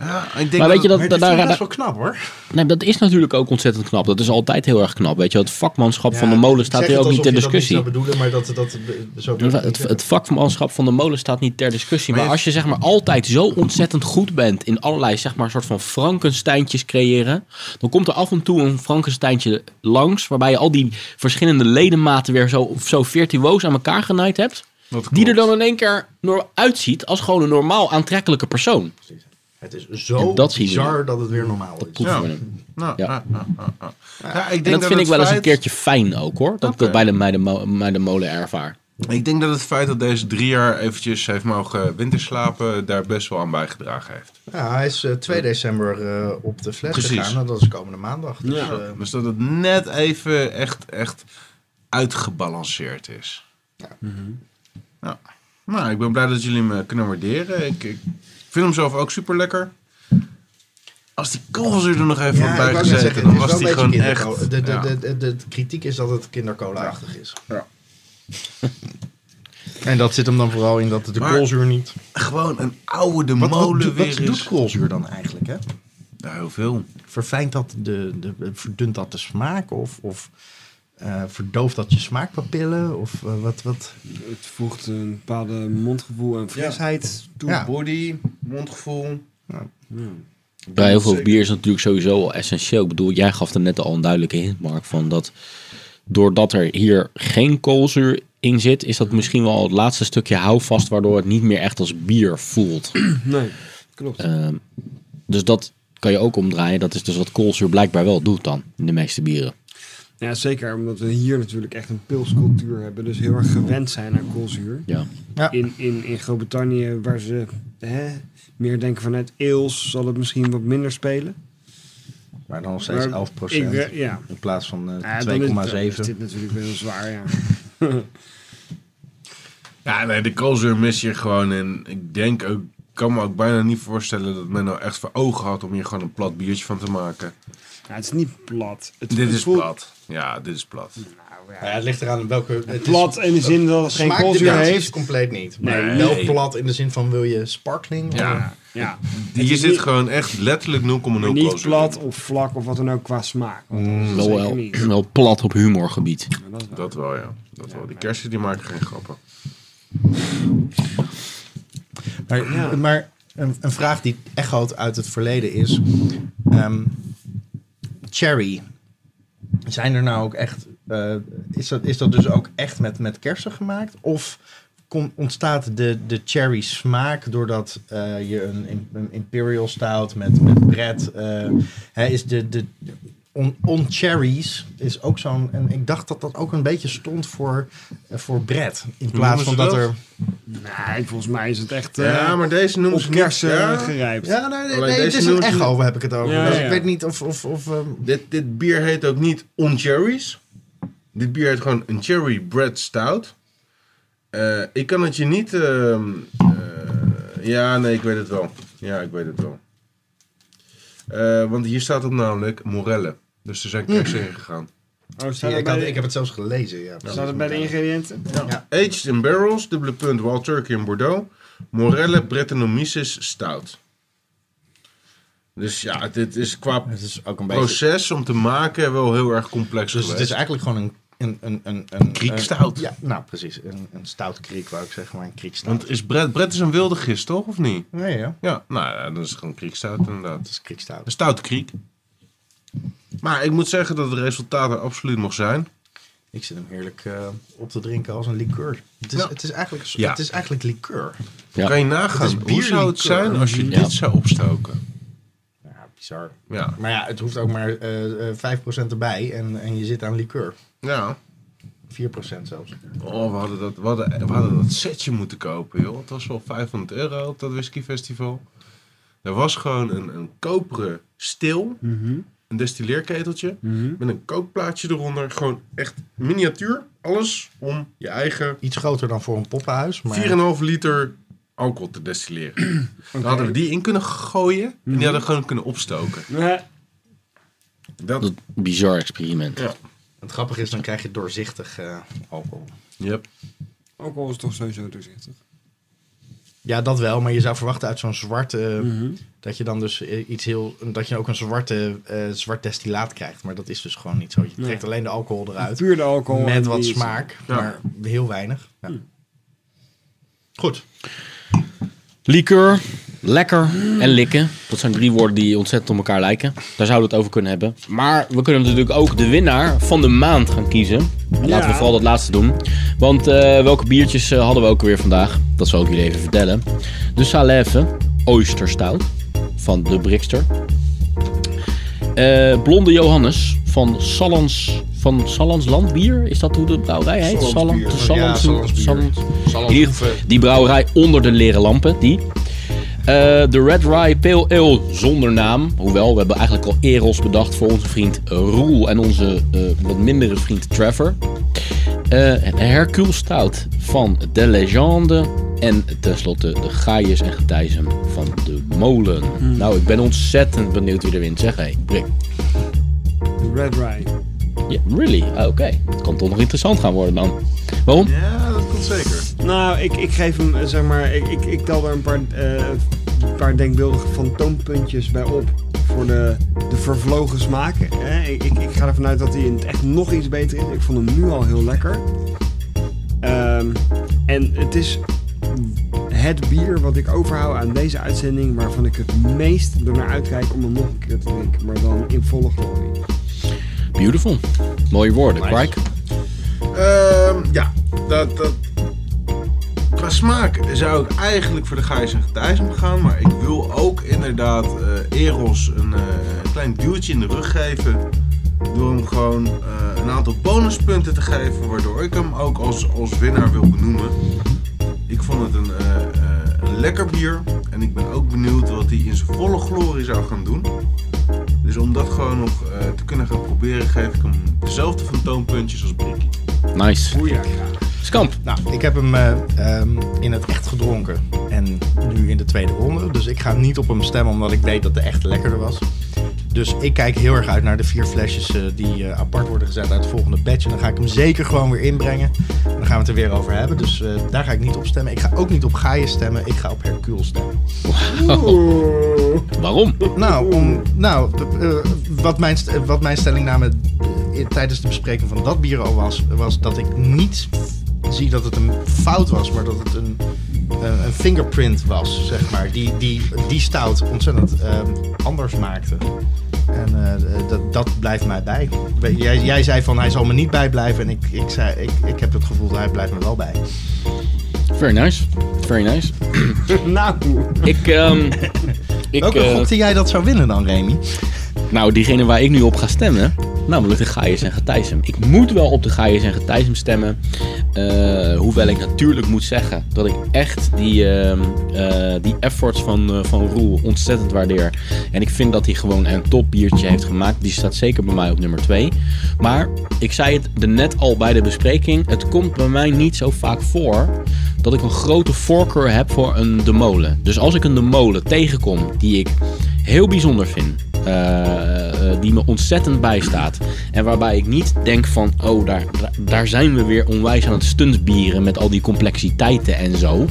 Ja, ik denk Maar weet je dat, daar, dat ik daar- best wel knap hoor. nee, dat is natuurlijk ook ontzettend knap. Dat is altijd heel erg knap. Weet je, het vakmanschap van de molen staat hier het ook niet ter je dat discussie. zou bedoelen, maar dat, dat, zo Het, niet. het vakmanschap van de molen staat niet ter discussie. Maar Maar je- als je zeg maar altijd zo ontzettend goed bent in allerlei zeg maar soort van Frankensteintjes creëren, dan komt er af en toe een Frankensteintje langs, waarbij je al die verschillende ledematen weer zo, zo virtuoos aan elkaar genaaid hebt, Dat die er dan in één keer uitziet als gewoon een normaal aantrekkelijke persoon. Het is zo En dat bizar dat het weer normaal is. Proeven Ja. we. Nou, ik En denk dat vind het ik wel eens een keertje fijn ook hoor, dat ik dat bij de, bij, de, mo- bij de molen ervaar. Ik denk dat het feit dat deze drie jaar eventjes heeft mogen winterslapen daar best wel aan bijgedragen heeft. Ja, hij is eh, 2 december eh, op de fles Precies. gegaan. En dat is komende maandag. Dus, Ja. eh, Dus dat het net even echt, echt uitgebalanceerd is. Ja. Nou, ik ben blij dat jullie me kunnen waarderen. Ik, ik vind hem zelf ook super lekker. Als die koolzuur er nog even Ja, bij gezeten, zeggen, dan was die gewoon echt... De, de, ja. de, de, de kritiek is dat het kindercola-achtig is. Ja. En dat zit hem dan vooral in dat de Maar- koolzuur niet... Gewoon een oude de Wat, wat, molen doet- wat weer doet is. koolzuur dan eigenlijk, hè? Ja, heel veel. Verfijnt dat de, de, verdunt dat de smaak? Of, of eh, verdooft dat je smaakpapillen? Of eh, wat, wat? Het voegt een bepaalde mondgevoel en frisheid toe. Ja. Body, mondgevoel. Ja, heel veel bier is natuurlijk sowieso al essentieel. Ik bedoel, jij gaf er net al een duidelijke hint, Mark, van dat doordat er hier geen koolzuur in zit, is dat misschien wel het laatste stukje houvast, waardoor het niet meer echt als bier voelt. <clears throat> Nee, klopt. Ehm, dus dat kan je ook omdraaien. Dat is dus wat koolzuur blijkbaar wel doet dan, in de meeste bieren. Ja, zeker omdat we hier natuurlijk echt een pilscultuur hebben. Dus heel erg gewend zijn aan koolzuur. Ja. Ja. In, in, in Groot-Brittannië, waar ze hè, meer denken vanuit eels, zal het misschien wat minder spelen. Maar dan nog steeds Maar 11% Ik, ja. in plaats van eh, Ja, dan is- dan is 2,7. dit natuurlijk wel heel zwaar, ja. <laughs> Ja, nee, de koolzuur mis je gewoon. En ik denk ook, ik kan me ook bijna niet voorstellen dat men nou echt voor ogen had om hier gewoon een plat biertje van te maken. Ja. Het is niet plat. Het, Dit is voelt- plat. Ja, dit is plat. Nou, ja. Ja, het ligt eraan welke... Het Plat in de zin dat het geen koolzuur heeft. compleet niet. Nee, Maar nee. wel plat in de zin van wil je sparkling? Ja. Of- Ja. Hier zit niet- gewoon echt letterlijk 0,0 Maar koolzuur niet plat in. of vlak of wat dan ook qua smaak. Want dat is het Wel, wel, niet. wel plat op humorgebied. Dat wel- Dat wel, ja. Dat wel. Die kersen die maken geen grappen. Maar, Ja. maar een, een vraag die echoot uit het verleden is... ehm, cherry. Zijn er nou ook echt... eh, is, dat, is dat dus ook echt met, met kersen gemaakt? Of kom, ontstaat de, de cherry smaak doordat eh, je een, imperial stout met, met bread... eh, hè, is de... de On, on cherries is ook zo'n... En ik dacht dat dat ook een beetje stond voor, eh, voor bread. In plaats van dat dat? er... Nee, volgens mij is het echt eh, Ja, maar deze noemen ze kersen ja. gerijpt. Ja, nee, nee, nee, het deze is een ze- echo, heb ik het over. Ja, dus ja. ik weet niet of... of, of ehm, Dit, dit bier heet ook niet On Cherries. Dit bier heet gewoon een Cherry Bread Stout. Eh, ik kan het je niet... ehm, eh, ja, nee, ik weet het wel. Ja, ik weet het wel. Eh, want hier staat op namelijk Morelle. Dus er zijn kersen <clears throat> in gegaan. Oh, staat ja, ik, had, de- ik heb het zelfs gelezen. Ja, staat het bij de ingrediënten? Aged in barrels, dubbele punt, Wild Turkey en Bordeaux. Morelle Brettanomyces Stout. Dus ja, dit is qua Het is ook een beetje... proces om te maken wel heel erg complex Dus geweest. het is eigenlijk gewoon een... een, een, een, een Kriekstout. ja, nou precies. Een, een stout kriek, wou ik zeggen, maar een kriekstout. Want is Brett, Brett is een wilde gist, toch? Of niet? Nee, ja. Ja, nou ja, dat is gewoon kriekstout inderdaad. Het is kriekstout. Een stoute kriek. Maar ik moet zeggen dat het resultaat er absoluut nog zijn. Ik zit hem heerlijk eh, op te drinken als een liqueur. Het is, Ja. het is, eigenlijk, Ja. het is eigenlijk liqueur. Ja. Kan je nagaan, hoe zou het zijn als je Ja. dit zou opstoken? Ja, bizar. Ja, Maar ja, het hoeft ook maar eh eh 5% erbij en, en je zit aan liqueur. ja. 4% zelfs. Oh, we hadden, dat, we, hadden, we hadden dat setje moeten kopen, joh. Het was wel 500 euro op dat whiskyfestival. Er was gewoon een, een koperen stil, een destilleerketeltje, met een kookplaatje eronder. Gewoon echt miniatuur, alles om je eigen Iets groter dan voor een poppenhuis. Maar 4,5 liter alcohol te destilleren. <clears throat> Dan hadden we die in kunnen gooien en die hadden gewoon kunnen opstoken. Nee. Dat, Dat bizar experiment. ja. het grappige is, dan krijg je doorzichtig eh, alcohol. Yep. Alcohol is toch sowieso doorzichtig. Ja, dat wel. Maar je zou verwachten uit zo'n zwarte... Mhm. Dat je dan dus eh, iets heel... Dat je ook een zwarte, eh, zwart destillaat krijgt. Maar dat is dus gewoon niet zo. Je Nee. trekt alleen de alcohol eruit. Puur de alcohol. Met wat smaak. Ja. Maar heel weinig. Ja. Goed. Liqueur, lekker en likken. Dat zijn drie woorden die ontzettend op elkaar lijken. Daar zouden we het over kunnen hebben. Maar we kunnen natuurlijk ook de winnaar van de maand gaan kiezen. En Laten we vooral dat laatste doen. Want eh, welke biertjes eh, hadden we ook weer vandaag? Dat zal ik jullie even vertellen. De Salève Oyster Stout van de Brixter. Eh, Blonde Johannes van Salans, van Salans Landbier. Is dat hoe de brouwerij heet? Ja, Hoeve. geval, die brouwerij onder de leren lampen, die. Eh, de Red Rye Pale Ale zonder naam. Hoewel, we hebben eigenlijk al Eros bedacht voor onze vriend Roel en onze eh, wat mindere vriend Trevor. Eh Hercule Stout van De Legende. En tenslotte de Gaius en Getijzen van de Molen. Nou, ik ben ontzettend benieuwd wie er wint. Zeg, hé, Brik. Red Rye. Ja, really? Ah, Oké, het kan toch nog interessant gaan worden dan. Waarom? Ja, dat zeker. Nou, ik, ik geef hem, eh, zeg maar, ik, ik, ik tel er een paar, eh, een paar denkbeeldige fantoompuntjes bij op. Voor de, de vervlogen smaken. Hè. Ik, ik, ga ervan uit dat hij in het echt nog iets beter is. Ik vond hem nu al heel lekker. Ehm, en het is het bier wat ik overhoud aan deze uitzending. Waarvan ik het meest er naar uitkijk om hem nog een keer te drinken. Maar dan in volle glorie. Beautiful. Mooie woorden, Nice. Ehm, ja, dat, dat... Qua smaak zou ik eigenlijk voor de Gijs en Getijsem gaan. Maar ik wil ook inderdaad eh, Eros een eh, klein duwtje in de rug geven. door hem gewoon eh, een aantal bonuspunten te geven, waardoor ik hem ook als, als winnaar wil benoemen. Ik vond het een, lekker bier en ik ben ook benieuwd wat hij in zijn volle glorie zou gaan doen. Dus om dat gewoon nog te kunnen gaan proberen, geef ik hem dezelfde fantoompuntjes als Brikkie. Nice. Ja. Skamp. Nou, ik heb hem eh, ehm, in het echt gedronken. En nu in de tweede ronde. Dus ik ga niet op hem stemmen omdat ik weet dat de echte lekkerder was. Dus ik kijk heel erg uit naar de vier flesjes eh, die eh, apart worden gezet uit het volgende batch. En dan ga ik hem zeker gewoon weer inbrengen. En dan gaan we het er weer over hebben. Dus daar ga ik niet op stemmen. Ik ga ook niet op Gaia stemmen. Ik ga op Hercule stemmen. Waarom? Nou, om, nou wat, mijn, wat mijn stellingname tijdens de bespreking van dat bier al was, was dat ik niet zie dat het een fout was, maar dat het een, eh, een fingerprint was, zeg maar. Die die, die stout ontzettend eh, anders maakte. En eh, dat, dat blijft mij bij. Jij, jij zei van hij zal me niet bijblijven en ik, ik, zei, ik, ik heb het gevoel dat hij blijft me wel bij. Very nice. Very nice. <laughs> Nou, Ik, ehm <laughs> ik, Welke eh, gokte jij dat zou winnen dan, Remy? nou, diegene waar ik nu op ga stemmen, namelijk de Gaius en Getijsem. Ik moet wel op de Gaius en Getijsem stemmen. eh, hoewel ik natuurlijk moet zeggen dat ik echt die, ehm, eh, die efforts van, eh, van Roel ontzettend waardeer. En ik vind dat hij gewoon een topbiertje heeft gemaakt. Die staat zeker bij mij op nummer 2. Maar ik zei het net al bij de bespreking. Het komt bij mij niet zo vaak voor dat ik een grote voorkeur heb voor een de molen. Dus als ik een de molen tegenkom die ik heel bijzonder vind, die me ontzettend bijstaat en waarbij ik niet denk van, oh daar, daar- daar zijn we weer onwijs aan het stuntbieren met al die complexiteiten en zo.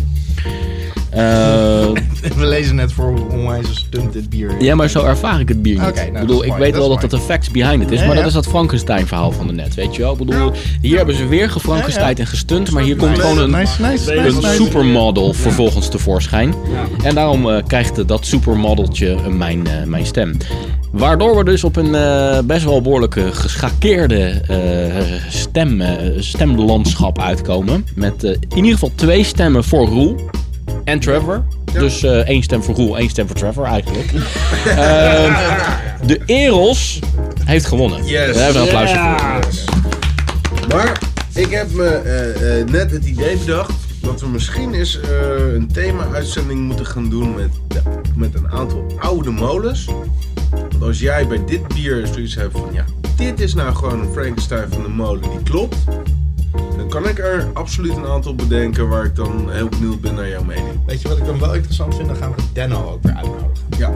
Eh, <laughs> We lezen net voor hoe onwijs stunt dit bier is. ja, maar zo ervaar ik het bier niet. Nou, ik dat bedoel, ik weet dat wel dat mooi. de facts behind it is, Ja, maar dat is dat Frankenstein verhaal van de net, weet je wel. Ik bedoel, hier hebben ze weer gefrankenstein en gestunt, maar hier komt gewoon een, nice, nice, nice, een nice. supermodel vervolgens tevoorschijn. En daarom eh, krijgt dat supermodeltje eh, mijn, mijn stem. Waardoor we dus op een eh, best wel behoorlijke geschakeerde eh, stem, stemlandschap uitkomen. Met eh, in ieder geval twee stemmen voor Roel en Trevor. Dus eh, één stem voor Roel, één stem voor Trevor eigenlijk. <laughs> Ehm, de Eros heeft gewonnen. Yes. Daar hebben we een applausje Ja. voor. Maar ik heb me eh, eh, net het idee bedacht dat we misschien eens eh, een thema-uitzending moeten gaan doen met, de- met een aantal oude molens. Want als jij bij dit bier zoiets hebt van ja, dit is nou gewoon een Frankenstein van de molen die klopt. Dan kan ik er absoluut een aantal bedenken waar ik dan heel benieuwd ben naar jouw mening. Weet je wat ik dan wel interessant vind? Dan gaan we Denno ook weer uitnodigen. Ja.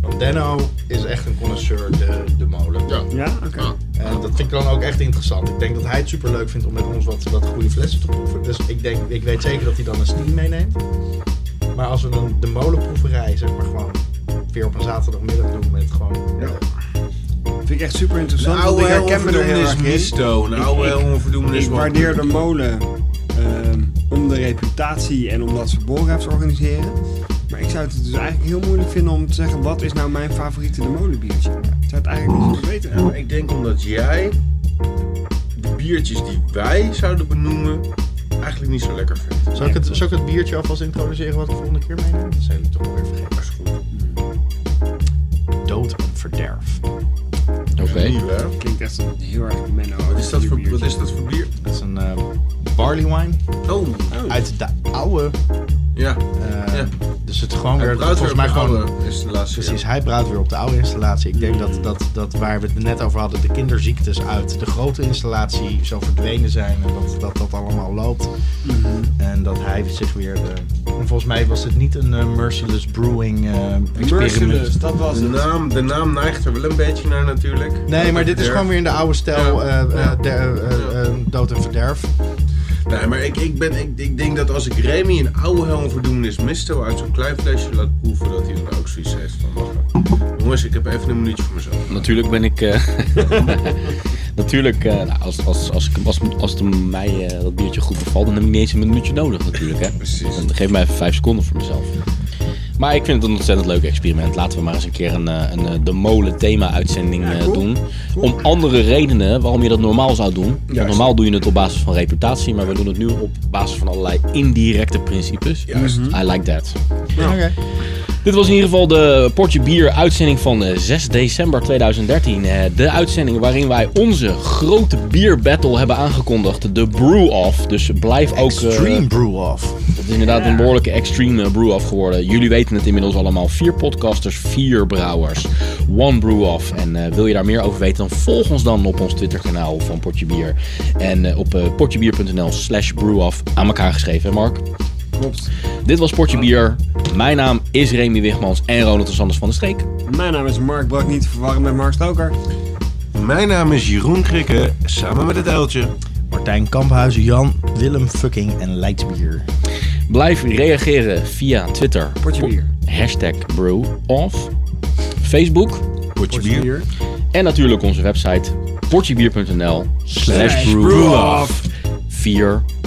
Want Denno is echt een connoisseur, de, de molen. Ja. ja, oké. En dat vind ik dan ook echt interessant. Ik denk dat hij het super leuk vindt om met ons wat, wat goede flessen te proeven. Dus ik, denk, ik weet zeker dat hij dan een Steam meeneemt. Maar als we dan de molenproeverij zeg maar gewoon weer op een zaterdagmiddag doen met gewoon... Ja. Vind ik echt super De interessant. want oude ik herken me er heel erg in. Misto. Een oude ik- waardeer de molen ehm, om de reputatie en omdat ze borrels organiseren. Maar ik zou het dus eigenlijk heel moeilijk vinden om te zeggen wat is nou mijn favoriete de molenbiertje. Ik zou het eigenlijk niet zo weten. Ja, maar ik denk omdat jij de biertjes die wij zouden benoemen eigenlijk niet zo lekker vindt. Zal ik, het, zal ik het biertje alvast introduceren wat ik volgende keer meeneem? Dat zijn jullie toch alweer vergeten. Goed. Dood en verderf. Oké. Nieuw, hè? Klinkt echt heel erg menno. Wat is, dat voor, wat is dat voor bier? Dat is een eh, barley wine Oh, uit de oude... ja. eh, Ja. Dus het gewoon weer... Volgens mij weer op de gewoon... oude installatie. Precies, hij brouwt weer op de oude installatie. Ik denk dat, dat, dat waar we het net over hadden, de kinderziektes uit de grote installatie zo verdwenen zijn. En dat dat, dat allemaal loopt. En dat hij zich weer. De, en volgens mij was het niet een eh, Merciless Brewing eh experiment. Merciless, dat was De het. naam, de naam neigt er wel een beetje naar natuurlijk. Nee, maar dit is gewoon weer in de oude stijl Ja. eh, eh, de- eh, eh, dood en verderf. Nee, maar ik, ik, ben, ik, ik denk dat als ik Remy een oude helmverdoemenis Misto uit zo'n klein flesje laat proeven, dat hij dan ook zoiets heeft van. Jongens, ik heb even een minuutje voor mezelf. Natuurlijk ben ik. eh, <laughs> natuurlijk, eh, nou, als, als, als, ik, als, als het mij eh, dat biertje goed bevalt, dan heb ik niet eens een minuutje nodig, natuurlijk. Hè? Precies. Dan geef mij even vijf seconden voor mezelf. Maar ik vind het een ontzettend leuk experiment. Laten we maar eens een keer een, eh, een, eh, de molen thema-uitzending Ja, eh, cool. doen. Om andere redenen waarom je dat normaal zou doen. Normaal doe je het op basis van reputatie, maar we doen het nu op basis van allerlei indirecte principes. Juist. I like that. Oké. Dit was in ieder geval de Portje Bier uitzending van eh, 6 december 2013. Eh, De uitzending waarin wij onze grote bierbattle hebben aangekondigd. De Brew-Off. Dus blijf ook... eh, Extreme Brew-Off. het is inderdaad een behoorlijke extreme eh, brew-off geworden. Jullie weten het inmiddels allemaal. Vier podcasters, vier brouwers. One brew-off. En eh, wil je daar meer over weten, dan volg ons dan op ons Twitter-kanaal van Potje Bier. En eh, op eh, potjebier.nl slash brew-off. Aan elkaar geschreven, hè Mark? Klopt. Dit was Potje Bier. Mijn naam is Remy Wigmans en Ronald de Sanders van de Streek. Mijn naam is Mark Brak, niet te verwarren met Mark Stoker. Mijn naam is Jeroen Krikke, samen met het uiltje. Martijn Kamphuizen, Jan, Willem Fucking en Leidsbier. Blijf reageren via Twitter. Potje bier. Hashtag brew-off. Facebook. Potje bier. En natuurlijk onze website portjebier.nl slash brew-off. Vier